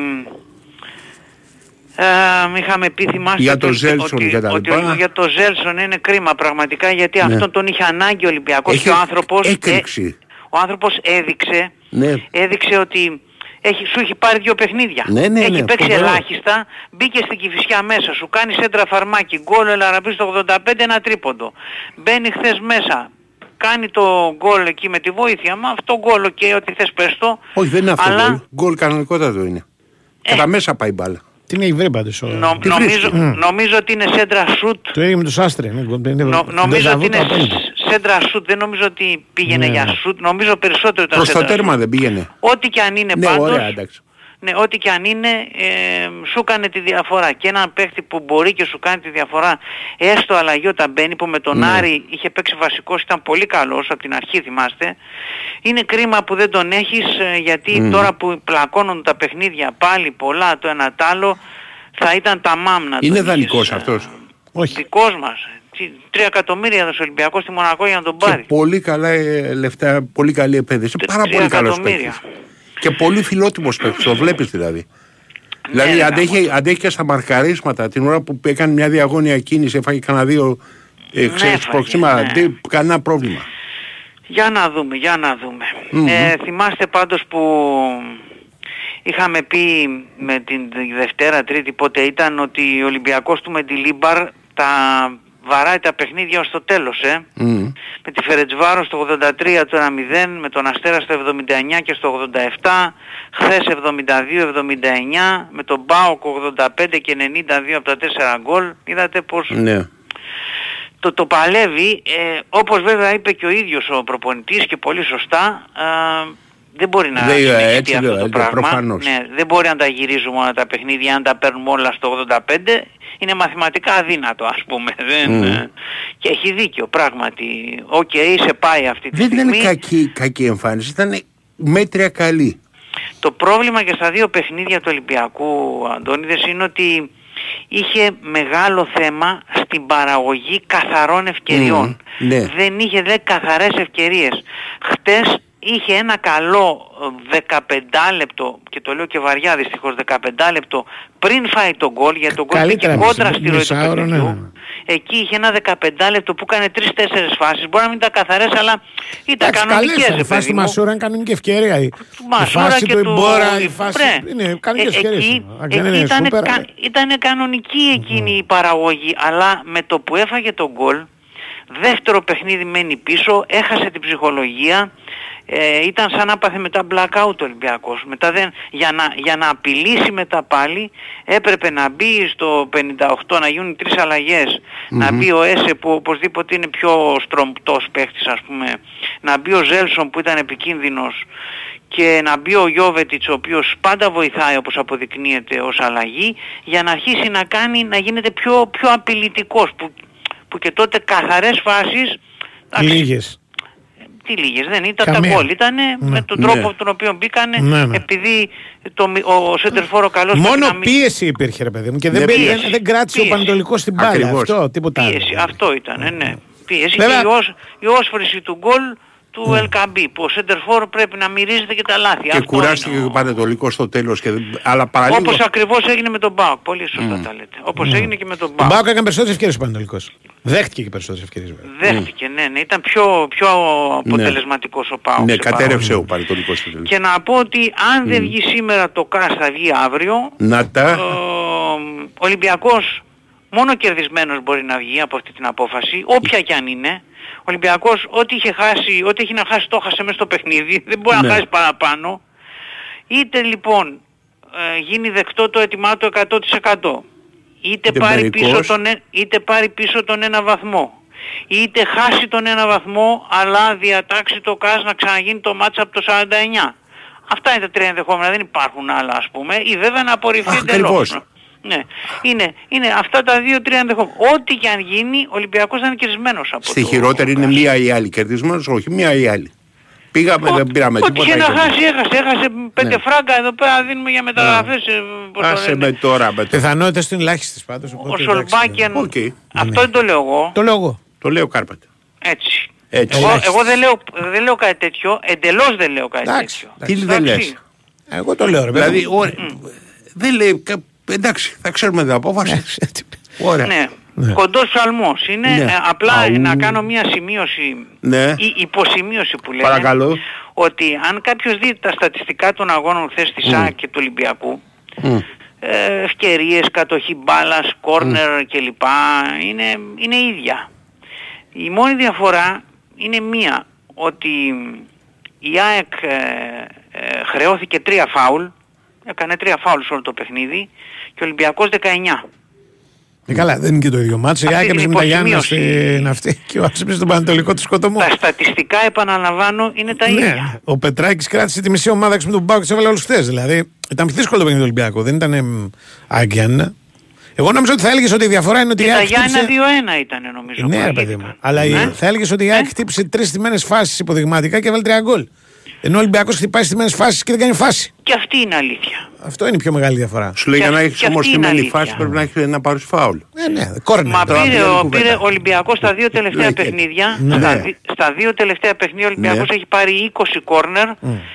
O: ε, είχαμε πει θυμάστε
E: Για τον
O: ότι-
E: Ζέλσον
O: ότι,
E: και τα
O: ότι
E: λοιπά.
O: ο- για τον Ζέλσον είναι κρίμα πραγματικά γιατί
E: Ναι.
O: αυτόν τον είχε ανάγκη ο Ολυμπιακός
E: Έχει
O: και ο άνθρωπος, ε,
E: έκρηξη.
O: ο άνθρωπος έδειξε
E: Ναι.
O: έδειξε ότι έχει, σου έχει πάρει δύο παιχνίδια.
E: Ναι, ναι,
O: έχει
E: ναι,
O: παίξει
E: φοβερό.
O: ελάχιστα, μπήκε στην Κηφισιά μέσα, σου κάνει σέντρα φαρμάκι, γκολ Ελαραμπή στο 85 ένα τρίποντο. Μπαίνει χθες μέσα, κάνει το γκολ εκεί με τη βοήθεια μου, αυτό γκολ και ό,τι θες πες το.
E: Όχι, δεν είναι αυτό.
O: Αλλά-
E: Γκολ. Γκολ κανονικότατο είναι. Κατά μέσα πάει η μπάλα.
A: Την έχει βρει πάντως. ο-
O: Νο-
E: Τι
O: νομίζω,
E: βρίσκει.
O: νομίζω ότι είναι σέντρα σουτ.
A: Το ίδιο με τους Άστρε. ναι, είναι- είναι-
O: Νο- νομίζω
A: ντεζαβού
O: ότι
A: το
O: είναι
A: απόλυτο.
O: σ- σέντρα σουτ, δεν νομίζω ότι πήγαινε
A: Ναι,
O: για
A: ναι.
O: σουτ, νομίζω περισσότερο ήταν
E: Προς το
O: σέντρα
E: τέρμα
O: σουτ.
E: δεν πήγαινε.
O: Ό,τι και αν είναι
E: Ναι,
O: πάντως,
E: ωραία, εντάξει.
O: Ναι, ό,τι και αν είναι, ε, σου κάνει τη διαφορά. Και έναν παίχτη που μπορεί και σου κάνει τη διαφορά, έστω αλλαγή όταν μπαίνει, που με τον
E: Ναι.
O: Άρη είχε παίξει βασικός, ήταν πολύ καλός από την αρχή θυμάστε. Είναι κρίμα που δεν τον έχεις, ε, γιατί
E: Μμμ.
O: τώρα που πλακώνουν τα παιχνίδια πάλι πολλά το ένα τ' άλλο, θα ήταν τα μάμνα.
E: Είναι δανεικός αυτός.
A: Όχι.
O: Δικός μας. Τι- Τρία εκατομμύρια έδωσε ο Ολυμπιακός στη Μονακό για να τον
E: Και
O: πάρει.
E: πολύ καλά ε, λεφτά, πολύ καλή επένδυση. Πάρα
O: τρία
E: πολύ καλός
O: εκατομμύρια.
E: παίκτης. Και πολύ φιλότιμος παίκτης, το βλέπεις δηλαδή.
O: Ναι,
E: δηλαδή
O: ρε,
E: αντέχει, αντέχει και στα μαρκαρίσματα την ώρα που έκανε μια διαγώνια κίνηση, έφαγε κανένα δύο ε, ξέρεις,
O: έφαγε,
E: προξήματα,
O: ναι.
E: δεν- κανένα πρόβλημα.
O: Για να δούμε, για να δούμε.
E: Μμμ.
O: Ε, θυμάστε πάντως που είχαμε πει με την Δευτέρα, Τρίτη πότε ήταν ότι ο Ολυμπιακός του Μεντιλίμπαρ τα βαράει τα παιχνίδια ως το τέλος, ε.
E: Μμ.
O: Με τη Φερεντσβάρος στο 83 το 1-0, με τον Αστέρα στο 79 και στο 87, χθες 72-79, με τον ΠΑΟΚ 85 και 92 από τα 4 γκολ. Είδατε πως
E: Ναι.
O: το, το παλεύει, ε, όπως βέβαια είπε και ο ίδιος ο προπονητής και πολύ σωστά, ε, δεν μπορεί να
E: Δεν, ε,
O: συνεχιστεί
E: έτσι
O: αυτό
E: λέω,
O: το
E: ε,
O: πράγμα.
E: προφανώς.
O: Ναι, δεν μπορεί να τα γυρίζουμε όλα τα παιχνίδια αν τα παίρνουμε όλα στο 85. Είναι μαθηματικά αδύνατο ας πούμε. Δεν,
E: Μμμ.
O: ε, και έχει δίκιο πράγματι. Οκ, σε πάει αυτή τη
E: Δεν
O: στιγμή.
E: ήταν κακή, κακή εμφάνιση, ήταν μέτρια καλή.
O: Το πρόβλημα και στα δύο παιχνίδια του Ολυμπιακού Αντώνιδες είναι ότι είχε μεγάλο θέμα στην παραγωγή καθαρών ευκαιριών.
E: Μμμ, ναι.
O: Δεν είχε δε καθαρές ευκαιρίες. Χτες είχε ένα καλό ε, 15 λεπτό και το λέω και βαριά δυστυχώς 15 λεπτό πριν φάει τον γκολ γιατί τον γκολ
A: Καλύτερα
O: μπήκε κόντρα
A: μισή-
O: στη ροή του
A: μισάωρο, ναι.
O: παιχνιδιού. Εκεί είχε ένα 15 λεπτό που έκανε 3-4 φάσεις. Μπορεί να μην ήταν καθαρές αλλά ήταν
A: Εντάξει,
O: κανονικές.
A: καλές,
O: ρε
A: η φάση
O: παιδί
A: του
O: μου.
A: Μασούρα είναι κανονική ευκαιρία. Η, η
O: Μασούρα
A: φάση
O: και
A: του
O: του-
A: Ιμπόρα, η φάση.
O: Μπρε.
A: Είναι κανονικές
O: Ε,
A: ευκαιρίες.
O: εκεί,
A: Δεν
O: εκεί
A: είναι
O: ήταν,
A: σούπερ.
O: κα, ήτανε κανονική εκείνη η παραγωγή, αλλά με το που έφαγε τον γκολ, δεύτερο παιχνίδι μένει πίσω, έχασε την ψυχολογία, ε, ήταν σαν να πάθει μετά blackout ο Ολυμπιακός. Μετά δεν, για, να, για να απειλήσει μετά πάλι έπρεπε να μπει στο 58 να γίνουν τρεις αλλαγές. Να μπει ο Έσε που οπωσδήποτε είναι πιο στρομπτός παίχτης ας πούμε. Να μπει ο Ζέλσον που ήταν επικίνδυνος και να μπει ο Γιώβετιτς ο οποίος πάντα βοηθάει όπως αποδεικνύεται ως αλλαγή για να αρχίσει να κάνει να γίνεται πιο, πιο απειλητικός που, που και τότε καθαρές φάσεις εντάξει,
A: Λίγες.
O: Τι λίγες δεν ήταν
A: Καμία.
O: τα γκολ ήταν με τον
E: Ναι.
O: τρόπο τον οποίο μπήκανε
A: Ναι, ναι.
O: επειδή το, μι- ο Σέντερφορο καλός πρέπει
A: Μόνο
O: να μην-
A: πίεση υπήρχε, ρε παιδί μου. Και δεν,
E: Ναι,
A: μπήκε-
O: πίεση.
A: δεν, δεν κράτησε ο
O: Πίεση.
A: Πανετολικός στην μπάλα.
E: Ακριβώς.
A: Αυτό, τίποτα άλλο.
O: Πίεση, αυτό ήταν, ναι. Πίεση
A: Βέβαια-
O: και η, ως, η όσφρηση του γκολ του Ελκαμπή που ο Σέντερφορ πρέπει να μυρίζεται και τα λάθη.
E: Και
O: Αυτό
E: κουράστηκε
O: είναι
E: και
O: ο-
E: ο Πανετολικός στο τέλος. Και... δεν- Αλλά παραλίγο...
O: Όπως ακριβώς έγινε με τον Μπάουκ. Πολύ σωστά τα λέτε. Όπως έγινε και με τον
A: Τον
O: Μπάουκ.
A: Μπάουκ έκανε περισσότερες ευκαιρίες ο Πανετολικός. Δέχτηκε και περισσότερες ευκαιρίες.
O: Δέχτηκε, ναι, ναι. Ήταν πιο, πιο αποτελεσματικός ο Πάουκ.
E: Ναι,
O: σε πάρα
E: κατέρευσε ο Πανετολικός στο τέλος.
O: Και να πω ότι αν δεν βγει σήμερα το ΚΑΣ θα βγει αύριο.
E: Να τα...
O: Ο Ολυμπιακός μόνο κερδισμένος μπορεί να βγει από αυτή την απόφαση, όποια κι αν είναι. Ο Ολυμπιακός ό,τι είχε χάσει, ό,τι έχει να χάσει το χάσε μέσα στο παιχνίδι, δεν μπορεί
E: Ναι.
O: να χάσει παραπάνω. Είτε λοιπόν ε, γίνει δεκτό το έτοιμά του 100% είτε
E: Είτε
O: πάρει,
E: μερικώς.
O: πίσω τον, ε- είτε πάρει πίσω τον ένα βαθμό είτε χάσει τον ένα βαθμό αλλά διατάξει το ΚΑΣ να ξαναγίνει το μάτσα από το 49. Αυτά είναι τα τρία ενδεχόμενα, δεν υπάρχουν άλλα ας πούμε ή βέβαια να απορριφθεί
E: Αχ,
O: εντελώς.
E: Ακριβώς.
O: Ναι, είναι, είναι αυτά τα δύο-τρία ενδεχόμενα. Ό,τι και αν γίνει, ο Ολυμπιακός θα είναι κερδισμένος από
E: Στη
O: το
E: χειρότερη είναι
O: ΚΑΣ.
E: μία ή άλλη. Κερδισμένος, όχι, μία ή άλλη. Πήγαμε, δεν πήραμε
O: Ό,τι
E: τίποτα.
O: είχε να
E: και-
O: χάσει, έχασε. Έχασε πέντε
E: Ναι.
O: φράγκα εδώ πέρα δίνουμε για μεταγραφές. ε, πώς το
E: Άσε
O: λένε.
E: με τώρα. Με το...
A: Πιθανότητες του είναι ελάχιστες πάντως.
O: Ο Σολμπάκεν,
E: Οκ.
O: αυτό δεν το λέω εγώ.
A: Το λέω εγώ.
E: Το λέω Κάρπατα.
O: Έτσι.
E: Έτσι.
O: Εγώ,
A: Ελάχιστες.
O: εγώ δεν, λέω, δεν λέω κάτι τέτοιο, εντελώς δεν λέω κάτι
A: Εντάξει,
O: τέτοιο.
E: Τι δεν
O: Εντάξει.
E: λες.
A: Εγώ το λέω, ρε παιδί.
E: Δηλαδή,
A: μου.
E: ωραία, δεν λέει. Κα- Εντάξει, θα ξέρουμε την απόφαση. Ωραία.
O: Ναι.
A: Ναι.
O: Κοντός ψαλμός είναι.
E: Ναι.
O: Ε, απλά
E: Αου.
O: να κάνω μια σημείωση
E: Ναι.
O: ή υποσημείωση που λέμε.
E: Παρακαλώ.
O: Ότι αν κάποιος δει τα στατιστικά των αγώνων χθες της ΣΑΚ και του Ολυμπιακού
E: Μμ.
O: ε, ευκαιρίες, κατοχή μπάλας, κόρνερ κλπ. Είναι, είναι ίδια. Η μόνη διαφορά είναι μία, ότι η ΑΕΚ ε, ε, χρεώθηκε τρία φάουλ, έκανε τρία φάουλ σε όλο το παιχνίδι και ο Ολυμπιακός 19.
A: Ε, καλά, δεν είναι και το ίδιο μάτσο. Η
O: Αυτή
A: Άκη
O: την
A: με τα Γιάννα
O: υποσημείωση.
A: στην αυτή και ο Άσπρη στον Πανατολικό του σκοτωμό.
O: Τα στατιστικά επαναλαμβάνω είναι τα
A: Ναι,
O: ίδια.
A: ο Πετράκης κράτησε τη μισή ομάδα έξω με τον Πάο και του έβαλε όλους χθες. Δηλαδή ήταν πιο δύσκολο το παιχνίδι του Ολυμπιακού. Δεν ήταν εμ, Άγγιαν. Εγώ νόμιζα ότι θα έλεγες ότι η διαφορά είναι ότι η
O: Και τα
A: ΑΕΚ
O: Γιάννα
A: χτύπησε.
O: 2-1 ήταν νομίζω.
A: Ναι, ρε
O: προηγείται.
A: παιδί μου. Αλλά η-
O: Ναι.
A: θα έλεγες ότι η ΑΕΚ χτύπησε τρεις στιμένες φάσεις υποδειγματικά και έβαλε τρία γκολ. Ενώ ο Ολυμπιακός χτυπάει στιμένε φάσεις και δεν κάνει φάση.
O: Και αυτή είναι αλήθεια.
A: Αυτό είναι η πιο μεγάλη διαφορά.
E: Σου λέει
O: Και
E: για να
O: αυ-
E: έχεις
O: και
E: όμως
O: αυτή
E: τη
O: είναι
E: μένη
O: αλήθεια.
E: φάση πρέπει να έχεις να πάρει φάουλ.
A: Ναι, ναι, κόρνερ.
O: Μα
E: τώρα
O: πήρε,
E: πήρε
O: ο,
E: κουβέντα.
O: πήρε ο Ολυμπιακός στα δύο τελευταία
E: Λέγε.
O: παιχνίδια.
E: Ναι.
O: Στα, δι- στα δύο τελευταία παιχνίδια ο Ολυμπιακός
E: Ναι.
O: έχει πάρει 20 κόρνερ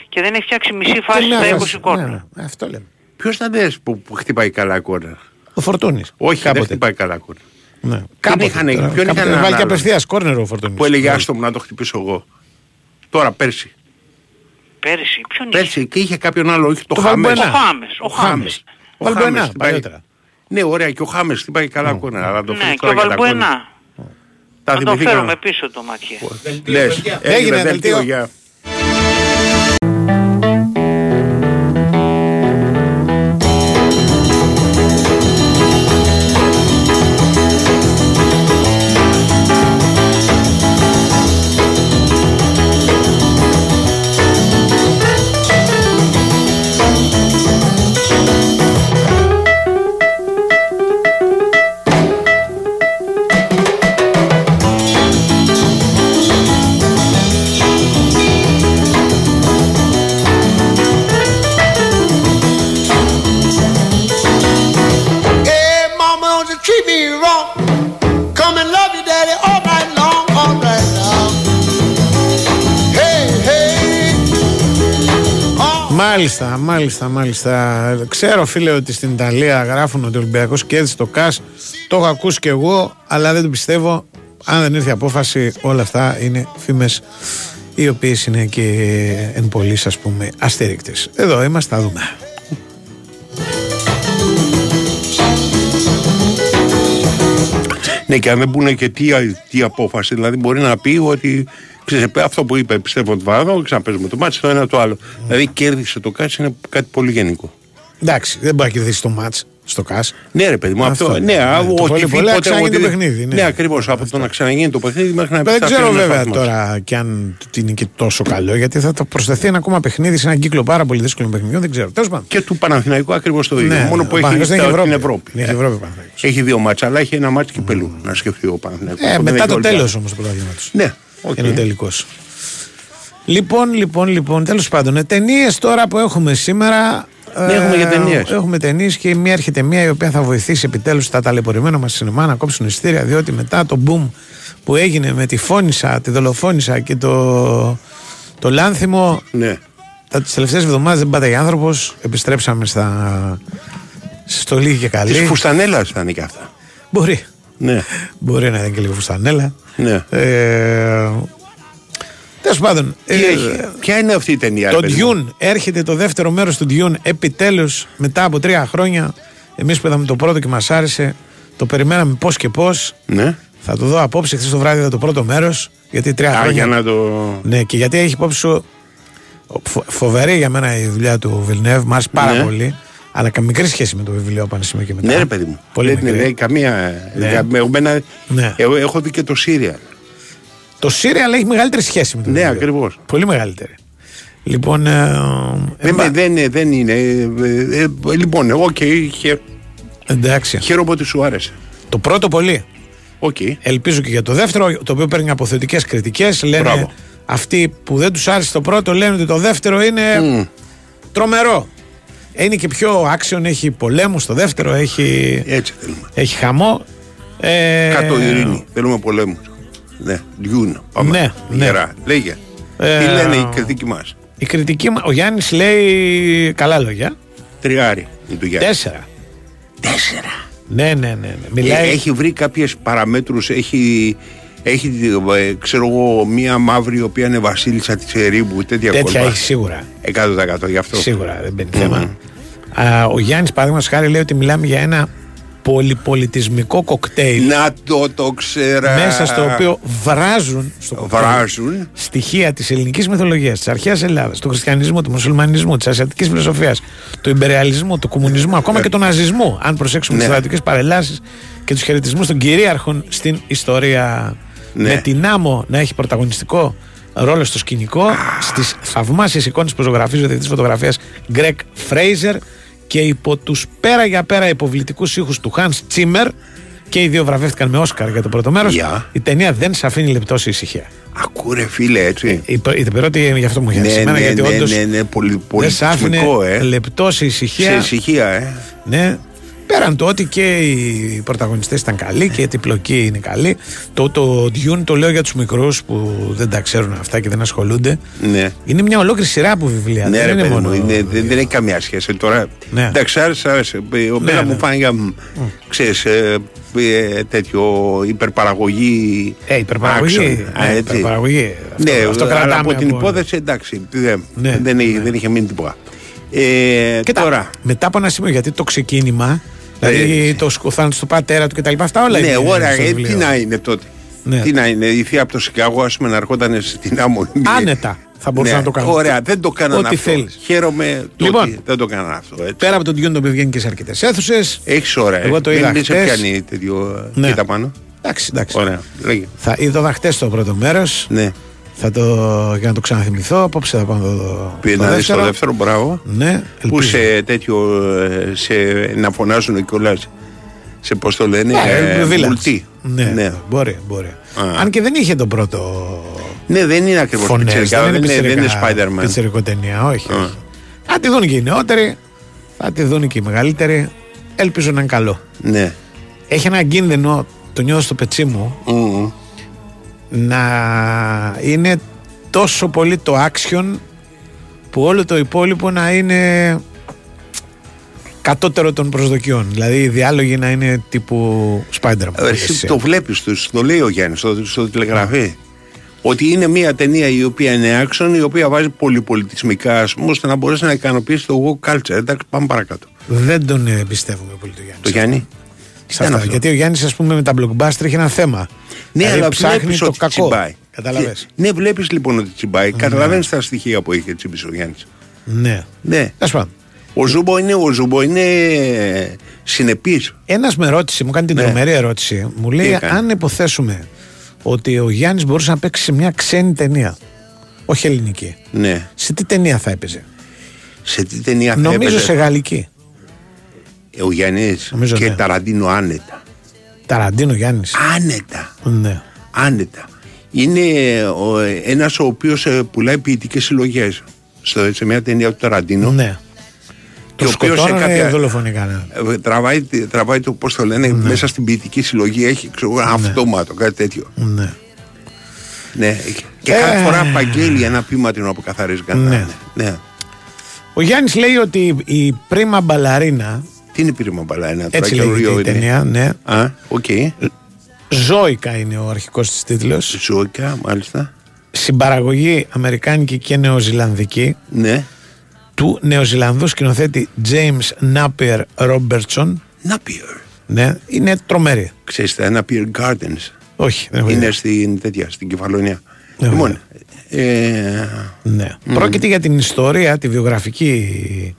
O: και δεν έχει φτιάξει μισή
A: Και
O: φάση
A: μια
O: στα
A: φάση.
O: 20 κόρνερ.
A: Ναι, ναι, Αυτό λέμε.
E: Ποιος ήταν δες που, που χτυπάει καλά κόρνερ;
A: Ο Φορτούνης.
E: Όχι, δεν χτυπάει καλά κόρνερ.
A: Ναι.
E: είχαν- ποιον είχαν
A: Κάποτε βάλει και
E: ανάλογα.
A: απευθείας κόρνερ ο Φορτούνης.
E: Που έλεγε άστο μου να το χτυπήσω εγώ. Τώρα πέρσι.
O: Πέρυσι, ποιον είχε;
E: Πέρσι και είχε κάποιον άλλο, όχι το,
A: Το
E: Χάμες.
A: Βαλμπουενά.
O: Ο Χάμες. Ο Χάμες.
E: Ο
A: Βαλμπουενά,
E: Χάμες χτυπάει-
A: παλιότερα.
E: Ναι, ωραία, και ο Χάμες χτυπάει καλά κόρνερ. Αλλά το
O: Ναι,
E: φέρεις
O: και ο
E: τώρα για τα κόρνερ.
O: Βαλμπουενά.
E: Τα
O: Να το
E: θυμηθήκαμε.
O: φέρουμε πίσω το μάτια.
E: Λες,
A: Έγινε,
E: έγινε
A: δελτίο. Μάλιστα, μάλιστα, μάλιστα. Ξέρω, φίλε, ότι στην Ιταλία γράφουν ότι ο Ολυμπιακός κέρδισε το ΚΑΣ. Το έχω ακούσει κι εγώ, αλλά δεν το πιστεύω. Αν δεν ήρθε η απόφαση, όλα αυτά είναι φήμες οι οποίες είναι και εν πολλής, ας πούμε, αστήρικτε. Εδώ είμαστε, θα δούμε.
E: Ναι, και αν δεν πούνε και τι, τι απόφαση, δηλαδή μπορεί να πει ότι ξέρεις, αυτό που είπε, πιστεύω ότι βαραδό, ξαναπέζουμε το μάτι, το ένα το άλλο. Δηλαδή κέρδισε το κάτσε είναι κάτι πολύ γενικό.
A: Εντάξει, δεν μπορεί να κερδίσει το μάτς στο ΚΑΣ.
E: Ναι, ρε παιδί μου, αυτό.
A: Αυτό,
E: ναι,
A: ναι.
E: α,
A: Το πολύ πολύ
E: οτιδήποτε.
A: ξαναγίνει το
E: οτι-
A: παιχνίδι, ναι.
E: Ναι, ακριβώς. Από το να ξαναγίνει το παιχνίδι μέχρι να
A: Δεν
E: επιστρέψει
A: ξέρω
E: ένας
A: βέβαια
E: βαθμός.
A: τώρα και αν είναι και τόσο καλό, γιατί θα το προσθεθεί ένα ακόμα παιχνίδι σε έναν κύκλο πάρα πολύ δύσκολο παιχνιδιών. Δεν ξέρω. Τέλος πάντων.
E: Και του Παναθηναϊκού ακριβώς το ίδιο.
A: Ναι,
E: Μόνο
A: ο
E: που έχει
A: Παναθηναϊκός δεν
E: στα-
A: έχει
E: την
A: Ευρώπη.
E: Ευρώπη.
A: Δεν έχει
E: Ε,
A: Ευρώπη ο Παναθηναϊκός.
E: Έχει δύο μάτσα, αλλά έχει ένα μάτι κυπελού να σκεφτεί ο Παναθηναϊκός.
A: Ε,
E: που δεν
A: μετά
E: έχει
A: το
E: όλη
A: τέλος
E: άλλη.
A: όμως τους πρωταθλήματο.
E: Ναι, οκ.
A: Είναι ο τελικός. Λοιπόν, λοιπόν, λοιπόν, τέλος πάντων, ταινίες τώρα που έχουμε σήμερα.
E: Ναι, έχουμε και ταινίες.
A: Έχουμε ταινίες και η μία έρχεται μία η οποία θα βοηθήσει επιτέλους τα ταλαιπωρημένα μας σινεμά να κόψουν εισιτήρια. Διότι μετά το boom που έγινε με τη Φόνισσα, τη δολοφόνησα και το, το Λάνθιμο.
E: Ναι.
A: Τα τις τελευταίες εβδομάδες δεν πάταγε άνθρωπος Επιστρέψαμε στα, στο λίγη και καλή
E: Της φουστανέλας θα είναι και αυτά.
A: Μπορεί.
E: Ναι.
A: Μπορεί να είναι και λίγο φουστανέλα.
E: Ναι.
A: Ε, Τέλος πάντων.
E: Τι
A: ε,
E: έχει, ποια είναι αυτή η ταινία,
A: Το
E: ρε παιδί μου;
A: Dune έρχεται το δεύτερο μέρος του Dune επιτέλους μετά από τρία χρόνια. Εμείς που είδαμε το πρώτο και μας άρεσε, το περιμέναμε πώς και πώς.
E: Ναι.
A: Θα το δω απόψε, χθες το βράδυ είδα το πρώτο μέρος. Γιατί τρία
E: Α,
A: χρόνια.
E: για να το.
A: Ναι, και γιατί έχει υπόψη σου. φο- Φοβερή για μένα η δουλειά του Βιλνεύ, μου άρεσε πάρα
E: Ναι.
A: πολύ. Αλλά κα- μικρή σχέση με το βιβλίο από ένα σημείο και μετά.
E: Ναι, ρε παιδί μου.
A: Πολύ
E: δεν,
A: μικρή.
E: δεν έχει καμία.
A: Ναι.
E: για- με- εμένα-
A: Ναι.
E: Εγώ έχω δει και το σίριαλ.
A: Το σίριαλ έχει μεγαλύτερη σχέση με το
E: Ναι,
A: βιβλίο.
E: ακριβώς.
A: Πολύ μεγαλύτερη. Λοιπόν. Ε, ε,
E: Δεν,
A: μπα-
E: δεν, δεν είναι. ε, ε, ε, λοιπόν, εγώ και χαι,
A: εντάξει.
E: χαίρομαι ότι σου άρεσε.
A: Το πρώτο πολύ.
E: Οκ.
A: Ελπίζω και για το δεύτερο, το οποίο παίρνει από θετικές κριτικές. Λένε
E: Μπράβο.
A: αυτοί που δεν τους άρεσε το πρώτο, λένε ότι το δεύτερο είναι τρομερό. Είναι και πιο άξιον, έχει πολέμου το δεύτερο, έχει,
E: Έτσι θέλουμε.
A: έχει χαμό. Ε,
E: Κάτω ειρήνη. Θέλουμε πολέμους. Ναι, Λιούν. Πάμε.
A: Ναι, ναι.
E: Γερά. Λέγε.
A: Ε,
E: Τι λένε οι κριτικοί μας;
A: Η κριτική, μα- ο Γιάννης λέει καλά λόγια.
E: Τριάρι είναι του Γιάννη.
A: Τέσσερα.
E: Τέσσερα.
A: Ναι, ναι, ναι. ναι. Μιλάει.
E: Ε, Έχει βρει κάποιες παραμέτρους. Έχει, έχει ε, ξέρω εγώ, μία μαύρη η οποία είναι βασίλισσα της ερήμου. Τέτοια,
A: τέτοια
E: κόλπα.
A: έχει σίγουρα.
E: 100% γι' αυτό.
A: Σίγουρα δεν μπαίνει θέμα. Α, ο Γιάννης, παραδείγματος χάρη, λέει ότι μιλάμε για ένα πολυπολιτισμικό κοκτέιλ.
E: Να το το ξέρα.
A: Μέσα στο οποίο βράζουν, στο κοκτέιλ
E: Βράζουν.
A: στοιχεία της ελληνικής μυθολογίας, της αρχαίας Ελλάδας, του χριστιανισμού, του μουσουλμανισμού, της ασιατικής φιλοσοφίας, του υπερεαλισμού, του κομμουνισμού, ακόμα και του ναζισμού. Αν προσέξουμε
E: Ναι.
A: τι στρατιωτικές παρελάσεις και τους χαιρετισμούς των κυρίαρχων στην ιστορία.
E: Ναι.
A: Με την άμμο να έχει πρωταγωνιστικό ρόλο στο σκηνικό, στις θαυμάσιες εικόνες που ζωγραφίζει ο διευθυντή φωτογραφίας Γκρέκ Φρέιζερ και υπό τους πέρα για πέρα υποβλητικούς ήχους του Hans Zimmer και οι δύο βραβεύτηκαν με Όσκαρ για το πρώτο μέρος.
E: Γεια.
A: Η ταινία δεν σε αφήνει λεπτό ησυχία.
E: Ακούρε φίλε έτσι.
A: Η, προ- η πρώτη γι' αυτό μου είχε
E: Ναι,
A: εμένα,
E: ναι,
A: γιατί
E: ναι,
A: όντως
E: ναι, ναι, πολύ, πολύ
A: δεν σ' άφηνε
E: σημαντικό, ε.
A: λεπτό σε ησυχία.
E: Σε ησυχία, ε.
A: Ναι. Πέραν το ότι και οι πρωταγωνιστές ήταν καλοί και η επιπλοκή είναι καλή. Το, το Dune το λέω για τους μικρούς που δεν τα ξέρουν αυτά και δεν ασχολούνται.
E: Ναι.
A: Είναι μια ολόκληρη σειρά από βιβλία.
E: Ναι,
A: δεν
E: ρε
A: είναι
E: παιδί
A: μόνο.
E: μου, είναι, δεν, δεν έχει καμία σχέση. Τώρα,
A: Ναι.
E: εντάξει, άρεσε, άρεσε. Ο
A: Ναι,
E: Μπέλα
A: ναι.
E: μου φάνηκε, μ, ξέρεις, ε, ε, τέτοιο υπερπαραγωγή.
A: Ε, υπερπαραγωγή.
E: action. Α,
A: Ναι,
E: έτσι.
A: υπερπαραγωγή. Αυτό-
E: ναι,
A: αυτό
E: αλλά
A: κρατάμε
E: από την
A: από-
E: υπόθεση, εντάξει, δεν,
A: Ναι,
E: δεν, είχε, δεν είχε μείνει τίποτα. Ε,
A: Κοίτα,
E: τώρα,
A: μετά από ένα σημείο, γιατί το ξεκίνημα, δηλαδή
E: Ε,
A: το σκουθάνο του πατέρα του κτλ. Αυτά όλα
E: ναι,
A: είναι
E: ωραία,
A: στο
E: ε,
A: βιβλίο.
E: τι να είναι τότε.
A: Ναι.
E: Τι να είναι, η θεία από το Σικάγο, ας πούμε, να ερχόταν στην άμμο.
A: Άνετα θα μπορούσε
E: Ναι,
A: να το κάνει.
E: Ωραία, δεν το κάνανε
A: Ό,τι
E: αυτό.
A: θέλεις.
E: Χαίρομαι το
A: Λοιπόν.
E: ότι δεν το κάνανε αυτό. Έτσι.
A: Πέρα από το Dune το οποίο βγαίνει και σε αρκετές αίθουσες.
E: Έχεις ώρα. ε.
A: Εγώ το
E: Μην-
A: είδα
E: μην σε
A: χτες.
E: πιάνει τέτοιο.
A: Ναι.
E: Κοίτα πάνω.
A: Εντάξει, εντάξει.
E: Ωραία. Λέγε.
A: Θα είδα χτες το πρώτο μέρος.
E: Ναι.
A: Θα το, για να το ξαναθυμηθώ, απόψε θα πάω να το,
E: Πήγε
A: το
E: να δεις
A: δεύτερο.
E: το δεύτερο, μπράβο.
A: Ναι,
E: Που
A: ελπίζω.
E: σε τέτοιο. ε, Σε, να φωνάζουν κιόλας. Σε πώς το λένε.
A: Ναι,
E: ε,
A: village.
E: μουλτί.
A: Ναι,
E: ναι.
A: μπορεί, μπορεί.
E: Α.
A: Αν και δεν είχε τον πρώτο
E: Ναι, δεν είναι ακριβώς
A: φωνές,
E: πιτσιρικά. Δεν, είναι, δεν είναι
A: πιτσιρικα-
E: Spider-Man.
A: πιτσιρικό ταινία, όχι.
E: Α.
A: όχι. Θα τη δουν και οι νεότεροι, θα τη δουν και οι μεγαλύτεροι. Ελπίζω να είναι καλό.
E: Ναι.
A: Έχει ένα κίνδυνο, το νιώθω στο πετσί μου,
E: Μμμ.
A: Να είναι τόσο πολύ το action που όλο το υπόλοιπο να είναι κατώτερο των προσδοκιών. Δηλαδή οι διάλογοι να είναι τύπου Spider-Man.
E: Ε, Εσύ το βλέπεις, το, το λέει ο Γιάννης στο, στο τηλεγραφή. Ότι είναι μια ταινία η οποία είναι action, η οποία βάζει πολυπολιτισμικά, α πούμε, ώστε να μπορέσει να ικανοποιήσει το woke culture. Εντάξει, πάμε παρακάτω.
A: Δεν τον ε, εμπιστεύομαι πολύ το Γιάννη.
E: Το Γιάννη; Τι
A: Σε
E: ήταν
A: αυτά.
E: αυτό;
A: Γιατί ο Γιάννης, ας πούμε, με τα blockbuster έχει ένα θέμα.
E: Ναι,
A: Δηλαδή
E: αλλά
A: ψάχνει
E: βλέπεις
A: το
E: ότι
A: κακό.
E: τσιμπάει.
A: Καταλαβες.
E: Και- Ναι, βλέπεις λοιπόν ότι τσιμπάει. Καταλαβαίνεις τα στοιχεία που έχει τσιμπήσει ο Γιάννη.
A: Ναι.
E: Ναι.
A: Τέλος πάντων.
E: Ο Ζούμπο είναι, ο Ζούμπο είναι συνεπής.
A: Ένας με ρώτησε, μου κάνει την
E: Ναι.
A: τρομερή ερώτηση. Μου λέει,
E: έκανε;
A: αν υποθέσουμε ότι ο Γιάννης μπορούσε να παίξει σε μια ξένη ταινία, όχι ελληνική,
E: Ναι.
A: σε τι ταινία θα έπαιζε;
E: Σε τι ταινία θα
A: Νομίζω
E: έπαιζε;
A: σε γαλλική.
E: Ε, Ο Γιάννης
A: Νομίζω,
E: και
A: ναι.
E: Ταραντίνο άνετα.
A: Ταραντίνο Γιάννης.
E: Άνετα.
A: Ναι.
E: Άνετα. Είναι ο, ένας ο οποίος ε, πουλάει ποιητικές συλλογές στο, σε μια ταινία του Ταραντίνο.
A: Ναι.
E: Και
A: Το
E: ο οποίος σε
A: σκοτώνανε
E: κάποια-
A: δολοφονικά.
E: ε, τραβάει, τραβάει το, πώς το λένε, μέσα στην ποιητική συλλογή έχει ξέρω, εγώ, αυτόματο, κάτι τέτοιο.
A: Ναι.
E: Ναι. Και
A: Ε.
E: κάθε φορά απαγγέλει ένα ποίημα την αποκαθαρίζει κανένα.
A: Ναι.
E: ναι.
A: Ο Γιάννης λέει ότι η πρίμα μπαλαρίνα.
E: Τι είναι η πρίμα μπαλαρίνα, τώρα
A: Έτσι
E: καινούριο
A: λέγεται η
E: είναι;
A: ταινία, ναι.
E: Α, OK.
A: Joika είναι ο αρχικός της τίτλος.
E: Joika, μάλιστα.
A: Συμπαραγωγή αμερικάνικη και νεοζηλανδική.
E: Ναι.
A: Του νεοζηλανδού σκηνοθέτη James Napier Robertson.
E: Napier.
A: Ναι, είναι τρομερή.
E: Ξέρεις τα Napier Gardens.
A: Όχι, δεν έχω
E: Είναι
A: ιδέα.
E: στην, τέτοια, στην Κεφαλονία.
A: Ναι,
E: λοιπόν, ε,
A: Ναι. Πρόκειται για την ιστορία, τη βιογραφική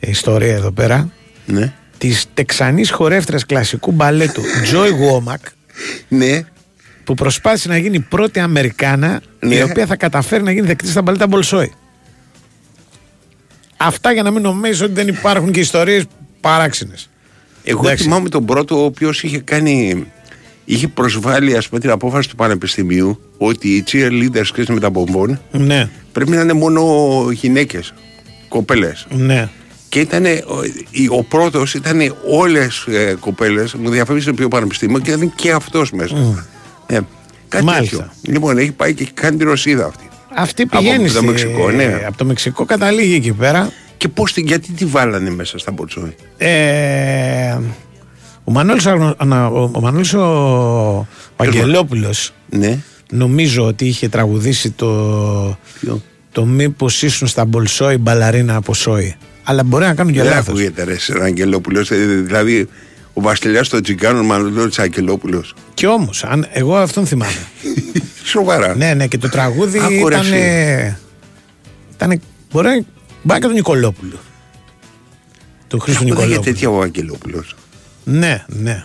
A: ιστορία εδώ πέρα.
E: Ναι.
A: Της τεξανής χορεύτριας κλασικού μπαλέτου Joy Womack.
E: Ναι.
A: Που προσπάθησε να γίνει η πρώτη Αμερικάνα
E: Ναι.
A: η οποία θα καταφέρει να γίνει δεκτής στα μπαλέτα Μπολσόη. Αυτά για να μην νομίζω ότι δεν υπάρχουν και ιστορίες παράξενες.
E: Εγώ
A: Εντάξει.
E: θυμάμαι τον πρώτο ο οποίος είχε κάνει είχε προσβάλει ας πούμε την απόφαση του Πανεπιστημίου ότι οι cheerleaders ξέρεις με τα μπομπών
A: Ναι,
E: πρέπει να είναι μόνο γυναίκες, κοπέλες.
A: ναι.
E: Και ήταν, ο, ο πρώτος ήταν όλες ε, κοπέλες, μου διαφεύγει στο πιο πανεπιστήμιο και ήταν και αυτός μέσα. Ε, κάτι
A: Μάλιστα.
E: τέτοιο. Λοιπόν, έχει πάει και έχει κάνει τη Ρωσίδα αυτή.
A: Αυτή
E: Από
A: πηγαίνει
E: το
A: στη-
E: Μεξικό, ναι.
A: Από το Μεξικό καταλήγει εκεί πέρα.
E: Και πώς, την- γιατί τη βάλανε μέσα στα Μποτσόη.
A: Ε, ο Μανώλης, Αγνο- ανα- ο, ο, Μανώλης ο Αγγελόπουλος
E: Ναι.
A: νομίζω ότι είχε τραγουδήσει το, το μήπως ήσουν στα Μπολσόη μπαλαρίνα από Σόη. Αλλά μπορεί να κάνουν και
E: Δεν
A: λάθος.
E: ακούγεται ρε σε Αγγελόπουλος. Ε, Δηλαδή ο βασιλιάς των Τσιγκάνων Μανώλης Αγγελόπουλος.
A: Και όμως, αν, εγώ αυτόν θυμάμαι.
E: Σοβαρά.
A: ναι, ναι, και το τραγούδι
E: Άκου, ρε,
A: ήταν.
E: εσύ.
A: Ήταν. Μπορεί να μπορεί και τον Νικολόπουλο. Του Χρήστου
E: Ακούγεται
A: Νικολόπουλου.
E: τέτοια ο Αγγελόπουλος.
A: Ναι, ναι.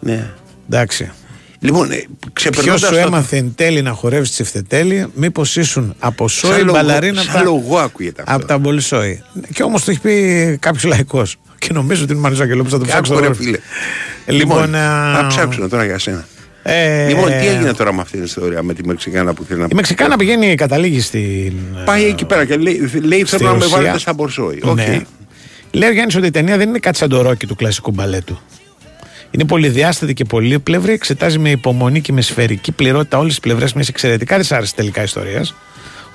E: Ναι.
A: Εντάξει.
E: Λοιπόν, ε,
A: Ποιος
E: ξεπερνώντας
A: σου
E: το-
A: έμαθε εν τέλει να χορεύεις τσιφτετέλη, μήπως ήσουν από
E: Σαν
A: σόι
E: λογο-
A: μπαλαρίνα
E: σαν λογό ακούγεται αυτό.
A: από τα μπολισόι. Και όμως το έχει πει κάποιος λαϊκός. Και νομίζω ότι είναι Μαρίζο Αγγελόπουλος, θα το ψάξω.
E: Άκου, ρε,
A: τώρα.
E: φίλε.
A: Λοιπόν,
E: Λοιπόν,
A: α,
E: θα ψάξω τώρα για σένα.
A: ε,
E: Λοιπόν, τι έγινε τώρα με αυτή την ιστορία με τη Μεξικάνα που θέλει να
A: Η Μεξικάνα πηγαίνει, καταλήγει στην.
E: Πάει εκεί πέρα και λέει, λέει
A: στη
E: θέλω να με
A: Ρωσία.
E: βάλετε στα Μπορσόη. Οκ.
A: Ναι. Λέει ο Γιάννης ότι η ταινία δεν είναι κάτι σαν το Ρόκι του κλασικού μπαλέτου. Είναι πολυδιάστατη και πολύπλευρη, εξετάζει με υπομονή και με σφαιρική πληρότητα όλες τις πλευρές μιας εξαιρετικά δυσάρεστης τελικά ιστορίας.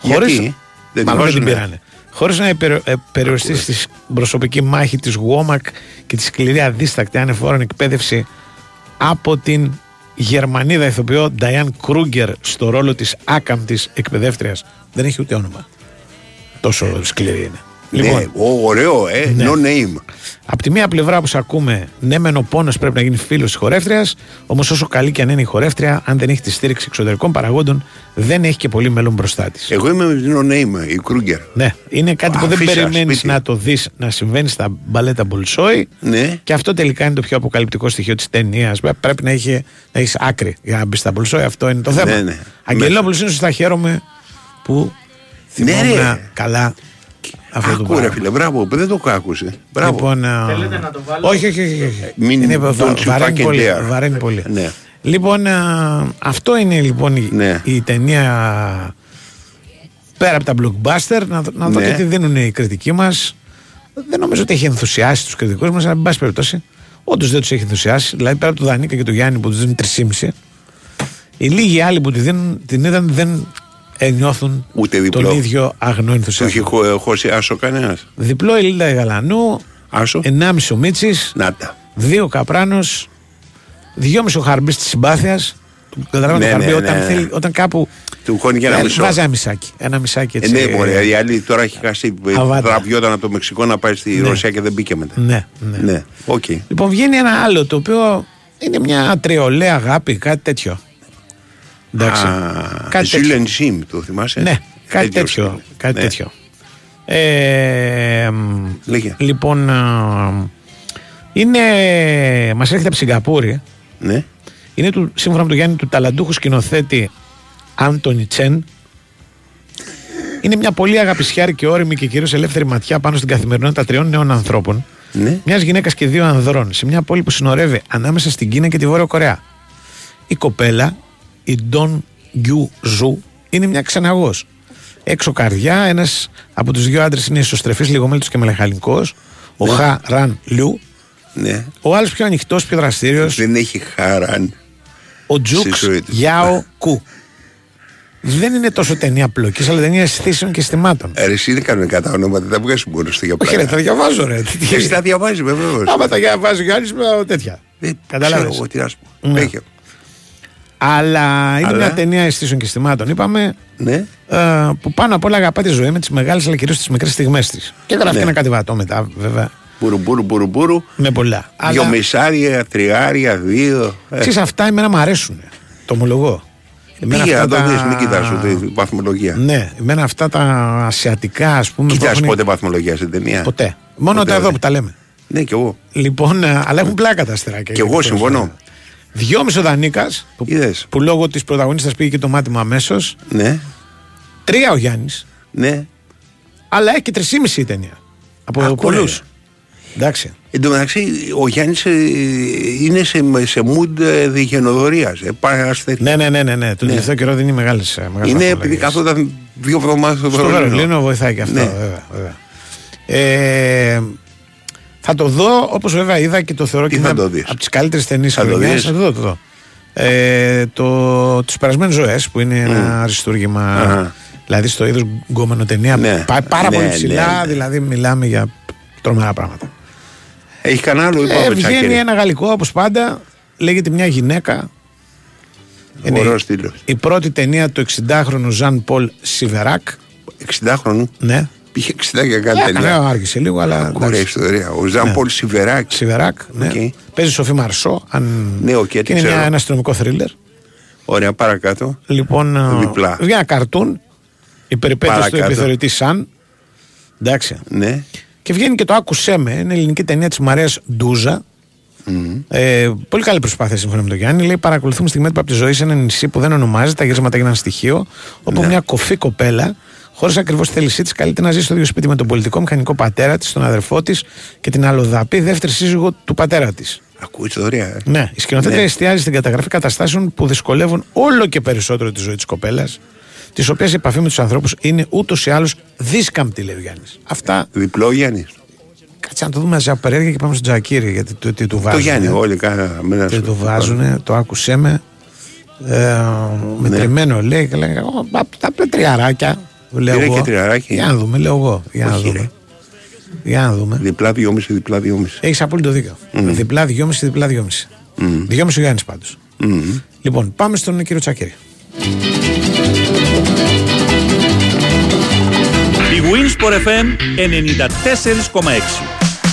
E: Γιατί; Δεν την
A: Μάλλον δεν την
E: βάζουνε.
A: πήρανε. Χωρίς να υπερο- ε, περιοριστεί στη προσωπική μάχη της Γουόμακ και τη σκληρή αδίστακτη άνευ όρων εκπαίδευση από την Γερμανίδα ηθοποιό Νταϊάν Κρούγκερ στο ρόλο της άκαμπτης εκπαιδεύτριας. Δεν έχει ούτε όνομα. Τόσο σκληρή είναι. Λοιπόν.
E: Ναι, ω, ωραίο, ε,
A: Ναι.
E: no name.
A: Από τη μία πλευρά, όπω ακούμε, ναι, μεν ο πόνος πρέπει να γίνει φίλος της χορεύτριας, όμως όσο καλή και αν είναι η χορεύτρια, αν δεν έχει τη στήριξη εξωτερικών παραγόντων, δεν έχει και πολύ μέλλον μπροστά της.
E: Εγώ είμαι με την no name, η Κρούγκερ.
A: Ναι, είναι κάτι που δεν
E: Αφήσα
A: περιμένεις
E: σπίτι.
A: να το δεις να συμβαίνει στα μπαλέτα Μπολσόη.
E: Ναι.
A: Και αυτό τελικά είναι το πιο αποκαλυπτικό στοιχείο της ταινίας. Πρέπει να έχει να έχεις άκρη για να μπεις στα Μπολσόη. Αυτό είναι το θέμα.
E: Ναι, ναι.
A: Αγγελόπουλος είναι σωστά. Χαίρομαι που
E: Ναι,
A: θυμόμουν
E: ρε.
A: καλά αυτό το
E: Άκου
A: πράγμα.
E: ρε φίλε, μπράβο, δεν το άκουσε. Μπράβο.
A: Λοιπόν, α, Όχι, όχι, όχι. όχι.
E: Μην
A: είναι,
E: don't
A: βα-
E: you
A: βαραίνει,
E: fucking
A: πολύ,
E: dare.
A: βαραίνει πολύ.
E: Ναι.
A: Λοιπόν, α, αυτό είναι λοιπόν η,
E: Ναι.
A: η ταινία πέρα από τα blockbuster, να, δω- να δω
E: Ναι.
A: και τι δίνουν οι κριτικοί μας. Δεν νομίζω ότι έχει ενθουσιάσει τους κριτικούς μας, αλλά εν πάση περιπτώσει, όντως δεν τους έχει ενθουσιάσει. Δηλαδή πέρα από τον Δανίκα και τον Γιάννη που τους δίνουν 3,5, οι λίγοι άλλοι που τη δίνουν, την είδαν δεν νιώθουν
E: Ούτε διπλό.
A: τον ίδιο αγνό
E: Το έχει
A: ενθουσιασμό.
E: χω- χώσει άσο κανένας.
A: Διπλό η Λίλτα Γαλανού,
E: Άσο.
A: 1,5 ο Μίτσης,
E: Να τα.
A: δύο Καπράνος, δυόμιση ο Χαρμπής της συμπάθειας. Καταλαβαίνετε
E: Ναι,
A: το Χαρμπή
E: ναι,
A: όταν,
E: ναι.
A: θέλει, όταν κάπου.
E: Του χώνει και ένα
A: Ε,
E: μισό.
A: Βάζει ένα μισάκι. Ένα μισάκι
E: Ε,
A: έτσι.
E: ναι, μωρέ, η άλλη τώρα έχει χάσει.
A: Αβάντα.
E: Τραβιόταν από το Μεξικό να πάει στη
A: Ναι.
E: Ρωσία και δεν μπήκε μετά.
A: Ναι, ναι.
E: Ναι, οκ.
A: Λοιπόν, βγαίνει ένα άλλο το οποίο είναι μια τριολέα αγάπη, κάτι τέτοιο. Εντάξει. κάτι τέτοιο.
E: Ζιλ ε Τζιμ, το θυμάσαι;
A: Ναι, κάτι
E: Τέτοιος
A: τέτοιο.
E: είναι.
A: Κάτι
E: Ναι.
A: τέτοιο. Ε, μ,
E: Λέγε.
A: λοιπόν, α, είναι, μας έρχεται από Σιγκαπούρη.
E: Ναι.
A: Είναι του, σύμφωνα με τον Γιάννη του ταλαντούχου σκηνοθέτη Άντονι Τσεν. Είναι μια πολύ αγαπησιάρικη, ώριμη και κυρίως ελεύθερη ματιά πάνω στην καθημερινότητα τριών νέων ανθρώπων.
E: Ναι.
A: Μιας γυναίκας και δύο ανδρών σε μια πόλη που συνορεύει ανάμεσα στην Κίνα και τη Βόρεια Κορέα. Η κοπέλα, η Ντόν Γκιου Ζου, είναι μια ξεναγός. Έξω καρδιά, ένας από τους δύο άντρες είναι εσωστρεφής, λιγομίλητος και μελαγχολικός. Ο
E: Ναι.
A: Χα Ραν Λιου.
E: Ναι.
A: Ο άλλος πιο ανοιχτός, πιο δραστήριος.
E: Δεν έχει χαράν.
A: Ο Τζουκ
E: Στη ζωή του.
A: Γιάο Κου. Δεν είναι τόσο ταινία πλοκής, αλλά ταινία αισθήσεων και αισθημάτων.
E: Ε, ρε, εσύ δεν κάνουν κατά ονόματα, δεν τα βγάζεις μόνος στο για
A: Όχι, ρε, τα διαβάζω, ρε. Τι-
E: Εσύ τα διαβάζεις, βεβαίως.
A: Άμα τα διαβάζει ο Γιάννη, τέτοια. Καταλάβες.
E: Εγώ τι να σου πω.
A: Ναι.
E: Έχει.
A: Αλλά είναι
E: Αλλά-
A: μια ταινία αισθήσεων και αισθημάτων, είπαμε.
E: Ναι.
A: ε, που πάνω απ' όλα αγαπά τη ζωή με τις μεγάλες αλλά κυρίως τις μικρές στιγμές της. Και γράφει
E: Ναι.
A: και ένα κατηβατό μετά, βέβαια.
E: Μπουρου, μπουρου, μπουρου, μπουρου.
A: Με πολλά.
E: Δυο
A: Αλλά
E: μισάρια, τριάρια, δύο. Ε,
A: ξέρεις, αυτά εμένα μου αρέσουν. Το ομολογώ. Εμένα
E: Πήγε να
A: αυτά
E: το
A: τα-
E: δεις, μην κοιτάς τη βαθμολογία.
A: Ναι, εμένα αυτά τα ασιατικά, ας πούμε. που
E: Κοιτάς
A: έχουν-
E: πότε βαθμολογία στην ταινία;
A: Ποτέ. Μόνο
E: Ποτέ,
A: τα εδώ
E: δε.
A: που τα λέμε.
E: Ναι, κι εγώ.
A: Λοιπόν, ε, αλλά έχουν πλάκα τα αστεράκια.
E: Κι εγώ συμφωνώ.
A: Δυόμιση ο Δανίκας, που,
E: Είδες.
A: που λόγω της πρωταγωνίστας πήγε και το μάτι μου αμέσως.
E: Ναι,
A: Τρία ο Γιάννης,
E: ναι.
A: αλλά έχει και τρισήμιση η ταινία. Από
E: Ακούω,
A: πολλούς.
E: ρε.
A: Εντάξει.
E: Εν τω μεταξύ, ο Γιάννης είναι σε, σε mood ε, διχενοδορία. Ε, πάει ασθενή.
A: Ναι, ναι, ναι, ναι, ναι. Τον τελευταίο καιρό δίνει μεγάλες.
E: Είναι επειδή καθόταν δύο εβδομάδες στο
A: Στο
E: Βερολίνο.
A: Βερολίνο βοηθάει και αυτό.
E: Ναι.
A: Βέβαια, βέβαια. Ε, θα το δω όπως βέβαια είδα και το θεωρώ
E: Τι
A: και
E: θα
A: μια
E: το δεις;
A: από τις καλύτερες ταινίες
E: Θα το
A: χρονιάς.
E: δεις;
A: Θα το δω, το δω. Ε, το, τους περασμένες ζωές που είναι ένα αριστούργημα
E: Αχα.
A: δηλαδή στο είδος γκόμενο ταινία
E: Ναι.
A: πάει πάρα
E: Ναι,
A: πολύ
E: ναι,
A: ψηλά
E: ναι.
A: δηλαδή μιλάμε για τρομερά πράγματα
E: Έχει κανένα άλλο
A: ε,
E: είπαμε
A: βγαίνει ένα γαλλικό όπως πάντα λέγεται μια γυναίκα είναι
E: Ωραίος τίτλος.
A: η πρώτη ταινία του 60χρονου Ζαν Πολ Σιβεράκ
E: 60 χρόνου.
A: ναι
E: Πήγε 60 για κάτι
A: Έκανε,
E: ταινία.
A: άργησε λίγο, αλλά.
E: Ωραία
A: εντάξει.
E: ιστορία. Ο Ζαν
A: Ναι.
E: Πολ Σιβεράκ.
A: Σιβεράκ, ναι.
E: Οκ.
A: Παίζει Σοφή Μαρσό. Αν...
E: Ναι, οκ,
A: και
E: τι
A: είναι
E: ξέρω.
A: μια, ένα αστυνομικό θρίλερ.
E: Ωραία, παρακάτω.
A: Λοιπόν, ε,
E: Διπλά.
A: βγαίνει ένα καρτούν. Η περιπέτεια του
E: Παρακάτω.
A: επιθεωρητή Σαν. Εντάξει.
E: Ναι.
A: Και βγαίνει και το Άκουσέ με. Είναι ελληνική ταινία της Μαρίας Ντούζα. Ε, πολύ καλή προσπάθεια σύμφωνα με τον Γιάννη. Λέει: Παρακολουθούμε στιγμέτυπα από τη ζωή σε ένα νησί που δεν ονομάζεται. Τα γύρισματα έγιναν στοιχείο. Όπου
E: Ναι.
A: μια κοφή κοπέλα, χωρίς ακριβώς τη θέλησή της, καλείται να ζει στο ίδιο σπίτι με τον πολιτικό μηχανικό πατέρα της, τον αδερφό της και την αλλοδαπή δεύτερη σύζυγο του πατέρα της.
E: Ακούει ιστορία. ε.
A: Ναι, η σκηνοθέτρια
E: Ναι.
A: εστιάζει στην καταγραφή καταστάσεων που δυσκολεύουν όλο και περισσότερο τη ζωή της κοπέλας, τη οποία η επαφή με τους ανθρώπους είναι ούτως ή άλλως δίσκαμπτη, λέει ο Γιάννης. Αυτά
E: Διπλό Γιάννης.
A: κάτσε να το δούμε σε περιέργεια και πάμε στον Τζακίρι, γιατί το, τι του
E: Το
A: βάζουν.
E: Γιάννη, όλοι κάναμε.
A: Τι του βάζουν, το άκουσέ με. Ε, μετρημένο λέει και λέει, «Ω, πα- τα πει τριαράκια. Λέω
E: Πήρε
A: εγώ.
E: και τριαράκι.
A: Για να δούμε, λέω εγώ. Για να
E: Όχι,
A: δούμε.
E: ρε.
A: Για να δούμε.
E: Διπλά δυόμιση, διπλά δυόμιση.
A: Έχεις απόλυτο δίκιο. Διπλά δυόμιση, διπλά δυόμιση.
E: Μμμ.
A: Δυόμιση ο Γιάννης πάντως.
E: Μμμ.
A: Λοιπόν, πάμε στον κύριο Τσακίρι.
F: Η Winsport FM 94,6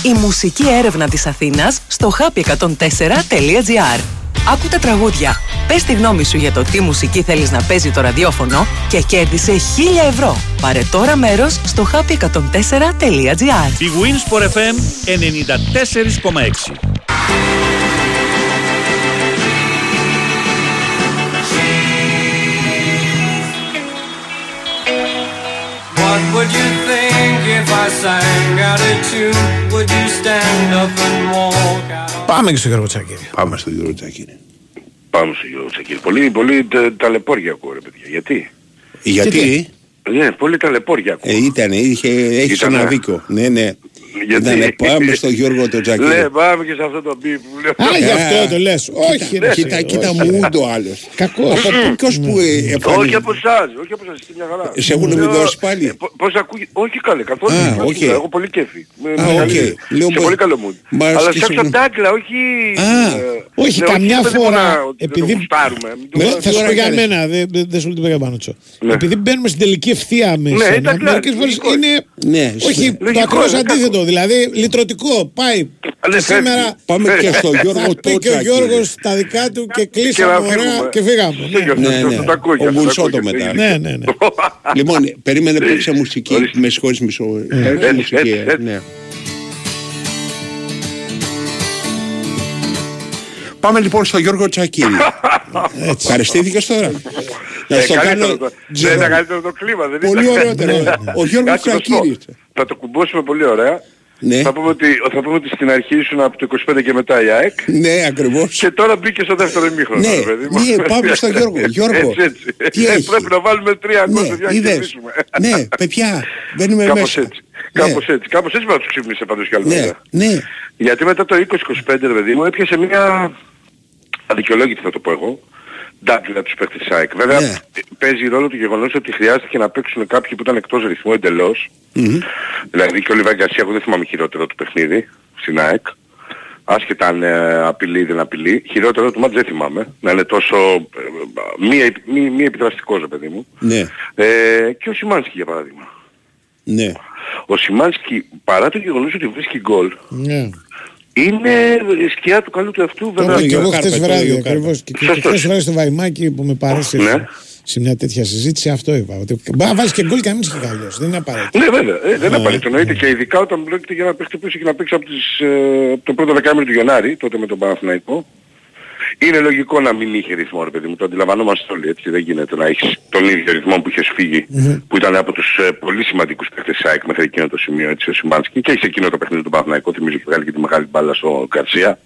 Q: Η μουσική έρευνα της Αθήνας στο happy104.gr Άκου τα τραγούδια. Πες τη γνώμη σου για το τι μουσική θέλεις να παίζει το ραδιόφωνο και κέρδισε 1000 ευρώ. Πάρε τώρα μέρος στο happy104.gr
F: Η Winsport FM 94,6
I: What would you think if I sang out a tune? Would you stand up and walk out?
A: Πάμε και στο Γιώργο Τσακίρη.
E: Πάμε στο Γιώργο Τσακίρη.
B: Πάμε στο Γιώργο Τσακίρη. Πολύ, πολύ τε- ταλαιπώρια ακούω ρε παιδιά. Γιατί;
E: Γιατί;
B: Ναι, πολύ ταλαιπώρια ακούω.
E: ε, ήταν, είχε, έχεις
B: Ήτανε.
E: ένα δίκιο. Ναι, ναι.
B: Γιατί;
E: Ήτανε, πάμε στο Γιώργο το Τσακίρη.
B: Ναι, πάμε και σε αυτό το μπιπ που λέω.
A: Α, γι' αυτό
E: Ε,
A: το λες. Όχι, ρε,
E: Κοίτα,
A: εσύ,
E: κοίτα
A: όχι.
E: μου το άλλος.
A: Κακός.
E: Από ποιος που ε,
B: Όχι
E: εμφανίζεται.
B: από εσάς, όχι από εσάς, είστε μια χαρά.
E: Σε έχουν
B: Λέω,
E: επιδώσει πάλι.
B: ε, πο- Πώς ακούγεται, όχι καλέ, καθόλου.
E: Α,
B: καθόλου.
E: οκ.
B: Έχω πολύ κέφι. Με-
E: Α,
B: με
E: οκ.
B: καλή-
E: Λέω,
B: Σε
E: πως-
B: πολύ καλό mood.
E: Μ' άρεσε
B: Αλλά
E: και
B: φτιάξω
E: σε-
B: τάκλα, όχι...
E: Α,
B: ε,
A: Όχι,
B: ναι,
A: καμιά
B: δεν
A: φορά,
B: μπορώ να- ότι
A: επειδή-
B: Δεν το γουστάρουμε. Μην το
A: Με-
B: γουστάρουμε.
A: θα σου
E: ώρα
A: πω για
E: κάνεις.
A: μένα, δεν δεν- δεν σου το είπα για πάνω τσο.
B: Ναι.
A: Επειδή μπαίνουμε στην τελική ευθεία με
B: Ναι,
A: σένα,
B: ήταν κλart,
A: μερικές φορές
B: λογικό.
A: είναι
E: Ναι,
A: όχι
E: στο-
A: το
B: Λογικό,
A: ακριβώς
B: είναι
A: αντίθετο, δηλαδή λυτρωτικό, πάει
B: ναι,
A: και
B: φεύγει.
A: σήμερα
E: Πάμε και στο
A: θα
E: Γιώργο
A: πει
E: το
A: και ο
E: Τσακίρη.
A: Γιώργος τα δικά του και
B: Και
A: κλείσαμε
B: να
A: ωραία
B: φύγουμε.
A: και φύγαμε. ναι.
B: Σίγουρα,
E: Ναι,
B: αυτό
E: ναι.
B: το ακούω και
E: Ο
B: αυτό το
E: Μπουλσότο
B: ακούω και
E: μετά.
B: αυτό.
A: Ναι, ναι, ναι.
E: Λοιπόν, περίμενε παίξε μουσική.
B: Ορίστε.
E: Με συγχωρείς μισό. Παίξε
B: Έτσι,
E: μουσική.
B: έτσι,
E: ε,
B: έτσι.
E: ναι. Πάμε λοιπόν στο Γιώργο Τσακίρη. Ευχαριστήθηκες τώρα. Να
B: Ε,
E: στο
B: καλύτερο
E: κάνω
B: το-
E: τζερό.
B: Δεν είναι καλύτερο το κλίμα, δεν
E: Πολύ
B: είναι.
E: ωραιότερο. Ο Γιώργος
B: Κάτσε να σου πω.
E: Τσακίρης.
B: Θα το κουμπώσουμε πολύ ωραία.
E: Ναι.
B: Θα, πούμε ότι, θα πούμε ότι στην αρχή ήσουν από το 25 και μετά η ΑΕΚ.
E: Ναι, ακριβώς.
B: Και τώρα μπήκες στο δεύτερο ημίχρονο.
E: Ναι,
B: ρε παιδί μου.
E: ναι, πάμε στον Γιώργο. Γιώργο,
B: έτσι, έτσι.
E: τι
B: Ε,
E: έχεις;
B: Πρέπει να βάλουμε τρία γκολ
E: Ναι,
B: παιδιά να
E: είδες;
B: κερδίσουμε.
E: Ναι, παιδιά, μπαίνουμε
B: Κάπως
E: μέσα.
B: έτσι.
E: Ναι.
B: Κάπως έτσι. Κάπως έτσι πρέπει να τους ξύπνησε πάντως κι άλλο.
E: Ναι,
B: βέβαια.
E: ναι.
B: Γιατί μετά το 20-25 ρε παιδί μου έπιασε μια αδικαιολόγητη θα το πω εγώ ντάκλα τους παίκτες της ΑΕΚ. Βέβαια
E: Ναι.
B: παίζει ρόλο το γεγονός ότι χρειάστηκε να παίξουν κάποιοι που ήταν εκτός ρυθμού εντελώς. Δηλαδή και ο Λιβάη Γκαρσία, εγώ δεν θυμάμαι χειρότερο του παιχνίδι στην ΑΕΚ. Άσχετα αν ε, απειλεί ή δεν απειλεί. Χειρότερο του μάτς δεν θυμάμαι. Να είναι τόσο ε, μη, μη, μη επιδραστικός ρε παιδί μου.
E: Ναι,
B: Ε, και ο Σιμάνσκι για παράδειγμα.
E: ναι.
B: Ο Σιμάνσκι παρά το γεγονός ότι βρίσκει γκολ
A: Ναι.
B: Είναι σκιά του καλού του αυτού
A: Το
B: βέβαια.
A: είπα και εγώ
E: Κάρπα,
A: χθες
E: το
A: βράδυ
E: ίδιο Κάρπα.
A: ακριβώς. Και, και, και
B: Σωστός.
A: χθες βράδυ στο Βαϊμάκι που με παρέσυρε
B: Ναι.
A: σε μια τέτοια συζήτηση αυτό είπα. Ότι μπορεί να βάζεις και γκολ και να μην είσαι και καλός. Δεν είναι απαραίτητο.
B: Ναι βέβαια, ε, δεν είναι απαραίτητο εννοείται και ειδικά όταν πρόκειται για ένα παίχτη που είχε να παίξει από, τις, ε, από το πρώτο δεκάμενο του Γενάρη, τότε με τον Παναθηναϊκό. Είναι λογικό να μην είχε ρυθμό ρε παιδί μου, το αντιλαμβανόμαστε όλοι έτσι, δεν γίνεται να έχεις τον ίδιο ρυθμό που είχες φύγει, που ήταν από τους ε, πολύ σημαντικούς παίχτες της ΑΕΚ μέχρι εκείνο το σημείο έτσι ο Σιμάνσκι και έχει εκείνο το παιχνίδι του Παναθηναϊκού, θυμίζω και βγάλει και τη μεγάλη μπάλα στο Καρσία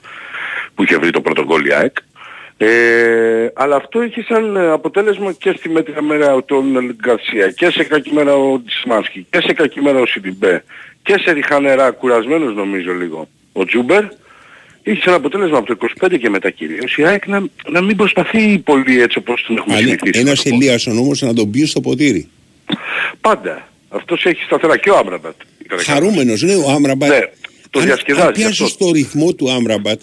B: που είχε βρει το πρώτο γκολ η ΑΕΚ. Ε, αλλά αυτό είχε σαν ε, αποτέλεσμα και στη μέτρια μέρα τον Γκαρσία και σε κακή μέρα ο Τσιμάνσκι και σε κακή μέρα ο Σιντιμπέ και σε ριχανερά κουρασμένος νομίζω λίγο ο Τζούμπερ είχε σαν αποτέλεσμα από το 25 και μετά κυρίως η ΑΕΚ να, να μην προσπαθεί πολύ έτσι όπως την έχουμε
E: Αλλά
B: συνηθίσει.
E: ένας
B: να το πω.
E: Ελίασον όμως να τον πει στο ποτήρι.
B: Πάντα. Αυτός έχει σταθερά και ο Άμραμπατ. ήταν
E: Χαρούμενος, ναι, ο Άμραμπατ.
B: Ναι, το
E: αν,
B: διασκεδάζει
E: αν πιάσεις
B: αυτός.
E: το ρυθμό του Άμραμπατ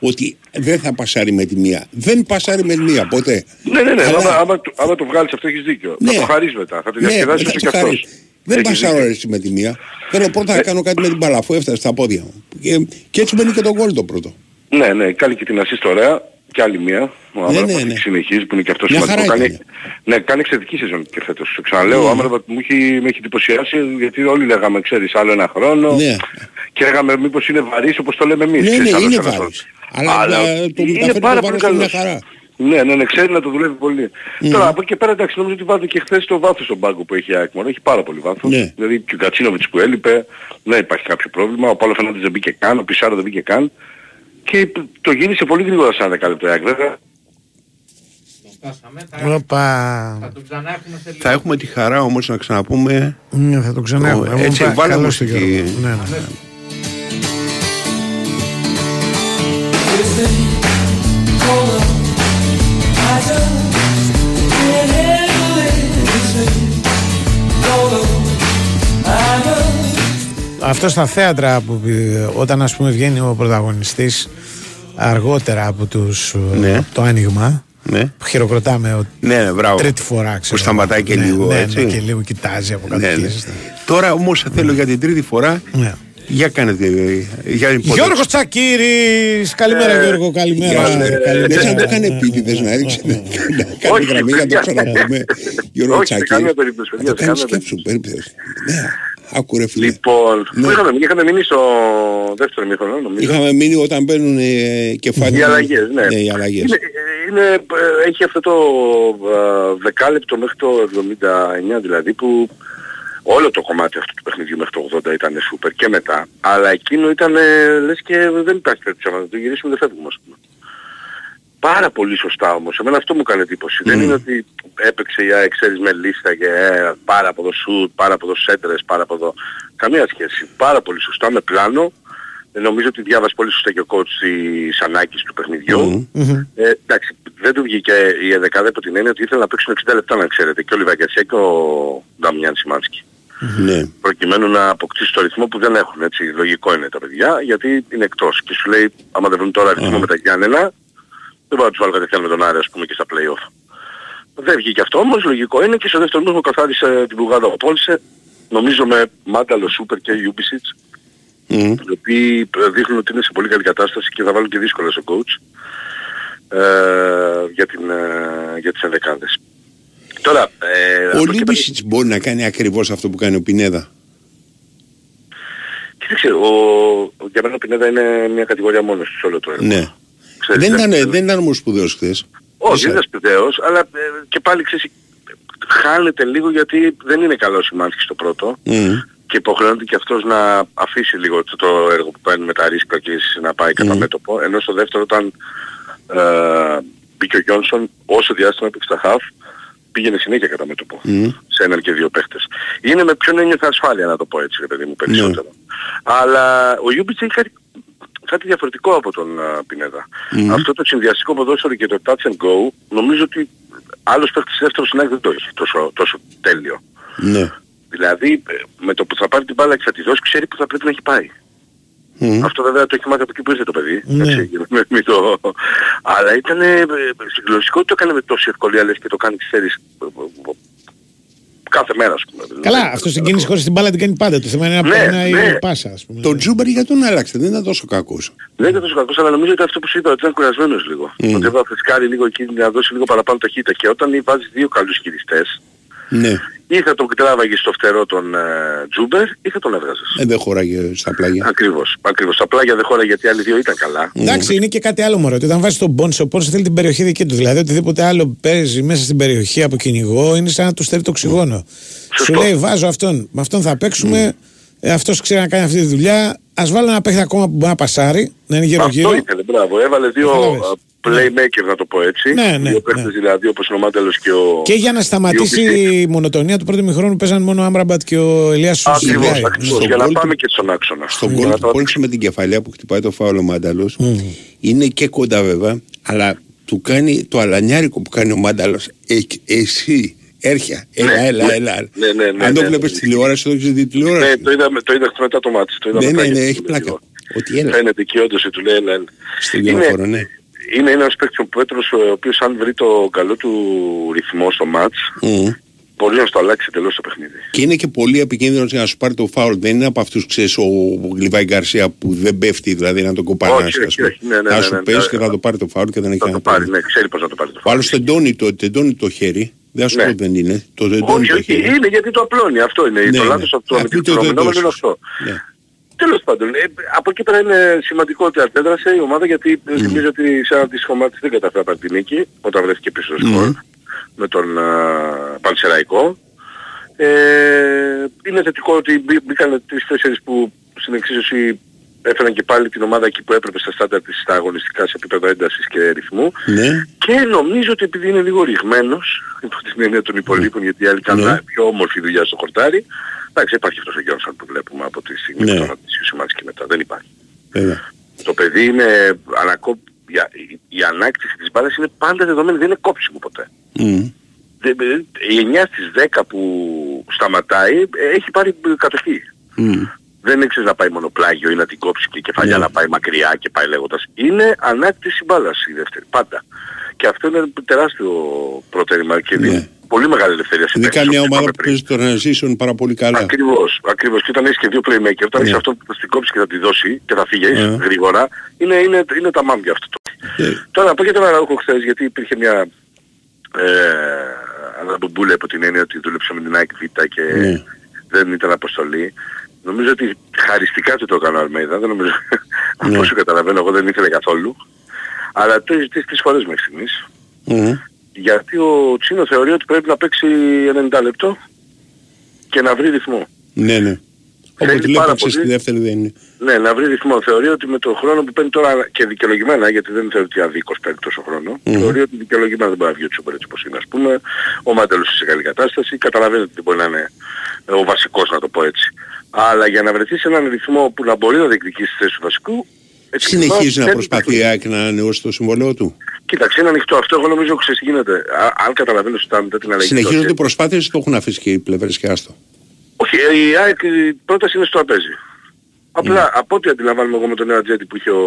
E: ότι δεν θα πασάρει με τη μία. Δεν πασάρει με τη μία ποτέ.
B: Ναι, ναι, ναι.
E: Αλλά-
B: Άμα, άμα, το- άμα το βγάλεις αυτό έχεις δίκιο.
E: Ναι.
B: Θα το χαρείς μετά. Θα το
E: Ναι,
B: διασκεδάσεις
E: μετά
B: όσο
E: το
B: και αυτός.
E: Χαρείς. Δεν
B: Έχεις
E: πασάρω
B: δίκιο.
E: έτσι με τη μία. Θέλω πρώτα
B: Ε.
E: να κάνω κάτι με την μπάλα αφού έφτασε στα πόδια μου. Και, και έτσι μπαίνει και το γκολ το πρώτο.
B: Ναι, ναι, κάνει και την assist ωραία. Και άλλη μία. Ο Άμραμπατ
E: ναι, ναι.
B: συνεχίζει που είναι και αυτός
E: Μια
B: σημαντικό.
E: χαρά
B: Κάνει,
E: έκανε.
B: ναι, κάνει εξαιρετική σεζόν και φέτος. Το Ξαναλέω, ο
E: Ναι.
B: Άμραμπατ μου έχει, με έχει εντυπωσιάσει γιατί όλοι λέγαμε, ξέρεις, άλλο ένα χρόνο.
E: Ναι.
B: Και λέγαμε μήπως είναι βαρύς όπως το λέμε εμείς.
E: Ναι,
B: ξέρεις,
E: ναι,
B: άλλος
E: είναι
B: ένας
E: βάρος.
B: χρόνος.
E: Αλλά, ε, το
B: είναι
E: μεταφέρει
B: πάρα
E: το
B: πολύ
E: βάρος είναι μια
B: καλός.
E: χαρά.
B: Ναι, ναι, ναι, ξέρει να το δουλεύει πολύ. Τώρα από εκεί και πέρα εντάξει νομίζω ότι βάζει και χθες το βάθος στον πάγκο που έχει η ΑΕΚ μόνο. Έχει πάρα πολύ βάθος.
E: Ναι.
B: Δηλαδή και ο Κατσίνοβιτς που έλειπε, δεν υπάρχει κάποιο πρόβλημα. Ο Παύλο Φερνάντες δεν μπήκε καν, ο Πισάρο δεν μπήκε καν. Και το γύρισε πολύ γρήγορα σαν 10 λεπτό η ΑΕΚ βέβαια.
A: Οπα.
E: Θα έχουμε τη χαρά όμως να ξαναπούμε
A: Ναι, θα το ξανά.
E: Ο- έτσι, βάλε μουσική.
A: Ναι, ναι. Αυτό στα θέατρα που ε, όταν ας πούμε βγαίνει ο πρωταγωνιστής αργότερα από, τους,
E: Ναι.
A: από το άνοιγμα
E: Ναι.
A: Που χειροκροτάμε ο...
E: Ναι, ναι, μπράβο.
A: τρίτη φορά, ξέρω.
E: Που σταματάει και
A: ναι,
E: λίγο,
A: ναι,
E: έτσι.
A: Ναι, και λίγο κοιτάζει από κάτω.
E: Ναι, ναι.
A: και-
E: Τώρα όμως θέλω για την τρίτη φορά.
A: Ναι.
E: Για κάνετε. Για υποδείξτε.
A: Γιώργος Τσακύρης! Καλημέρα Γιώργο, καλημέρα.
E: Γεια σου, ρε.
A: Καλημέρα.
E: Λες να το κάνει επίτηδες να ρίξει να κάνει
B: Όχι,
E: γραμμή για να το
B: παιδιά.
E: ξαναπούμε. Γιώργο
B: Όχι, σε
E: Τσακή.
B: καμία περίπτωση, παιδιά,
E: Να το
B: σε
E: κάνει
B: καμία
E: σκέψου περίπτωση. Ναι, άκου ρε φίλε.
B: Λοιπόν,
E: Ναι.
B: πού είχαμε, είχαμε μείνει στο δεύτερο μήχρονο νομίζω.
E: Είχαμε μείνει όταν μπαίνουν ε, κεφάλαια.
B: Οι αλλαγές, ναι.
E: οι αλλαγές.
B: Είναι, είναι, ε, έχει αυτό το ε, δεκάλεπτο μέχρι το 79 δηλαδή που όλο το κομμάτι αυτού του παιχνιδιού μέχρι το 80 ήταν σούπερ και μετά. Αλλά εκείνο ήταν ε, λες και δεν υπάρχει τέτοιο να το γυρίσουμε δεν φεύγουμε ας πούμε. Πάρα πολύ σωστά όμως. Εμένα αυτό μου έκανε εντύπωση. Δεν είναι ότι έπαιξε η ΑΕΚ ξέρεις με λίστα και ε, πάρα από εδώ σουτ, πάρα από εδώ σέντρες, πάρα από εδώ. Καμία σχέση. Πάρα πολύ σωστά με πλάνο. Ε, νομίζω ότι διάβασε πολύ σωστά και ο coach της ανάγκης του παιχνιδιου Ε, εντάξει, δεν του βγήκε η εδεκάδα από την έννοια ότι ήθελε να παίξουν 60 λεπτά να ξέρετε. Και ο Λιβαγκασιά και ο Νταμιάν Σιμάνσκι.
E: Ναι.
B: Προκειμένου να αποκτήσει το ρυθμό που δεν έχουν έτσι. Λογικό είναι τα παιδιά γιατί είναι εκτός. Και σου λέει άμα δεν βρουν τώρα ρυθμό με τα Γιάννενα δεν μπορώ να τους βάλω κατευθείαν με τον Άρη ας πούμε και στα play-off. Δεν βγήκε αυτό όμως, λογικό είναι και στο δεύτερο μήνυμα καθάρισε την πουγάδα ο Πόλσε, νομίζω με Μάνταλο Σούπερ και Ιούμπισιτς, οι οποίοι ε, δείχνουν ότι είναι σε πολύ καλή κατάσταση και θα βάλουν και δύσκολα στο coach ε, για, την, ε, για τις ενδεκάδες. Τώρα, ε,
E: Ο
B: από εκεί πέρα-
E: Λίμπισιτς μπορεί να κάνει ακριβώς αυτό που κάνει ο Πινέδα;
B: Κοίταξε, ο, ο- για μένα ο Πινέδα είναι μια κατηγορία μόνος του σε όλο το έργο.
E: Ναι.
B: Ξέρεις,
E: Δεν
B: δεν-
E: ήταν, δεν ήταν όμως σπουδαίος χθες.
B: Όχι, δεν είναι σπουδαίος, αλλά ε, και πάλι ξέρεις, χάνεται λίγο γιατί δεν είναι καλός η Μάνσκι στο πρώτο
E: Μμ.
B: και υποχρεώνεται και αυτός να αφήσει λίγο το, το έργο που κάνει με τα ρίσκα και να πάει κατά μέτωπο, ενώ στο δεύτερο όταν ε, μπήκε ο Γιόνσον, όσο διάστημα έπαιξε τα half, πήγαινε συνέχεια κατά μέτωπο
E: Μμ.
B: σε έναν και δύο παίχτες. Είναι με ποιον ένιωθε ασφάλεια να το πω έτσι, ρε παιδί μου, περισσότερο. Αλλά ο Ιούμπιτς έχει κάτι, κάτι διαφορετικό από τον α, Πινέδα.
E: Μμ.
B: Αυτό το συνδυαστικό ποδόσφαιρο και το touch and go, νομίζω ότι άλλος παίχτης δεύτερος συνάχη δεν το έχει τόσο, τόσο τέλειο.
E: Ναι.
B: Δηλαδή ε, με το που θα πάρει την μπάλα και θα τη δώσει ξέρει που θα πρέπει να έχει πάει.
E: Μμ.
B: Αυτό βέβαια το έχει μάθει από εκεί που ήρθε το παιδί.
E: Ναι.
B: Έτσι, μην- μην το... Αλλά ήταν ε, συγκλωσικό ότι το έκανε με τόση ευκολία λες και το κάνει ξέρεις ε, ε, κάθε μέρα ας πούμε.
A: Καλά, αυτός στην κίνηση χωρίς την μπάλα την κάνει πάντα. Το θέμα είναι να
B: Ναι,
A: περνάει
B: ναι.
A: η πάσα, ας πούμε.
E: Το Τζούμπερ για τον άλλαξε, δεν ήταν τόσο κακός.
B: Δεν ήταν τόσο κακός, αλλά νομίζω ότι αυτό που σου είπα, ότι ήταν κουρασμένος λίγο.
E: Μμ.
B: Ότι θα φρεσκάρει λίγο εκεί, να δώσει λίγο παραπάνω ταχύτητα. Και όταν βάζεις δύο καλούς χειριστές,
E: Ναι.
B: ή θα τον τράβαγες στο φτερό τον ε, Τζούμπερ, ή θα τον έβγαζες.
E: Ε, δεν χωράγε στα πλάγια.
B: Ακριβώς, ακριβώς. Τα πλάγια δεν χώρα γιατί οι άλλοι δύο ήταν καλά.
A: Εντάξει, είναι και κάτι άλλο μωρέ. Ότι όταν βάζεις τον Πόνσε, ο Πόνσε θέλει την περιοχή δική του. Δηλαδή, οτιδήποτε άλλο παίζει μέσα στην περιοχή από κυνηγό είναι σαν να του στέλνει το οξυγόνο. Σου λέει, βάζω αυτόν, με αυτόν θα παίξουμε. Ε, αυτός ξέρει να κάνει αυτή τη δουλειά. Α βάλω ένα παίχτη ακόμα που μπορεί να πασάρει, να είναι γύρω-γύρω.
B: Αυτό ήθελε, μπράβο. Έβαλε δύο
A: Κατάλαβες.
B: α, playmaker να το πω έτσι.
A: Ναι, ναι,
B: δύο παίχτες δηλαδή όπως είναι ο Μάντελος και ο...
A: Και για να σταματήσει η μονοτονία του πρώτου μηχρόνου παίζαν μόνο ο Άμπραμπατ και ο Ελίας
B: Ακριβώς,
A: Σουσιλιάη.
B: ακριβώς. Για να πάμε και στον άξονα.
E: Στον
B: Για
E: γκολ
B: να
E: του
B: το-
E: Πόλξε με την κεφαλιά που χτυπάει το φάουλο Μάνταλος είναι και κοντά βέβαια, αλλά του κάνει το αλανιάρικο που κάνει ο Μάνταλος. Ε, εσύ, έρχια, έλα,
B: Ναι,
E: έλα,
B: ναι,
E: έλα.
B: ναι, ναι, ναι,
E: Αν το
B: ναι.
E: βλέπεις τηλεόραση, το έχεις δει τηλεόραση.
B: Ναι, το είδα, το είδα μετά το μάτι. Το είδα
E: Ναι,
B: μετά
E: ναι,
B: και
E: ναι,
B: το
E: έχει
B: είδα λίγο.
E: πλάκα. Ότι έλα.
B: Φαίνεται και όντως ότι του λέει έλα, έλα.
E: Στον
B: Είναι-
E: γεωφόρο, ναι.
B: Είναι ένας παίκτης ο Πέτρος ο οποίος αν βρει το καλό του ρυθμό στο μάτς
E: Μμ.
B: μπορεί να στο αλλάξει τελώς το παιχνίδι.
E: Και είναι και πολύ επικίνδυνος για να σου πάρει το φάουλ. Δεν είναι από αυτούς, ξέρεις, ο Λιβάη Γκαρσία που δεν πέφτει, δηλαδή να τον κοπανάσει.
B: Όχι, όχι, όχι. Ναι, ναι,
E: να
B: ναι,
E: σου
B: ναι,
E: πέσει
B: ναι.
E: και θα το πάρει το φάουλ και δεν έχει
B: Θα το
E: κανένα
B: πάρει,
E: πρόβλημα.
B: ναι, ξέρει πώς να το πάρει το
E: Ο άλλο τεντώνει το, τεντώνει το χέρι. Δεν θα σου
B: Ναι.
E: πω ότι δεν είναι. Το τεντώνει
B: Όχι,
E: το
B: όχι,
E: χέρι.
B: είναι γιατί το απλώνει. Αυτό είναι.
E: Ναι,
B: το
E: ναι.
B: λάθος από το
E: Α,
B: αμυντικό
E: πείτε το
B: φαινόμενο είναι
E: εντός.
B: αυτό.
E: Ναι.
B: Τέλος πάντων, ε, από εκεί πέρα είναι σημαντικό ότι αντέδρασε η ομάδα γιατί mm. θυμίζω ότι σε ένα αντίστοιχο μάτι δεν καταφέρει να πάρει την νίκη όταν βρέθηκε πίσω στο σκορ με τον α, Πανσεραϊκό. Ε, είναι θετικό ότι μπή- μπήκαν τρεις τέσσερις που στην εξίσωση έφεραν και πάλι την ομάδα εκεί που έπρεπε στα στάνταρ της στα αγωνιστικά σε επίπεδο έντασης και ρυθμού.
E: Ναι.
B: Και νομίζω ότι επειδή είναι λίγο ρηγμένος, υπό την έννοια των υπολείπων, γιατί οι άλλοι κάνουν
E: Ναι.
B: πιο όμορφη δουλειά στο χορτάρι, εντάξει υπάρχει αυτός ο Γιόνσον που βλέπουμε από τη στιγμή
E: Ναι.
B: που τον αντισύσσημάτς και μετά. Δεν υπάρχει.
E: Βέβαια.
B: Το παιδί είναι ανακό... για- η, η ανάκτηση της μπάλας είναι πάντα δεδομένη, δεν είναι κόψιμο ποτέ.
E: Μμ.
B: Δεν- δεν- Η 9 στις 10 που σταματάει ε, έχει πάρει κατοχή.
E: Μμ.
B: Δεν έξερε να πάει μονοπλάγιο ή να την κόψει και η κεφαλιά
E: Ναι.
B: να πάει μακριά και πάει λέγοντας. Είναι ανάκτηση μπάλας η δεύτερη, πάντα. Και αυτό είναι τεράστιο προτέρημα και δίνει πολύ μεγάλη ελευθερία σε
E: Ναι. Ειδικά
B: παίκτες,
E: μια
B: όπως
E: ομάδα
B: είπαμε
E: που παίζει το transition πάρα πολύ καλά.
B: Ακριβώς, ακριβώς. Και όταν έχεις και δύο playmaker, όταν
E: Ναι.
B: έχεις αυτό που θα στην κόψει και θα τη δώσει και θα φύγει
E: Ναι.
B: γρήγορα, είναι, είναι, είναι τα μάμια αυτό. Τώρα να πω για τον Αραούχο χθες, γιατί υπήρχε μια ε, αναμπομπούλα από την έννοια ότι δούλεψε με την ΑΕΚ Β και
E: Ναι.
B: δεν ήταν αποστολή. Νομίζω ότι χαριστικά του το έκανε ο Αλμέιδα, δεν νομίζω,
E: Ναι.
B: από όσο καταλαβαίνω εγώ δεν ήθελε καθόλου. Αλλά το έχει ζητήσει τρεις φορές μέχρι στιγμής.
E: Μμμ.
B: Γιατί ο Τσίνος θεωρεί ότι πρέπει να παίξει 90 λεπτό και να βρει ρυθμό.
E: Ναι, ναι.
B: Θέλει
E: Όποτε λέει
B: πάρα
E: παίξει στη
B: πολύ.
E: δεύτερη δεν είναι.
B: Ναι, να βρει ρυθμό. Θεωρεί ότι με τον χρόνο που παίρνει τώρα και δικαιολογημένα, γιατί δεν θεωρεί ότι αδίκως παίρνει τόσο χρόνο,
E: Μμμ.
B: θεωρεί ότι δικαιολογημένα δεν μπορεί να βγει ο Τσούπερ έτσι όπως είναι. Ας πούμε, ο Μάντελος σε καλή κατάσταση, καταλαβαίνει ότι δεν μπορεί να είναι ε, ο βασικός να το πω έτσι. Αλλά για να βρεθείς σε έναν ρυθμό που να μπορεί να διεκδικήσει τη θέση του βασικού, έτσι
E: Συνεχίζει
B: λοιπόν,
E: να
B: θέλει
E: προσπαθεί η ΑΕΚ να ανανεώσει το συμβόλαιο του.
B: Κοίταξε, είναι ανοιχτό. Αυτό εγώ νομίζω ξέρεις τι γίνεται. Α, αν καταλαβαίνω σωστά μετά την αλλαγή. του
E: Συνεχίζονται οι
B: Ατζέντη.
E: προσπάθειες ή το έχουν αφήσει και οι πλευρές και άστο.
B: Όχι, ε, η ΑΕΚ η πρόταση είναι στο τραπέζι. Απλά
E: Ναι.
B: από ό,τι αντιλαμβάνομαι εγώ με τον νέο ατζέντη που είχε ο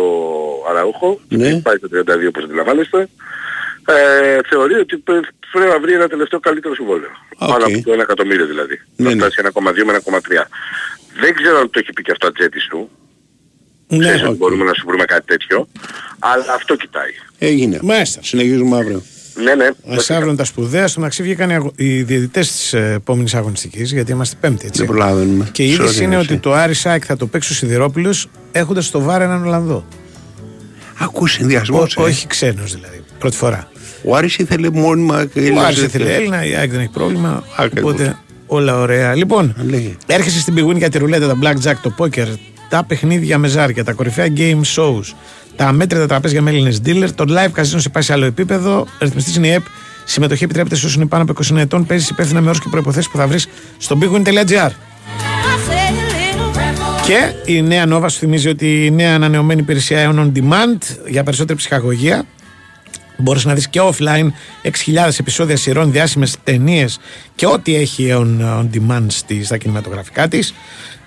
B: Αραούχο,
E: Ναι.
B: πάει το 32 όπως αντιλαμβάνεστε, ε, θεωρεί ότι πρέ- πρέπει να βρει ένα τελευταίο καλύτερο συμβόλαιο.
E: Α,
B: Πάνω
E: οκ.
B: από το 1 εκατομμύριο δηλαδή.
E: Ναι,
B: να
E: ναι.
B: φτάσει 1,2 με 1,3. Δεν ξέρω αν το έχει πει και αυτό ατζέντης του.
A: Ναι,
B: Ξέρεις ότι
A: οκ.
B: μπορούμε να σου βρούμε κάτι τέτοιο. Αλλά αυτό κοιτάει.
E: Έγινε.
A: Μάλιστα.
E: Συνεχίζουμε αύριο.
B: Ναι, ναι.
A: Ες αύριον τα σπουδαία. Στο μεταξύ βγήκαν οι, αγω... οι διαιτητές της επόμενης αγωνιστικής, γιατί είμαστε Πέμπτη έτσι.
E: Δεν προλαβαίνουμε.
A: Και η είδηση
E: Sorry,
A: είναι
E: εσύ.
A: ότι το Άρης ΑΕΚ θα το παίξει ο Σιδηρόπουλος έχοντας στο VAR έναν Ολλανδό.
E: Ακούς συνδυασμός.
A: Ο- όχι ξένος δηλαδή. Πρώτη φορά.
E: Ο Άρης ήθελε μόνιμα και
A: Ο
E: Έλληνες
A: Άρης ήθελε
E: δεύτερες.
A: Έλληνα, η ΑΕΚ δεν έχει πρόβλημα.
E: Ακριβώς.
A: Οπότε όλα ωραία. Λοιπόν,
E: Λέγε.
A: έρχεσαι στην πηγούνη για τη ρουλέτα, τα blackjack, το poker, τα παιχνίδια με ζάρια, τα κορυφαία game shows, τα μέτρητα τραπέζια με Έλληνες dealer, το live casino σε πάει σε άλλο επίπεδο, ρυθμιστής είναι η ΕΠ, συμμετοχή επιτρέπεται σε όσους είναι πάνω από 20 ετών, παίζεις υπεύθυνα με όρους και προϋποθέσεις που θα βρεις στο bigwin.gr. Και η νέα Nova σου θυμίζει ότι η νέα ανανεωμένη υπηρεσία Aeon On Demand για περισσότερη ψυχαγωγία. Μπορείς να δεις και offline 6.000 επεισόδια σειρών, διάσημες ταινίες και ό,τι έχει on, on demand στη, στα κινηματογραφικά της.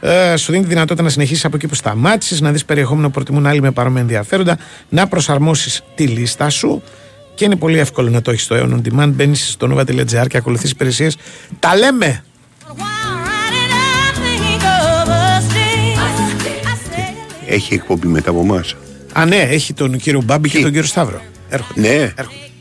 A: Ε, σου δίνει τη δυνατότητα να συνεχίσεις από εκεί που σταμάτησες, να δεις περιεχόμενο που προτιμούν άλλοι με παρόμοια ενδιαφέροντα, να προσαρμόσεις τη λίστα σου και είναι πολύ εύκολο να το έχεις στο Aeon On Demand. Μπαίνεις στο nova.gr και ακολουθείς υπηρεσίες. Τα λέμε!
E: Έχει εκπομπή μετά από εμάς.
A: Α, ναι, έχει τον κύριο Μπάμπη και τον κύριο Σταύρο. Έρχονται.
E: Ναι.
A: Έρχονται.